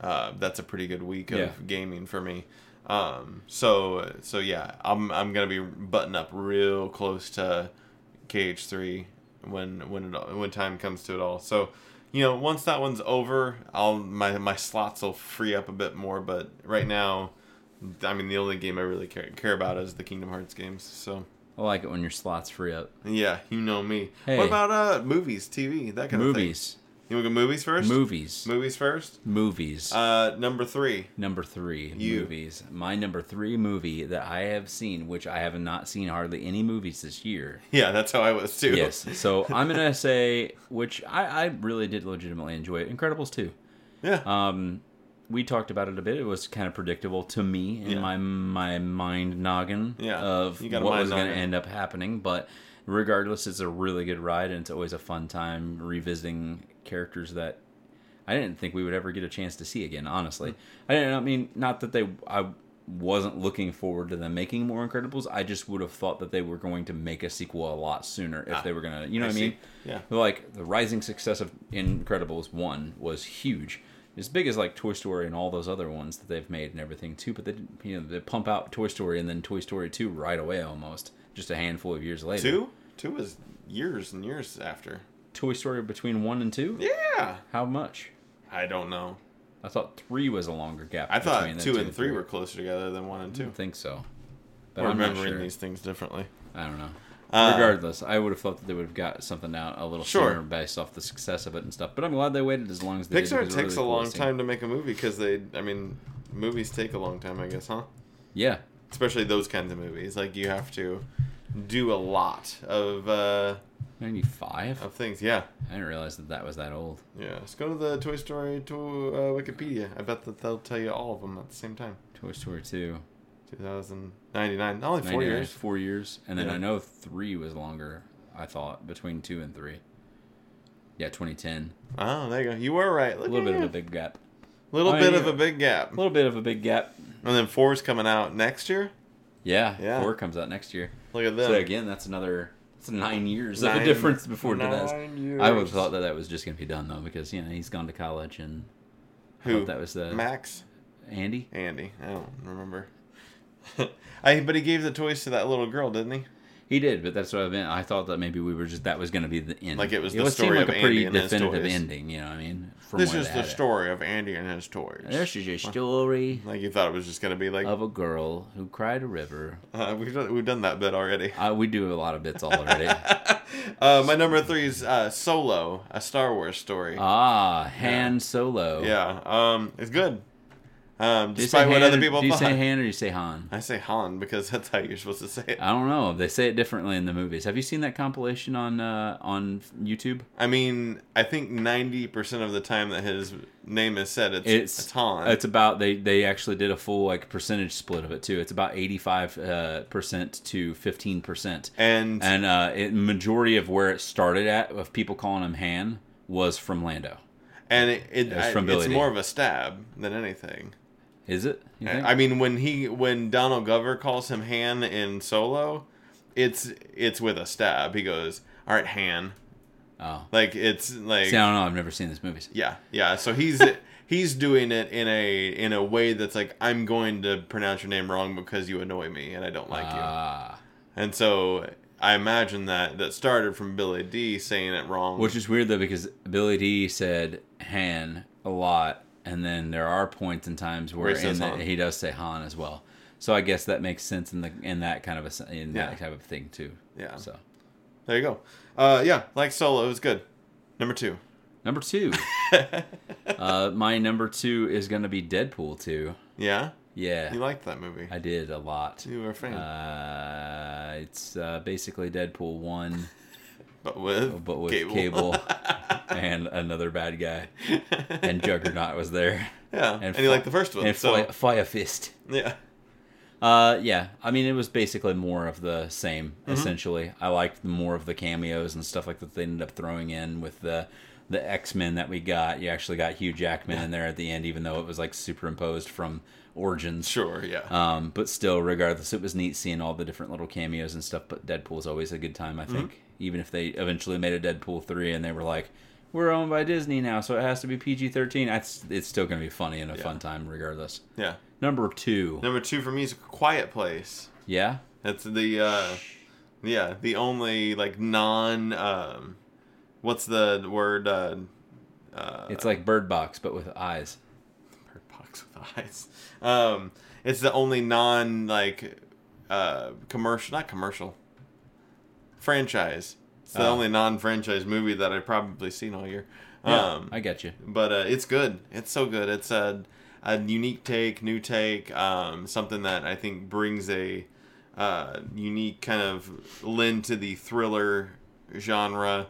uh, that's a pretty good week of Yeah. gaming for me. Um, so so yeah, I'm I'm gonna be button up real close to KH3 when when it all, when time comes to it all. So. You know, once that one's over, I'll my my slots will free up a bit more. But right now, I mean, the only game I really care, care about is the Kingdom Hearts games. So I like it when your slots free up. yeah, you know me. Hey. What about uh movies, TV, that kind Movies. of thing? You want to go movies first? Movies. Movies first. Movies. Uh, number three. number three you. movies. My number three movie that I have seen, which I have not seen hardly any movies this year. Yeah, that's how I was too. Yes. So I'm gonna say, which I, I really did legitimately enjoy it. Incredibles two. Yeah. Um, we talked about it a bit. It was kind of predictable to me in Yeah. my my mind noggin Yeah, of what got a mind was going to end up happening. But regardless, it's a really good ride, and it's always a fun time revisiting characters that I didn't think we would ever get a chance to see again. Honestly. I didn't. I mean, not that they. I wasn't looking forward to them making more Incredibles. I just would have thought that they were going to make a sequel a lot sooner if Ah, they were gonna. You know I what I see. mean? Yeah. like the rising success of Incredibles one was huge, as big as like Toy Story and all those other ones that they've made and everything too. But they didn't- you know they pump out Toy Story and then Toy Story two right away almost, just a handful of years later. Two. Two was years and years after. Toy Story between one and two. Yeah. How much? I don't know. I thought three was a longer gap. I thought the two and three were closer together than one and I two. don't think so. But We're I'm remembering sure. these things differently. I don't know. Uh, Regardless, I would have thought that they would have got something out a little Sure. sooner based off the success of it and stuff. But I'm glad they waited as long as they did. Pixar takes really a cool long see. time to make a movie because they, I mean, movies take a long time, I guess, huh? Yeah, Especially those kinds of movies. Like you have to do a lot of uh, ninety five. of things. Yeah. I didn't realize that that was that old. Yeah, let's go to the Toy Story to uh, Wikipedia. I bet that they'll tell you all of them at the same time. Toy Story 2. 2099, only four years. Four years. And then Yeah. I know 3 was longer, I thought, between 2 and 3. Yeah, 2010. Oh, there you go. You were right. A little bit of a big gap. A little Oh, bit of a big gap. A little bit of a big gap. And then 4 is coming out next year. Yeah, Yeah. 4 comes out next year. Look at them. So again, that's another that's nine years of a difference before nine years. I would have thought that that was just going to be done though, because you know he's gone to college and Who? that was the Max, Andy. Andy. I don't remember. I but he gave the toys to that little girl, didn't he? He did, but that's what I meant. I thought that maybe we were just that was going to be the end. Like it was it the story like of a pretty Andy and his definitive toys. ending. You know what I mean? This is the had it. story of Andy and his toys. This is a story Like you thought it was just gonna be like of a girl who cried a river. uh, we've done we've done that bit already. Uh, we do a lot of bits already. Uh, my number three is uh, Solo, a Star Wars story. ah, Han Solo. yeah, um, it's good. Um, Do you say despite what Han, other people do you thought. say Han or do you say Han? I say Han because that's how you're supposed to say it. I don't know. They say it differently in the movies. Have you seen that compilation on uh, on YouTube? I mean, I think ninety percent of the time that his name is said, it's It's it's Han. It's about they they actually did a full like percentage split of it too. It's about eighty five uh, percent to fifteen percent, and and uh, it, majority of where it started at of people calling him Han was from Lando. and it, it, It's I- from it's more of a stab than anything. Is it? I mean, when he when Donald Glover calls him Han in Solo, it's it's with a stab. He goes, "All right, Han." oh, Like it's like see, I don't know. I've never seen this movie. yeah, yeah. So he's he's doing it in a in a way that's like I'm going to pronounce your name wrong because you annoy me and I don't like you. Ah, And so I imagine that that started from Billy Dee saying it wrong. which is weird though because Billy Dee said Han a lot, and then there are points and times where Where the, he does say Han as well. So I guess that makes sense in the in that kind of a in Yeah. that type of thing too. Yeah. So there you go. Uh, yeah, like Solo, it was good. Number two. number two, uh, my number two is going to be Deadpool two. Yeah, Yeah, you liked that movie. I did a lot. You were a fan, Uh, it's uh, basically Deadpool one, but with but with Cable. Cable, and another bad guy, and Juggernaut was there, yeah, and, and you Fi- liked the first one. and so Fire, Fire Fist. yeah, Uh, yeah. I mean, it was basically more of the same. Mm-hmm. Essentially, I liked more of the cameos and stuff like that they ended up throwing in with the the X Men that we got. You actually got Hugh Jackman in there at the end, even though it was like superimposed from Origins. sure, yeah. Um, but still, regardless, it was neat seeing all the different little cameos and stuff. But Deadpool is always a good time, Mm-hmm. I think. Even if they eventually made a Deadpool three and they were like, "We're owned by Disney now, so it has to be PG thirteen. It's it's still going to be funny and a Yeah. fun time, regardless. yeah. Number two, Number two for me is Quiet Place. yeah, That's the uh, yeah the only like non um, what's the word uh, uh, it's like Bird Box but with eyes. bird box with eyes. Um, it's the only non like uh, commercial, not commercial, franchise. It's the Oh. only non-franchise movie that I've probably seen all year. Yeah, Um, I get you. but uh, it's good. It's so good. It's a, a unique take, new take, um, something that I think brings a uh, unique kind of lend to the thriller genre,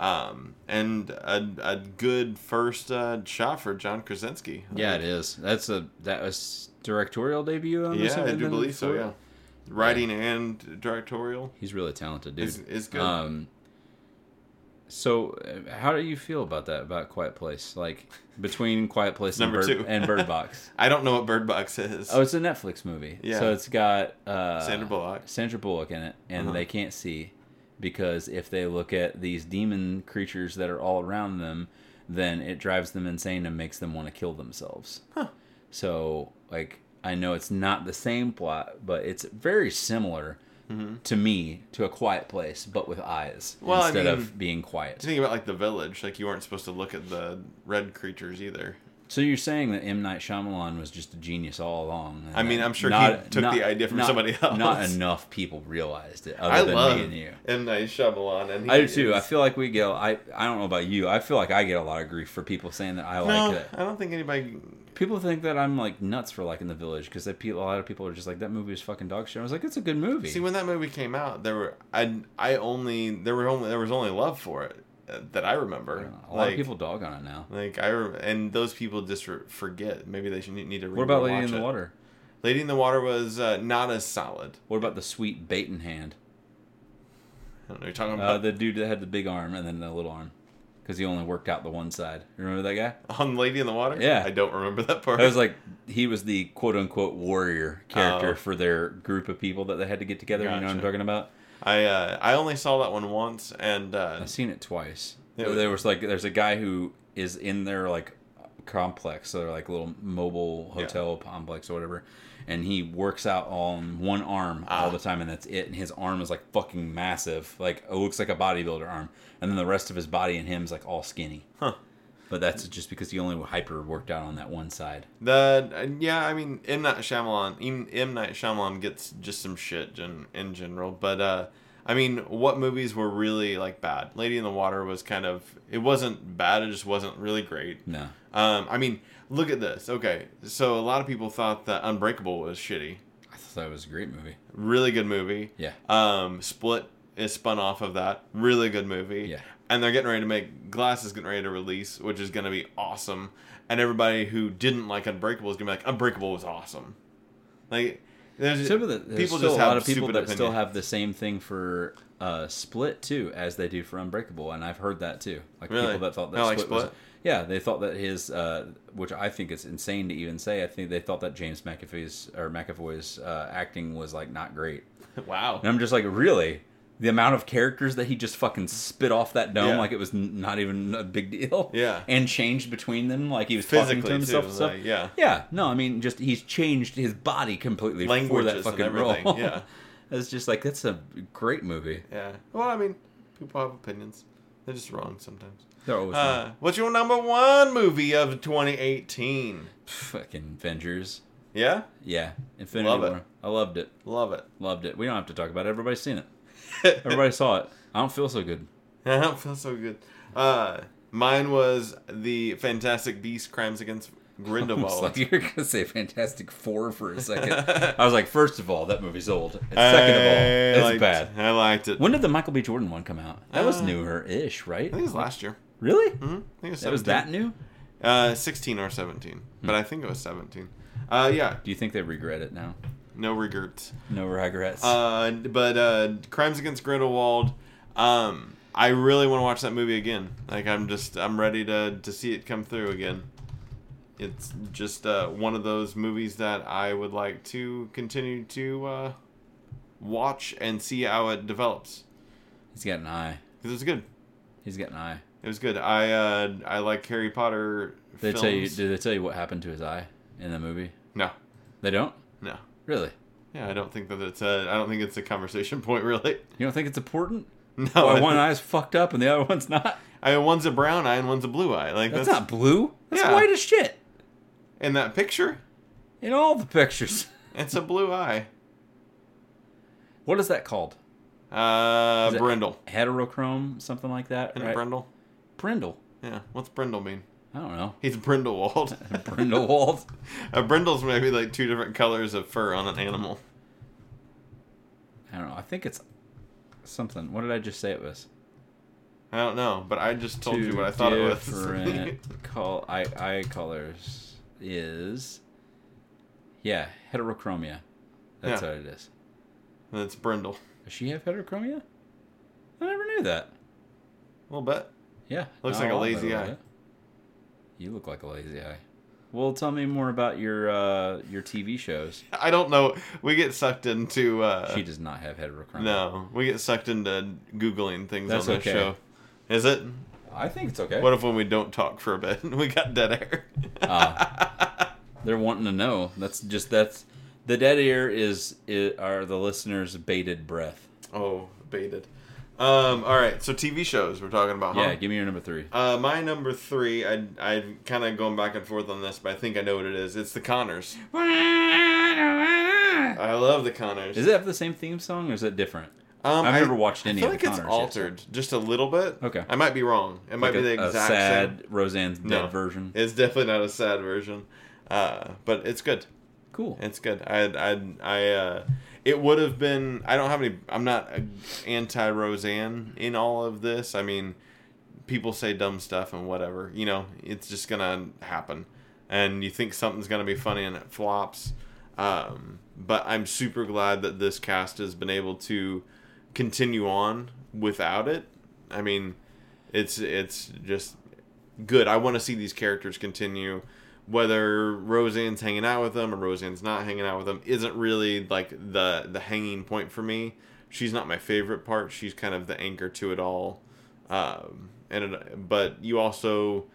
um, and a, a good first uh, shot for John Krasinski. Yeah, it is. That's a that was directorial debut. Yeah, I do believe so. for it? Yeah, writing and directorial He's really talented, dude. is, good. Um. So, uh, how do you feel about that? About Quiet Place, like between Quiet Place and Bird, two. and Bird Box. I don't know what Bird Box is. Oh, it's a Netflix movie. Yeah. So it's got uh, Sandra Bullock. Sandra Bullock in it, and Uh-huh. they can't see because if they look at these demon creatures that are all around them, then it drives them insane and makes them want to kill themselves. Huh. So, like, I know it's not the same plot, but it's very similar to me to a quiet place, but with eyes Mm-hmm. Well, I instead mean- of being quiet. Think about like the village. Like you weren't supposed to look at the red creatures either. So you're saying that M Night Shyamalan was just a genius all along? I mean, I'm sure he took the idea from not- somebody else. Not enough people realized it, other I than love me and you. M Night Shyamalan, and he I do too. I feel like we go. I I don't know about you. I feel like I get a lot of grief for people saying that I no, like it. I don't think anybody. People think that I'm like nuts for liking The Village because a lot of people are just like that movie is fucking dog shit. I was like, it's a good movie. See, when that movie came out, there were I I only there were only there was only love for it uh, that I remember. a lot like, of people dog on it now. like I re- and those people just re- forget. Maybe they should need to. Read. What about Lady in the it. Water? Lady in the Water was uh, not as solid. What about the sweet bait in hand? I don't know. You're talking Uh, about the dude that had the big arm and then the little arm, because he only worked out the one side. You remember that guy? on Lady in the Water. Yeah. I don't remember that part. It was like he was the quote unquote warrior character Oh. for their group of people that they had to get together. You know what I'm talking about? I uh, I only saw that one once, and uh, I've seen it twice. Yeah, there, was like there's a guy who is in their like complex, so they're like little mobile hotel complex or whatever, and he works out on one arm Ah. all the time, and that's it. And his arm is like fucking massive, like it looks like a bodybuilder arm, and then the rest of his body and him is like all skinny. Huh. But that's just because he only hyper worked out on that one side. The uh, yeah, I mean M Night Shyamalan, M, M Night Shyamalan gets just some shit in, in general, but uh, I mean, what movies were really like bad? Lady in the Water was kind of it wasn't bad, it just wasn't really great. No, Um, I mean, look at this. Okay, so a lot of people thought that Unbreakable was shitty. I thought that was a great movie. Really good movie. Yeah. Um, Split is spun off of that. Really good movie. Yeah. And they're getting ready to make Glass is getting ready to release, which is going to be awesome. And everybody who didn't like Unbreakable is going to be like, Unbreakable was awesome. Like, there's Some of the, there's people still just a lot of people that opinion. still have the same thing for uh, Split too, as they do for Unbreakable, and I've heard that too. Like Really? people that thought that I like Split, was, yeah, they thought that his, uh, which I think is insane to even say. I think they thought that James McAfee's or McAvoy's uh, acting was like not great, wow. and I'm just like, really. The amount of characters that he just fucking spit off that dome Yeah. like it was n- not even a big deal. Yeah. And changed between them like he was talking to himself too. Like, yeah. Yeah, no, I mean, just he's changed his body completely for Languages that and fucking everything, role. yeah. it's just like that's a great movie. Yeah. Well, I mean, people have opinions. They're just wrong sometimes. They're always Uh, what's your number one movie of 2018? fucking Avengers. Yeah? Yeah, Infinity Love it. War. I loved it. Love it. Loved it. We don't have to talk about it. Everybody's seen it. Everybody saw it. I don't feel so good. I don't feel so good. Uh, mine was the Fantastic Beast Crimes Against Grindelwald. like you're gonna say Fantastic Four for a second. I was like, first of all, that movie's old. And second of all, it's liked- bad. I liked it. When did the Michael B. Jordan one come out? That was Uh, newer-ish, right? I think it was last year. Really? Mm-hmm. I think it was That was 17. that new? Uh, 16 or 17. But I think it was 17. Uh, yeah. Do you think they regret it now? No regrets. No regrets. Uh, but uh, Crimes Against Grindelwald. Um, I really want to watch that movie again. Like I'm just I'm ready to to see it come through again. It's just uh, one of those movies that I would like to continue to uh, watch and see how it develops He's got an eye. because it's good. He's got an eye. It was good. I uh, I like Harry Potter they films. tell you? Did they tell you what happened to his eye in the movie? No, They don't. no. Really? Yeah, I don't think that it's a. I don't think it's a conversation point really. You don't think it's important? No, Why one eye's fucked up and the other one's not? I one's a brown eye and one's a blue eye. Like That's, that's, not blue. That's Yeah. white as shit. in that picture. In all the pictures. It's a blue eye. What is that called? Uh, brindle. Heterochrome, something like that, right? brindle? Brindle. Yeah. What's brindle mean? I don't know. He's Brindlewald. Brindlewald. uh, brindle's maybe like two different colors of fur on an animal. I don't know. I think it's something. What did I just say it was? I don't know, but I just told you what I thought it was. different col- eye, eye colors is yeah heterochromia. That's Yeah. what it is. and it's brindle. Does she have heterochromia? I never knew that. A little bit. Yeah, Looks like a lazy eye. with it. You look like a lazy eye. Well, tell me more about your uh, your TV shows. I don't know. We get sucked into. Uh, She does not have heterochromia. no, we get sucked into googling things That's on this okay. show. Is it? I think it's okay. What if when we don't talk for a bit, we got dead air? Ah. They're wanting to know. That's just that's the dead air is, is are the listeners' bated breath. oh, baited. Um. All right. So TV shows we're talking about. Huh? Yeah, give me your number three. Uh, my number three, I I kind of going back and forth on this, but I think I know what it is. It's the Conners. I love the Conners. Is it have the same theme song or is it different? Um, I've I- never watched any I feel of like the it's Conners yet, altered just a little bit. Okay. I might be wrong. It might Like be a, the exact sad same. Roseanne's dead No. version. It's definitely not a sad version, uh, but it's good. Cool. It's good. I I I uh, it would have been. I don't have any. I'm not anti Roseanne in all of this. I mean, people say dumb stuff and whatever. You know, it's just gonna happen, and you think something's gonna be funny and it flops. Um, but I'm super glad that this cast has been able to continue on without it. I mean, it's it's just good. I want to see these characters continue. Whether Roseanne's hanging out with them or Roseanne's not hanging out with them isn't really like the the hanging point for me. She's not my favorite part. She's kind of the anchor to it all. Um, and it, but you also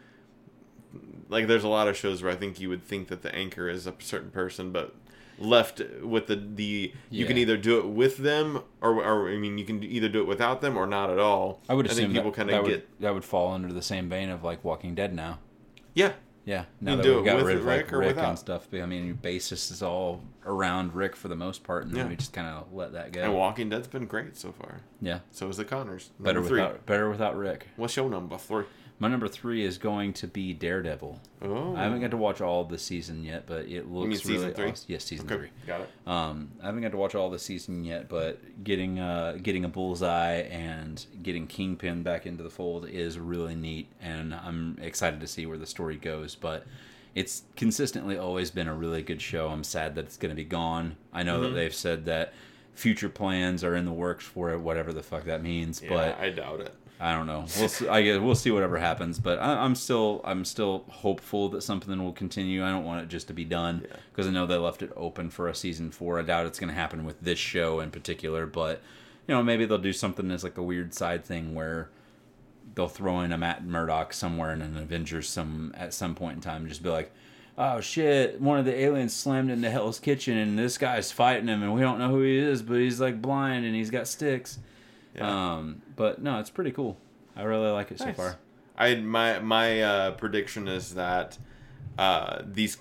like there's a lot of shows where I think you would think that the anchor is a certain person, but left with the the you can either do it with them or or I mean you can either do it without them or not at all. I would I assume think people kind of would, get that would fall under the same vein of like Walking Dead now. yeah Yeah, now that it got rid of like Rick or Rick and stuff. I mean, your basis is all around Rick for the most part, and then Yeah. we just kind of let that go. and Walking Dead's been great so far. yeah, So is the Conners. better three. without better without Rick. What's your number three? My number three is going to be Daredevil. Oh, I haven't got to watch all the season yet, but it looks mean season really three? awesome. Yes, season okay, three. got it. Um, I haven't got to watch all the season yet, but getting uh, getting a bullseye and getting Kingpin back into the fold is really neat, and I'm excited to see where the story goes. But it's consistently always been a really good show. I'm sad that it's going to be gone. I know Mm-hmm. that they've said that future plans are in the works for it, whatever the fuck that means. Yeah, but I doubt it. I don't know. We'll see, I guess we'll see whatever happens, but I, I'm still I'm still hopeful that something will continue. I don't want it just to be done Yeah. because I know they left it open for a season four. I doubt it's going to happen with this show in particular, but you know maybe they'll do something as like a weird side thing where they'll throw in a Matt Murdock somewhere in an Avengers some at some point in time, and just be like. Oh shit! One of the aliens slammed into Hell's Kitchen, and this guy's fighting him, and we don't know who he is, but he's like blind and he's got sticks. Yeah. Um, but no, it's pretty cool. I really like it so far. I my my uh, prediction is that uh, these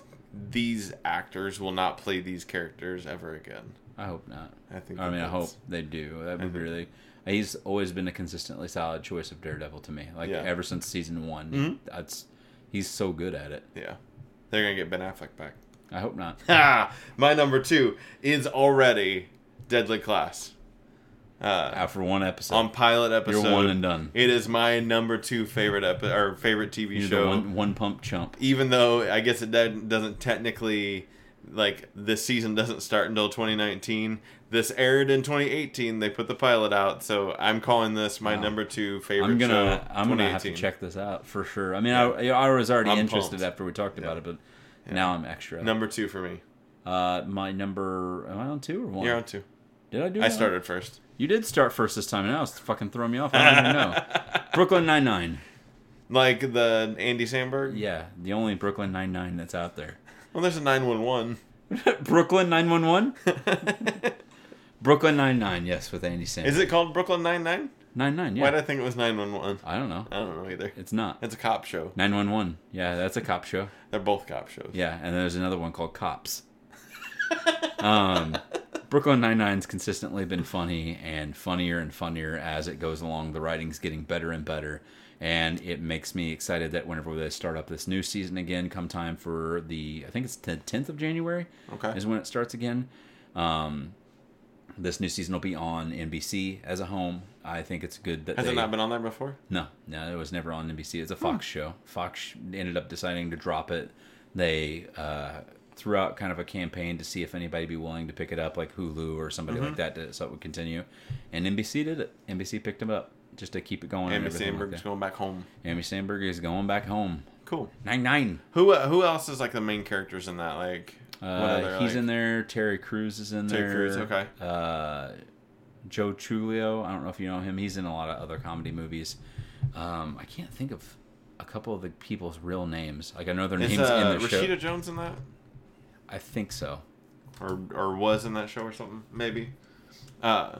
these actors will not play these characters ever again. I hope not. I think. I mean, I hope they do. That would I think- really. He's always been a consistently solid choice of Daredevil to me. Like Yeah. ever since season one, Mhm. that's he's so good at it. Yeah, they're gonna get Ben Affleck back. I hope not. Ha! My number two is already Deadly Class. Uh, After one episode, on pilot episode, you're one and done. It is my number two favorite epi- or favorite TV You're show. one, one pump chump. even though I guess it doesn't doesn't technically like this season doesn't start until 2019. This aired in 2018. They put the pilot out, so I'm calling this my Wow. number two favorite I'm gonna show. I'm gonna have to check this out for sure. I mean, I, I was already I'm interested pumped. after we talked about it, but Yeah. now I'm extra. Number two for me. Uh, my number. Am I on two or one? You're on two. Did I do? I started first. You did start first this time, and now it's fucking throwing me off. I don't even know. Brooklyn Nine Nine. Like the Andy Samberg. Yeah, the only Brooklyn Nine Nine that's out there. Well, there's a 911. Brooklyn Nine One One. Brooklyn Nine Nine. Yes, with Andy Samberg. Is it called Brooklyn Nine Nine? Nine Nine? Why Yeah. did I think it was 911? I don't know. I don't know either. It's not. It's a cop show. Nine One One. Yeah, that's a cop show. They're both cop shows. Yeah, and there's another one called Cops. um, Brooklyn Nine Nine's consistently been funny and funnier and funnier as it goes along. The writing's getting better and better, and it makes me excited that whenever they start up this new season again, come time for the I think it's the 10th of January Okay. is when it starts again. Um, this new season will be on NBC as a home. I think it's good that Has they it not been on there before? no, no, it was never on NBC. It's a Fox show. Fox ended up deciding to drop it. They uh, threw out kind of a campaign to see if anybody be willing to pick it up, like Hulu or somebody Mm-hmm. like that, to, so it would continue. And NBC did it. NBC picked them up just to keep it going. and Andy everything like going back home. Amy Sandberg is going back home. Cool. Nine nine. Who uh, who else is like the main characters in that? Like Uh, he's like- in there. Terry Crews is in there. Terry there. Crews, okay. Uh, Joe Truglio. I don't know if you know him. He's in a lot of other comedy movies. Um, I can't think of a couple of the people's real names. Like I know their Is names uh, in the Rashida show. Jones in that, I think so. or or was in that show or something? Maybe. Uh.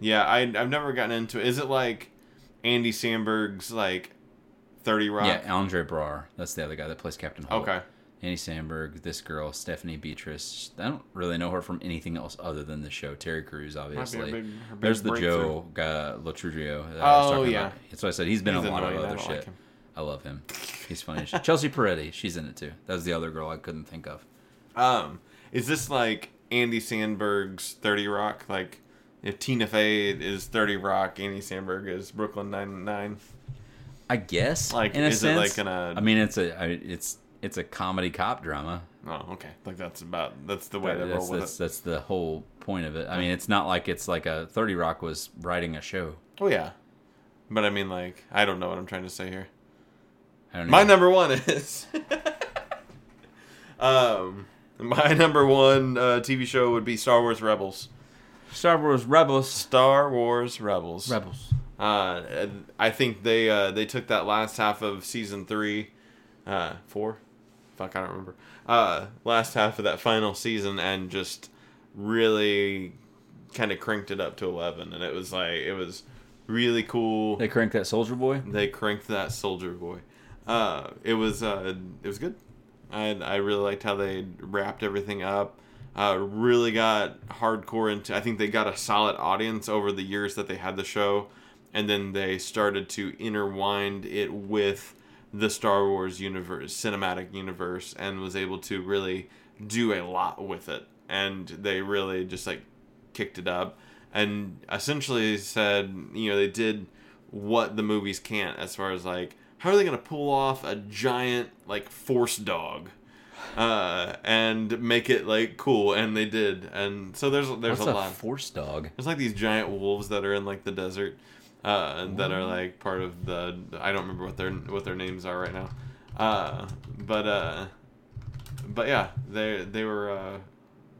Yeah, I I've never gotten into. it. Is it like Andy Samberg's like Thirty Rock? Yeah, Andre Braugher. That's the other guy that plays Captain Holt. Okay. Andy Samberg, this girl, Stephanie Beatrice. I don't really know her from anything else other than the show. Terry Crews, Might be her obviously. big- her big There's the. Joe uh. That I was Oh, yeah. about. That's what I said. He's been He's in a lot of other shit. like. I love him. He's funny. Chelsea Peretti, she's in it too. That was the other girl I couldn't think of. Um, is this like Andy Samberg's Thirty Rock? Like, if Tina Fey is Thirty Rock, Andy Samberg is Brooklyn Nine Nine. I guess. Like, in a is it like in a- I mean, it's a it's it's a comedy cop drama. Oh, okay. Like that's about that's the way That- that's, that's, it. that's the whole point of it. I mean, it's not like it's like a Thirty Rock was writing a show. Oh yeah, but I mean, like, I don't know what I'm trying to say here. I don't My know. number one is, um, my number one uh, TV show would be Star Wars Rebels. Star Wars Rebels. Star Wars Rebels. Rebels. Uh, I think they uh, they took that last half of season three, uh, four, fuck, I don't remember. Uh, last half of that final season, and just really kind of cranked it up to eleven, and it was like it was really cool. They cranked that Soldier Boy. They cranked that Soldier Boy. Uh, it was uh, it was good. I I really liked how they wrapped everything up. Uh, really got hardcore into. I think they got a solid audience over the years that they had the show, and then they started to interwind it with the Star Wars universe, cinematic universe, and was able to really do a lot with it. And they really just like kicked it up, and essentially said, you know, they did what the movies can't as far as like how are they gonna pull off a giant like force dog uh, and make it like cool, and they did. And so there's there's What's a a lot. force dog? There's like these giant wolves that are in like the desert, uh, and that are like part of the. I don't remember what their what their names are right now, uh, but uh, but yeah, they they were uh,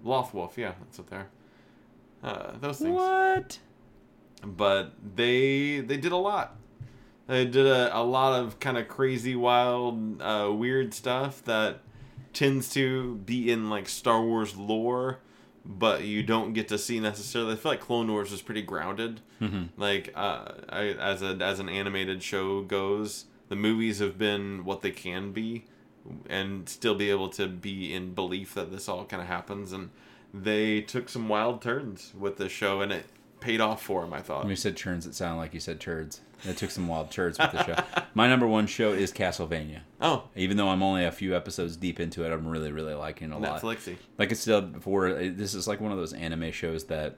Lothwolf. Yeah, that's what they're. Uh, those things What? but they they did a lot. They did a, a lot of kind of crazy, wild, uh, weird stuff that tends to be in like Star Wars lore, but you don't get to see necessarily. I feel like Clone Wars was pretty grounded. Mm-hmm. Like uh, I, as a as an animated show goes, the movies have been what they can be, and still be able to be in belief that this all kind of happens. And they took some wild turns with this show, and it paid off for them. I thought. When you said turns, it sounded like you said turds. It took some wild turds with the show. My number one show is Castlevania. Oh, Even though I'm only a few episodes deep into it, I'm really, really liking it a lot. Netflixy. Like I said before, this is like one of those anime shows that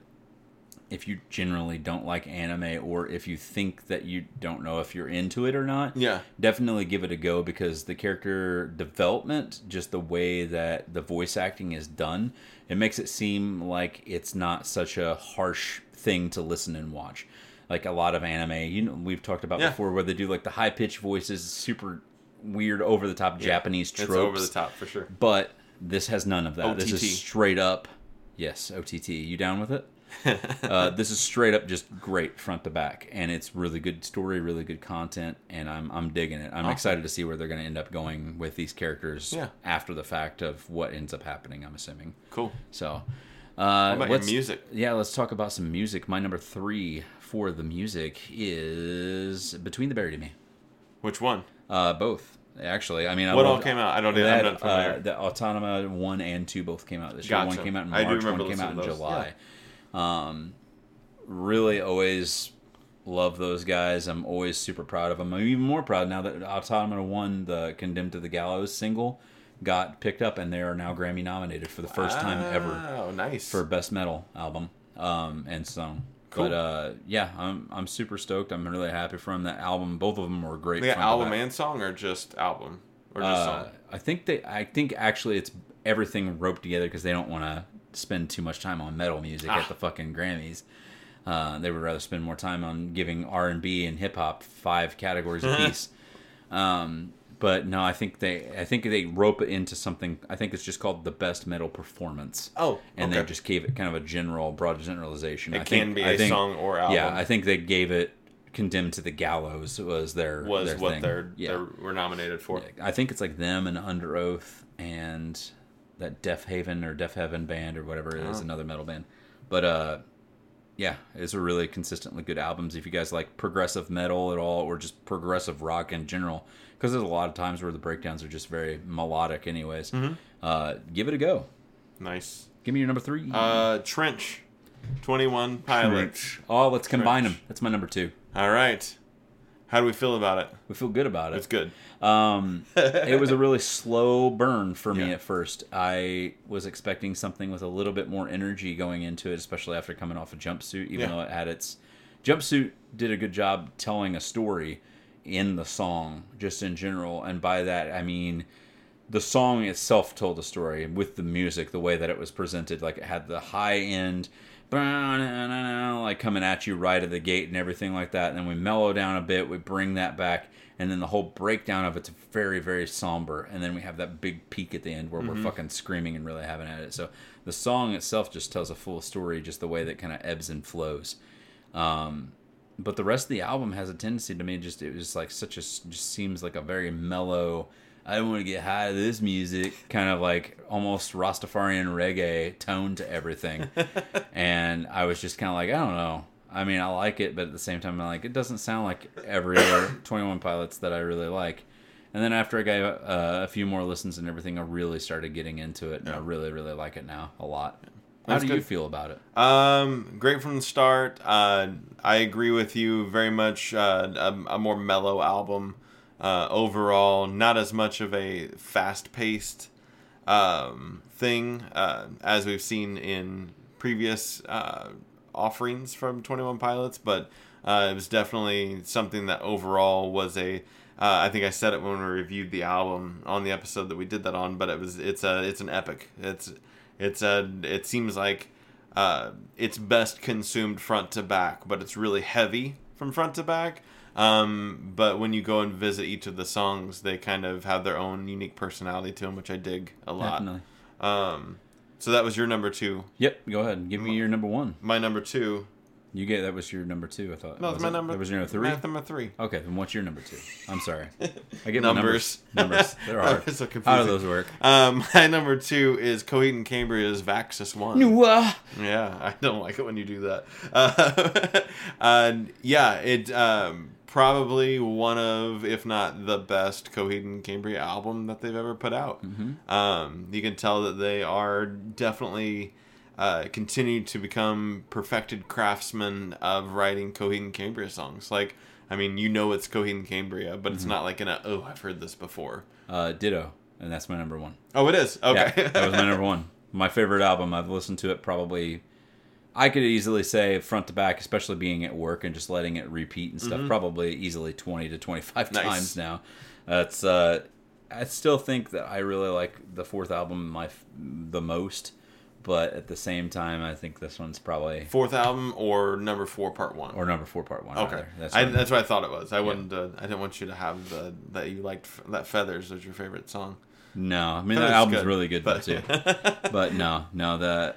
if you generally don't like anime or if you think that you don't know if you're into it or not, Yeah. definitely give it a go because the character development, just the way that the voice acting is done, it makes it seem like it's not such a harsh thing to listen and watch. Like a lot of anime, you know, we've talked about Yeah. before, where they do like the high pitched voices, super weird, over the top Japanese tropes It's over the top for sure. but this has none of that. This is straight up. Yes, OTT. You down with it? uh, this is straight up just great front to back, and it's really good story, really good content, and I'm I'm digging it. I'm Awesome. excited to see where they're going to end up going with these characters Yeah. after the fact of what ends up happening. I'm assuming. cool. So, uh, about your let's- music? Yeah, let's talk about some music. My number three for the music is Between the Buried and Me. Which one? Uh, both actually. I mean, I What all came out? I don't. I'm that, not familiar. uh, the Automata one and two both came out this year. One came out in March. one came out in listening to those, July. Um, really, always love those guys. I'm always super proud of them. I'm even more proud now that Automata one, the Condemned to the Gallows single, got picked up, and they are now Grammy nominated for the first time ever Oh, nice. for best metal album um, and song. Cool. But uh, yeah, I'm I'm super stoked. I'm really happy for them. That album, both of them were great. they got front to album and song, or just album, or just Uh, song. I think they. I think actually it's everything roped together because they don't want to spend too much time on metal music Ah. at the fucking Grammys. Uh, they would rather spend more time on giving R and B and hip hop five categories apiece. um, but no, I think they. I think they rope it into something. I think it's just called the best metal performance. Oh, and okay. they just gave it kind of a general, broad generalization. It I can think, be I a think- song or album. Yeah, I think they gave it condemned to the gallows was their was their what they're yeah. they were nominated for. I think it's like them and Underoath and that Deaf Haven or Deaf Heaven band or whatever it is, Oh. another metal band. But uh, yeah, it's a really consistently good albums. If you guys like progressive metal at all or just progressive rock in general, because there's a lot of times where the breakdowns are just very melodic, anyways. Mm-hmm. Uh, give it a go. Nice. Give me your number three. Uh, Trench, Twenty One Pilots. Trench. Oh, let's combine Trench. them. That's my number two. All right. How do we feel about it? We feel good about it. It's good. Um, it was a really slow burn for me Yeah. at first. I was expecting something with a little bit more energy going into it, especially after coming off a jumpsuit. Even Yeah. though it had its jumpsuit, did a good job telling a story in the song, just in general. And by that, I mean the song itself told a story with the music, the way that it was presented. Like it had the high end, like coming at you right at the gate and everything like that. And then we mellow down a bit, we bring that back, and then the whole breakdown of it's very, very somber. And then we have that big peak at the end where we're fucking screaming and really having at it. So the song itself just tells a full story, just the way that kind of ebbs and flows. Um, but the rest of the album has a tendency to me just it was like such a just seems like a very mellow I want to get high to this music, kind of like almost Rastafarian reggae tone to everything. and I was just kind of like, I don't know. I mean, I like it, but at the same time, I'm like, it doesn't sound like every other 21 Pilots that I really like. And then after I got uh, a few more listens and everything, I really started getting into it, and I really, really like it now a lot. How That's do you feel about it? Um, great from the start. Uh, I agree with you very much. Uh, a, a more mellow album uh, overall. Not as much of a fast-paced um, thing uh, as we've seen in previous uh, offerings from Twenty One Pilots, but uh, it was definitely something that overall was a. Uh, I think I said it when we reviewed the album on the episode that we did that on, but it was it's a it's an epic. It's it's a it seems like uh, it's best consumed front to back, but it's really heavy from front to back. Um, but when you go and visit each of the songs, they kind of have their own unique personality to them, which I dig a lot. Definitely. Um, so that was your number two. Yep. Go ahead. Give me your number one. My number two. You get that was your number two. I thought. No, was it's my it? number. That was your number three. My number three. Okay, then what's your number two? I'm sorry. I get Numbers. numbers. Numbers. They're hard. It's so How do those work? Um, my number two is Coheed and Cambria's Vaxis One. Nua. Yeah, I don't like it when you do that. Uh, and yeah, it um, probably one of, if not the best Coheed and Cambria album that they've ever put out. Um, you can tell that they are definitely uh, continue to become perfected craftsmen of writing Coheed and Cambria songs. Like, I mean, you know it's Coheed and Cambria, but it's not like in a oh I've heard this before. Uh, Ditto, and that's my number one. Oh, it is okay. Yeah, that was my number one. My favorite album. I've listened to it probably. I could easily say front to back, especially being at work and just letting it repeat and stuff. Probably easily twenty to twenty five Mm-hmm. Nice. times now. That's. Uh, I still think that I really like the fourth album my the most, but at the same time, I think this one's probably Fourth album or number four, part one. or number four, part one. Okay, rather. that's, That's I, what- that's what I thought it was. I wouldn't. Uh, I didn't want you to have the that you liked f- that feathers was your favorite song. no. I mean that is album's good, really good but- too. but no, no, the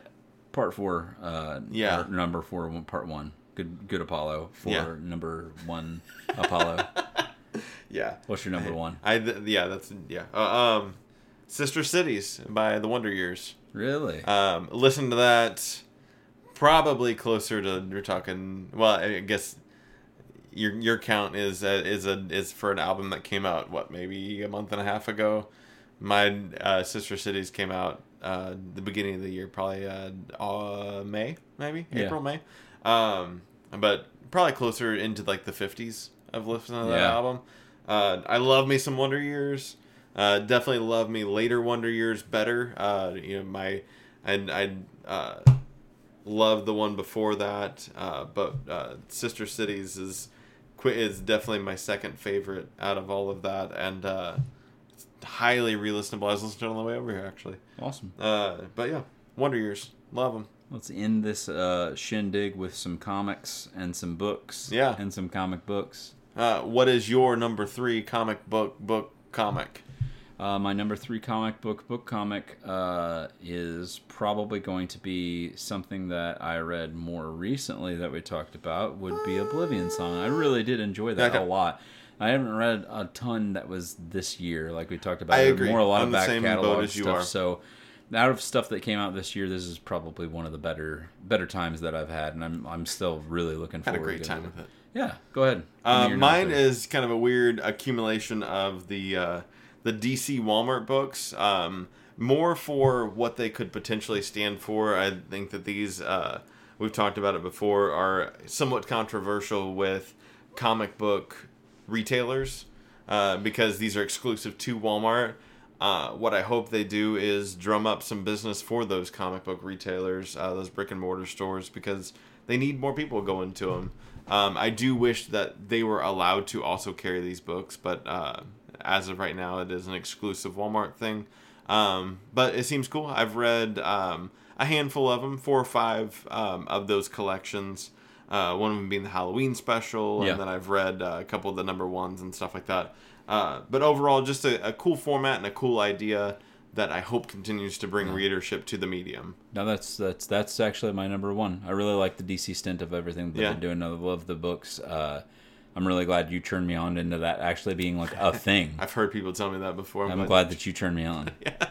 part four, uh, Yeah. number four, one- part one. Good, good Apollo for Yeah. number one Apollo. yeah, What's your number one? I th- yeah that's yeah. Uh, um, Sister Cities by the Wonder Years. Really? Um, listen to that. Probably closer to you're talking. Well, I guess your your count is uh, is a is for an album that came out what maybe a month and a half ago. My uh, Sister Cities came out uh, the beginning of the year, probably uh, uh, May, maybe Yeah. April, May. Um, but probably closer into like the fifties of listening to that Yeah. album. Uh, I love me some Wonder Years. Uh, definitely love me later Wonder Years better. Uh, you know my, and I uh, love the one before that. Uh, but uh, Sister Cities is is definitely my second favorite out of all of that, and uh, highly re-listenable. I was listening to it on the way over here actually. awesome. Uh, but yeah, Wonder Years, love them. Let's end this uh, shindig with some comics and some books. Yeah. And some comic books. Uh, what is your number three comic book book comic? Uh, my number three comic book, book comic, uh, is probably going to be something that I read more recently that we talked about. Would be Oblivion Song. I really did enjoy that Okay. a lot. I haven't read a ton that was this year, like we talked about. I agree. More a lot I'm of back catalog as you stuff. are. So, out of stuff that came out this year, this is probably one of the better better times that I've had, and I'm I'm still really looking Had forward. a great to time with it. Yeah, go ahead. Uh, mine is kind of a weird accumulation of the uh, the DC Walmart books. Um, more for what they could potentially stand for. I think that these uh, we've talked about it before are somewhat controversial with comic book retailers uh, because these are exclusive to Walmart. Uh, what I hope they do is drum up some business for those comic book retailers, uh, those brick and mortar stores, because they need more people going to them. Um, I do wish that they were allowed to also carry these books, but uh, as of right now, it is an exclusive Walmart thing. Um, but it seems cool. I've read um, a handful of them, four or five um, of those collections. Uh, one of them being the Halloween special, Yeah. and then I've read uh, a couple of the number ones and stuff like that. Uh, but overall, just a, a cool format and a cool idea that I hope continues to bring readership to the medium. No, that's that's that's actually my number one. I really like the DC stint of everything that Yeah. they're doing. I love the books. Uh, I'm really glad you turned me on into that actually being like a thing. I've heard people tell me that before. I'm but- glad that you turned me on. Yeah.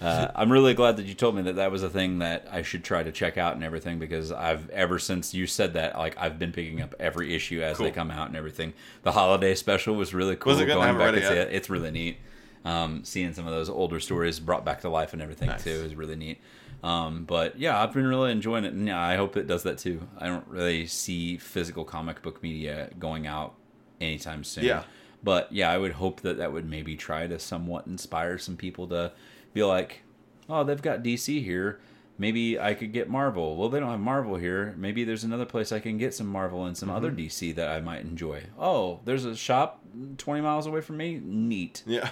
Uh, I'm really glad that you told me that that was a thing that I should try to check out and everything because I've ever since you said that like I've been picking up every issue as they come out and everything. The holiday special was really cool. Was it good? Going back and see it, it's really neat. Um, seeing some of those older stories brought back to life and everything Nice. too is really neat. Um, but yeah, I've been really enjoying it, and yeah, I hope it does that too. I don't really see physical comic book media going out anytime soon. Yeah. But yeah, I would hope that that would maybe try to somewhat inspire some people to be like, oh, they've got DC here. Maybe I could get Marvel. Well, they don't have Marvel here. Maybe there's another place I can get some Marvel and some Mm-hmm. other DC that I might enjoy. Oh, there's a shop 20 miles away from me. Neat. Yeah,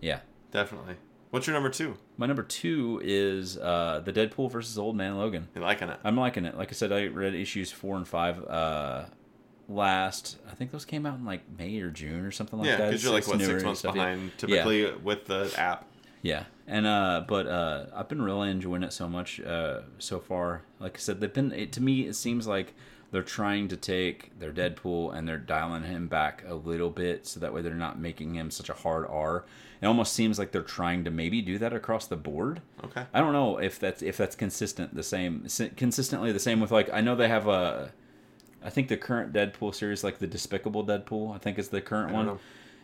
Yeah. definitely. What's your number two? My number two is uh, the Deadpool versus Old Man Logan. You liking it? I'm liking it. Like I said, I read issues four and five uh, last. I think those came out in like May or June or something like yeah, that. because you're like what six months stuff, yeah. behind typically with the app. Yeah, and uh, but uh, I've been really enjoying it so much uh, so far. Like I said, they've been it, to me. It seems like they're trying to take their Deadpool and they're dialing him back a little bit, so that way they're not making him such a hard R. It almost seems like they're trying to maybe do that across the board. Okay. I don't know if that's if that's consistent the same consistently the same with like I know they have a I think the current Deadpool series like the Despicable Deadpool I think is the current I one know.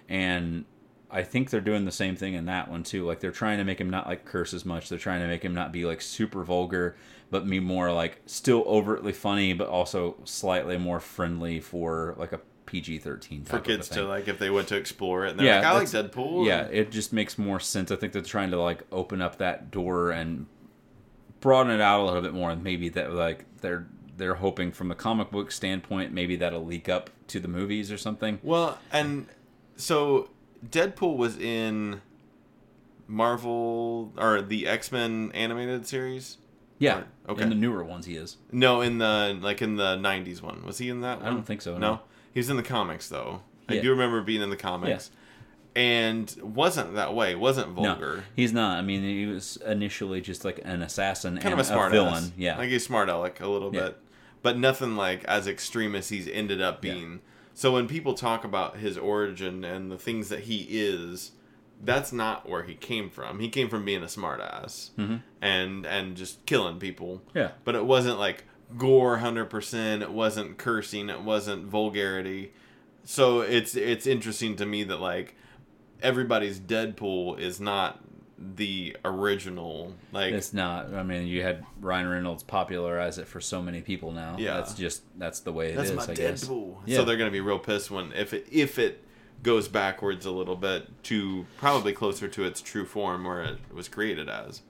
and I think they're doing the same thing in that one too like they're trying to make him not like curse as much they're trying to make him not be like super vulgar but be more like still overtly funny but also slightly more friendly for like a PG-13 For kids to like if they went to explore it and they're Yeah, like, I like Deadpool. Yeah, it just makes more sense. I think they're trying to like open up that door and broaden it out a little bit more. And maybe that like they're they're hoping from the comic book standpoint, maybe that'll leak up to the movies or something. Well, and so Deadpool was in Marvel or the X Men animated series. Yeah, Right, okay. In the newer ones, he is. No, in the like in the '90s one. Was he in that? I don't think so, No, no. he was in the comics though. I do remember being in the comics, and wasn't that way. wasn't vulgar. No, he's not. I mean, he was initially just like an assassin Kind and of a smart villain. ass. Yeah, like he's smart aleck a little Yeah. bit, but nothing like as extreme as he's ended up Yeah. So when people talk about his origin and the things that he is, that's not where he came from. He came from being a smartass Mhm. and and just killing people. yeah. But it wasn't like gore hundred percent. It wasn't cursing. It wasn't vulgarity. So it's it's interesting to me that like everybody's Deadpool is not the original. Like It's not. I mean, you had Ryan Reynolds popularize it for so many people now. Yeah. that's just that's the way it That's is, my I guess. Yeah. So they're gonna be real pissed when if it if it goes backwards a little bit to probably closer to its true form where it was created as.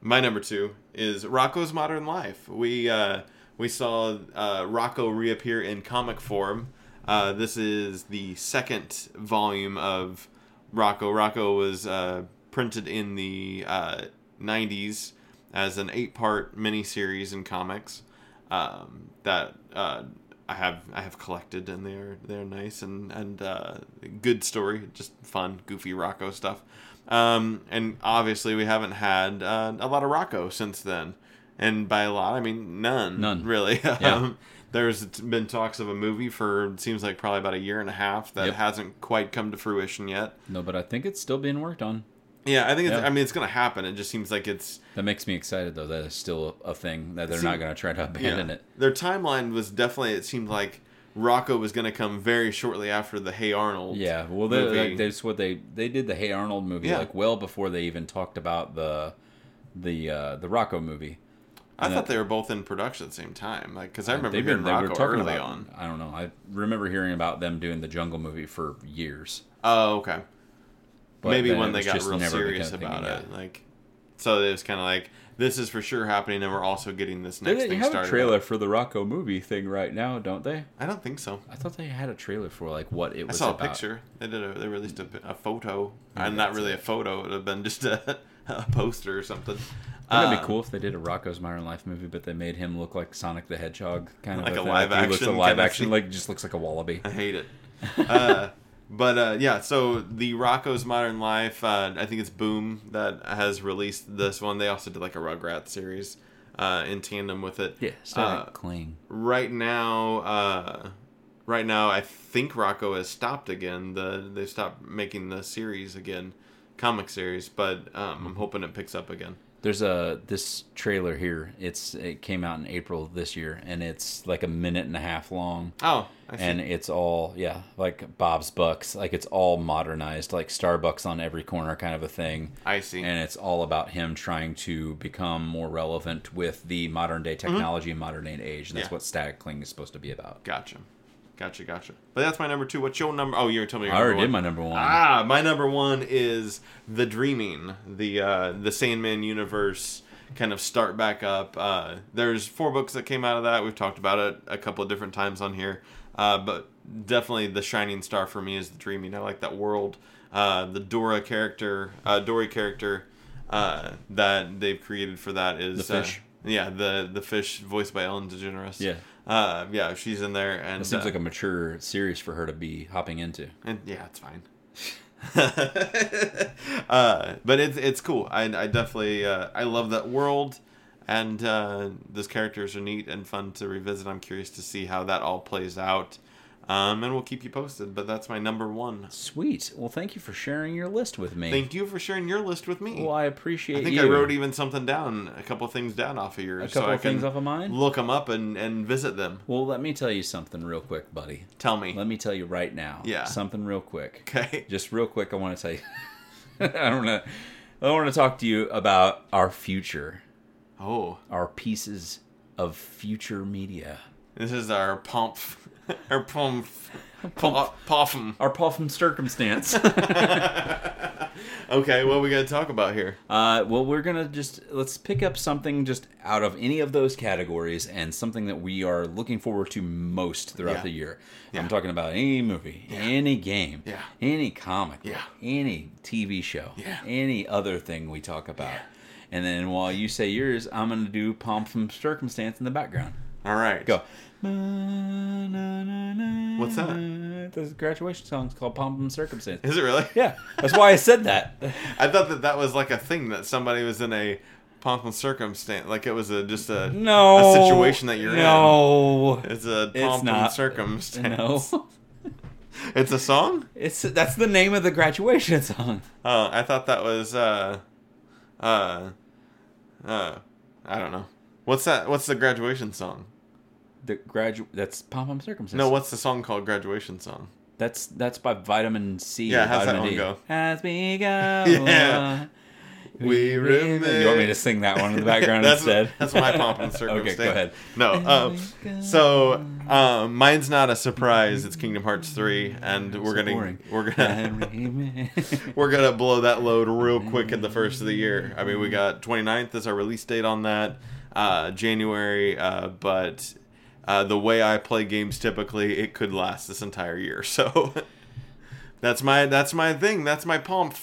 My number two is Rocko's Modern Life. We uh, we saw uh, Rocko reappear in comic form. Uh, this is the second volume of Rocko. Rocko was uh, printed in the uh, 90s as an eight-part miniseries in comics um, that uh, I have I have collected, and they're they're nice and and uh, good story, just fun, goofy Rocko stuff. Um, and obviously, we haven't had uh, a lot of Rocko since then, and by a lot, I mean none, None. really. Yeah. um, there's been talks of a movie for it seems like probably about a year and a half that Yep. hasn't quite come to fruition yet. No, but I think it's still being worked on. Yeah, I think it's, Yeah. I mean it's gonna happen. It just seems like it's That makes me excited though. That it's still a thing that they're See, not going to try to abandon it. Their timeline was definitely. It seemed like Rocko was going to come very shortly after the Hey Arnold. Yeah, well, they, like, that's what they they did the Hey Arnold movie Yeah. like well before they even talked about the the uh, the Rocko movie. I And thought that- they were both in production at the same time. Like because I uh, remember They've hearing been- Rocko talking early about- on. I don't know. I remember hearing about them doing the Jungle movie for years. Oh, okay. But Maybe when they got real serious about it, like so it was kind of like this is for sure happening, and we're also getting this next they thing have started. a trailer for the Rocko movie thing right now, don't they? I don't think so. I thought they had a trailer for like what it was. I saw a picture. They did. A, they released a, a photo, Maybe and not really it. a photo. It would have been just a, a poster or something. Wouldn't it Um, be cool if they did a Rocko's Modern Life movie, but they made him look like Sonic the Hedgehog, kind of Like a thing? live he looks action a live action, like just looks like a wallaby. I hate it. uh, but uh, yeah, so the Rocko's Modern Life, uh, I think it's Boom that has released this one. They also did like a Rugrats series uh, in tandem with it. Yeah, Sonic Uh, Cling. right now, uh, right now, I think Rocko has stopped again. The they stopped making the series again, comic series. But um, I'm hoping it picks up again. There's a this trailer here. It's it came out in April this year, and it's like a minute and a half long. Oh, I see. and it's all yeah like bob's bucks like it's all modernized like starbucks on every corner kind of a thing I see. and it's all about him trying to become more relevant with the modern day technology and modern day age and that's Mm-hmm. Yeah. what static cling is supposed to be about Gotcha. Gotcha, gotcha. But that's my number two. What's your number? Oh, you're telling me your i already did my number one Ah, my number one is The Dreaming, the uh, the Sandman universe kind of start back up. Uh, there's four books that came out of that. We've talked about it a couple of different times on here, uh, but definitely the shining star for me is The Dreaming. I like that world. Uh, the Dora character, uh, Dory character uh, that they've created for that is The fish? Uh, yeah, the the fish voiced by Ellen DeGeneres. Yeah. Uh, yeah, she's in there, and it seems uh, like a mature series for her to be hopping into and yeah, it's fine. uh, but it's it's cool. I, I definitely uh, I love that world, and uh, those characters are neat and fun to revisit. I'm curious to see how that all plays out, um, and we'll keep you posted. But that's my number one. sweet well thank you for sharing your list with me Thank you for sharing your list with me. well i appreciate it. I think you I wrote even something down, a couple things down off of yours, a couple so I things off of mine look them up and and visit them. well let me tell you something real quick buddy Tell me. let me tell you right now Yeah. something real quick Okay. just real quick, I want to tell you. I don't know. I want to talk to you about our future, Oh, our pieces of future media, this is our pump, our pump, pump, puffum. our puffin circumstance. Okay, what are we gonna talk about here? uh, well, we're gonna just let's pick up something just out of any of those categories and something that we are looking forward to most throughout Yeah. the year. Yeah. I'm talking about any movie, any game, Yeah. any comic, book, Yeah. any TV show, Yeah. any other thing we talk about. And then while you say yours, I'm gonna do Pomp from Circumstance in the background. All right, Go. What's that? The graduation song is called Pomp and Circumstance. Is it really? Yeah, that's why I said that. I thought that that was like a thing that somebody was in a pomp and circumstance, like it was a just a No. a situation that you're in. no. It's a It's pomp and circumstance. No. It's a song. It's that's the name of the graduation song. Oh, I thought that was uh, uh, uh, I don't know. What's that? What's the graduation song? The gradu that's Pomp from Circumstance. No, what's the song called? Graduation song. That's that's by Vitamin C. Yeah, how's that one D. go? As we go. Yeah. We remember. You want me to sing that one in the background that's, instead? That's my pomp and circumstance. okay, go ahead. No, um, so um, mine's not a surprise. It's Kingdom Hearts three, and we're So gonna boring. we're gonna we're gonna blow that load real quick at the first of the year. I mean, we got 29th as our release date on that, uh, January, uh, but uh, the way I play games typically, it could last this entire year. So that's my that's my thing. That's my pomp.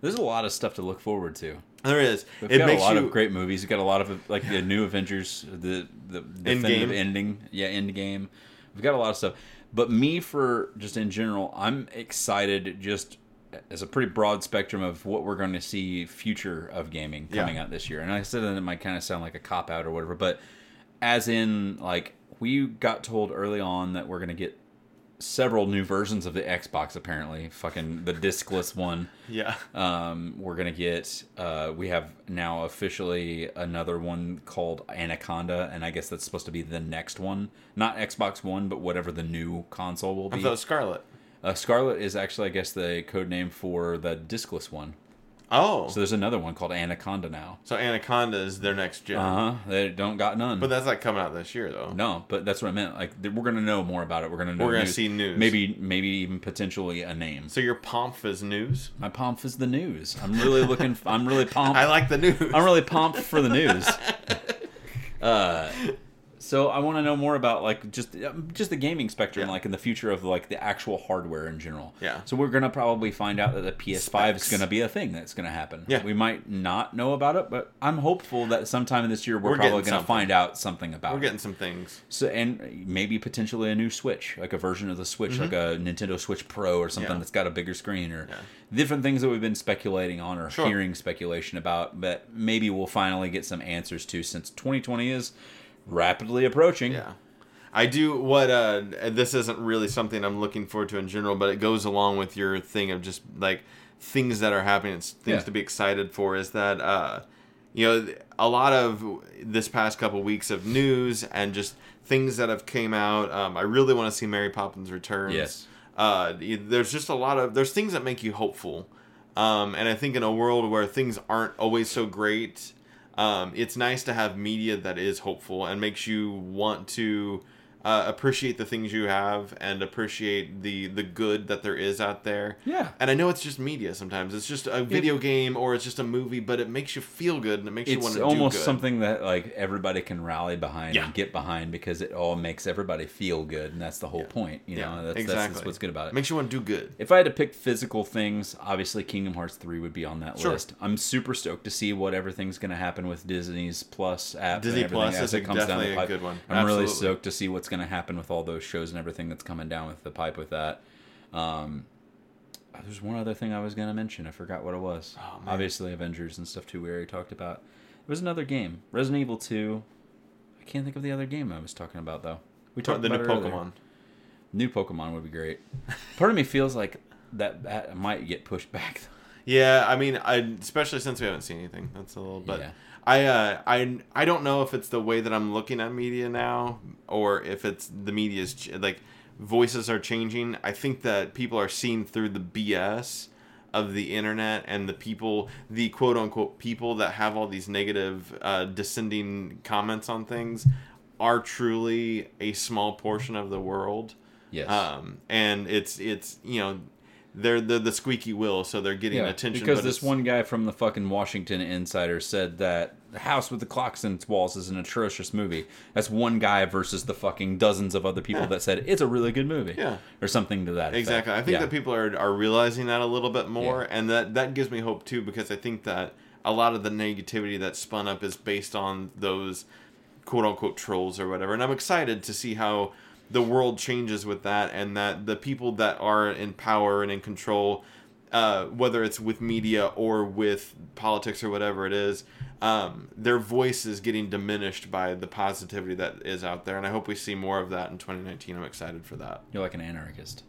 There's a lot of stuff to look forward to. There is. We've it got a lot you of great movies. We've got a lot of like the new Avengers, the the definitive ending, yeah, end game. We've got a lot of stuff. But me, for just in general, I'm excited. Just as a pretty broad spectrum of what we're going to see future of gaming Yeah. coming out this year. And I said that it might kind of sound like a cop out or whatever, but as in like we got told early on that we're going to get several new versions of the Xbox. Apparently, fucking the discless one. yeah. Um, we're gonna get. Uh, we have now officially another one called Anaconda, and I guess that's supposed to be the next one, not Xbox One, but whatever the new console will I be. thought Scarlet. Uh, Scarlet is actually, I guess, the code name for the discless one. Oh, So there's another one called Anaconda now. so Anaconda is their next gen. Uh huh. They don't got none. But that's like coming out this year though. no, but that's what I meant. Like we're gonna know more about it. We're gonna know. We're gonna news. see news. Maybe, maybe even potentially a name. So your pomp is news. My pomp is the news. I'm really looking. I'm really pumped. I like the news. I'm really pumped for the news. Uh, so I want to know more about like just um, just the gaming spectrum, Yeah. like in the future of like the actual hardware in general. Yeah. So we're gonna probably find out that the PS5 Specs. is gonna be a thing that's gonna happen. Yeah. We might not know about it, but I'm hopeful that sometime this year we're, We're probably gonna something. find out something about We're it. getting some things. So and maybe potentially a new Switch, like a version of the Switch, like a Nintendo Switch Pro or something Mm-hmm. Yeah. that's got a bigger screen or Yeah. different things that we've been speculating on or Sure. hearing speculation about, but maybe we'll finally get some answers to since 2020 is rapidly approaching. Yeah. I do what uh this isn't really something I'm looking forward to in general, but it goes along with your thing of just like things that are happening, it's things Yeah. to be excited for is that uh you know a lot of this past couple weeks of news and just things that have came out um, i really want to see mary poppins returns Yes. uh, there's just a lot of there's things that make you hopeful um, and i think in a world where things aren't always so great um, it's nice to have media that is hopeful and makes you want to uh, appreciate the things you have and appreciate the the good that there is out there Yeah. and i know it's just media sometimes it's just a video game or it's just a movie but it makes you feel good and it makes you want to do good. It's almost something that like everybody can rally behind Yeah. and get behind because it all makes everybody feel good, and that's the whole point. You know, that's, that's, that's what's good about it. makes you want to do good If I had to pick physical things, obviously Kingdom Hearts 3 would be on that Sure. list. I'm super stoked to see what everything's going to happen with Disney's Plus app. Disney Plus is it comes down definitely a good one. I'm really stoked to see what's going to happen with all those shows and everything that's coming down with the pipe with that. Um, there's one other thing I was going to mention. I forgot what it was. Oh. Obviously, Avengers and stuff too. We already talked about. It was another game, Resident Evil 2. I can't think of the other game I was talking about though. We talked the new about earlier. pokemon New Pokemon would be great. Part of me feels like that, that might get pushed back. Yeah, I mean, I especially since we haven't seen anything. That's a little, but Yeah. I, uh, I, I don't know if it's the way that I'm looking at media now, or if it's the media's ch- like voices are changing. I think that people are seeing through the BS of the internet and the people, the quote unquote people that have all these negative, uh, descending comments on things, are truly a small portion of the world. Yes. Um, and it's it's you know. They're the the squeaky wheel, so they're getting yeah, attention. because this it's- one guy from the fucking Washington Insider said that the House with the Clocks in its walls is an atrocious movie. That's one guy versus the fucking dozens of other people Yeah. that said it's a really good movie. Yeah. or something to that. effect. Exactly. I think Yeah. that people are, are realizing that a little bit more, Yeah. and that that gives me hope too because I think that a lot of the negativity that's spun up is based on those quote unquote trolls or whatever, and I'm excited to see how the world changes with that, and that the people that are in power and in control. Uh, whether it's with media or with politics or whatever it is, um, their voice is getting diminished by the positivity that is out there, and I hope we see more of that in 2019. I'm excited for that. You're like an anarchist.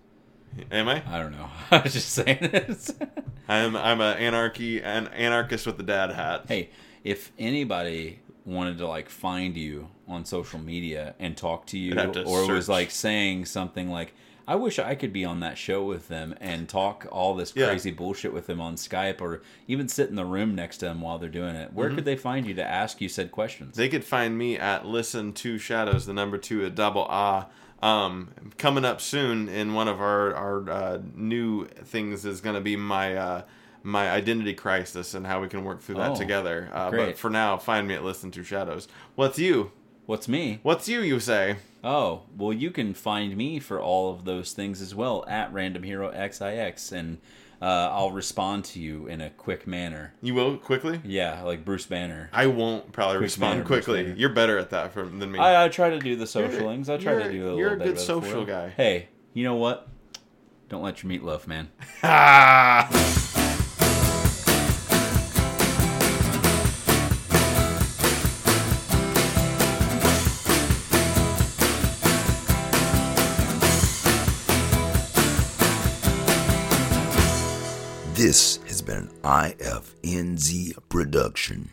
Am I? I don't know. I was just saying this. I'm I'm an anarchy an anarchist with the dad hat. hey, if anybody wanted to like find you on social media and talk to you, to or was like saying something like, "I wish I could be on that show with them and talk all this Yeah. crazy bullshit with them on Skype, or even sit in the room next to them while they're doing it," where could they find you to ask you said questions? Mm-hmm. They could find me at listen to shadows, the number two a double ah. Um, coming up soon in one of our our uh, new things is going to be my uh, my identity crisis and how we can work through that Oh, together. Uh, but for now, find me at listen to shadows. What's you? What's me? What's you? You say? Oh, well, you can find me for all of those things as well at Random Hero XIX, and uh, I'll respond to you in a quick manner. You will quickly. Yeah, like Bruce Banner. I won't probably respond manner, Bruce quickly. You're better at that for, than me. I, I try to do the social You're- things. I try to do a you're little a bit good of social guy. Hey, you know what? Don't let your meatloaf, man. IFNZ production.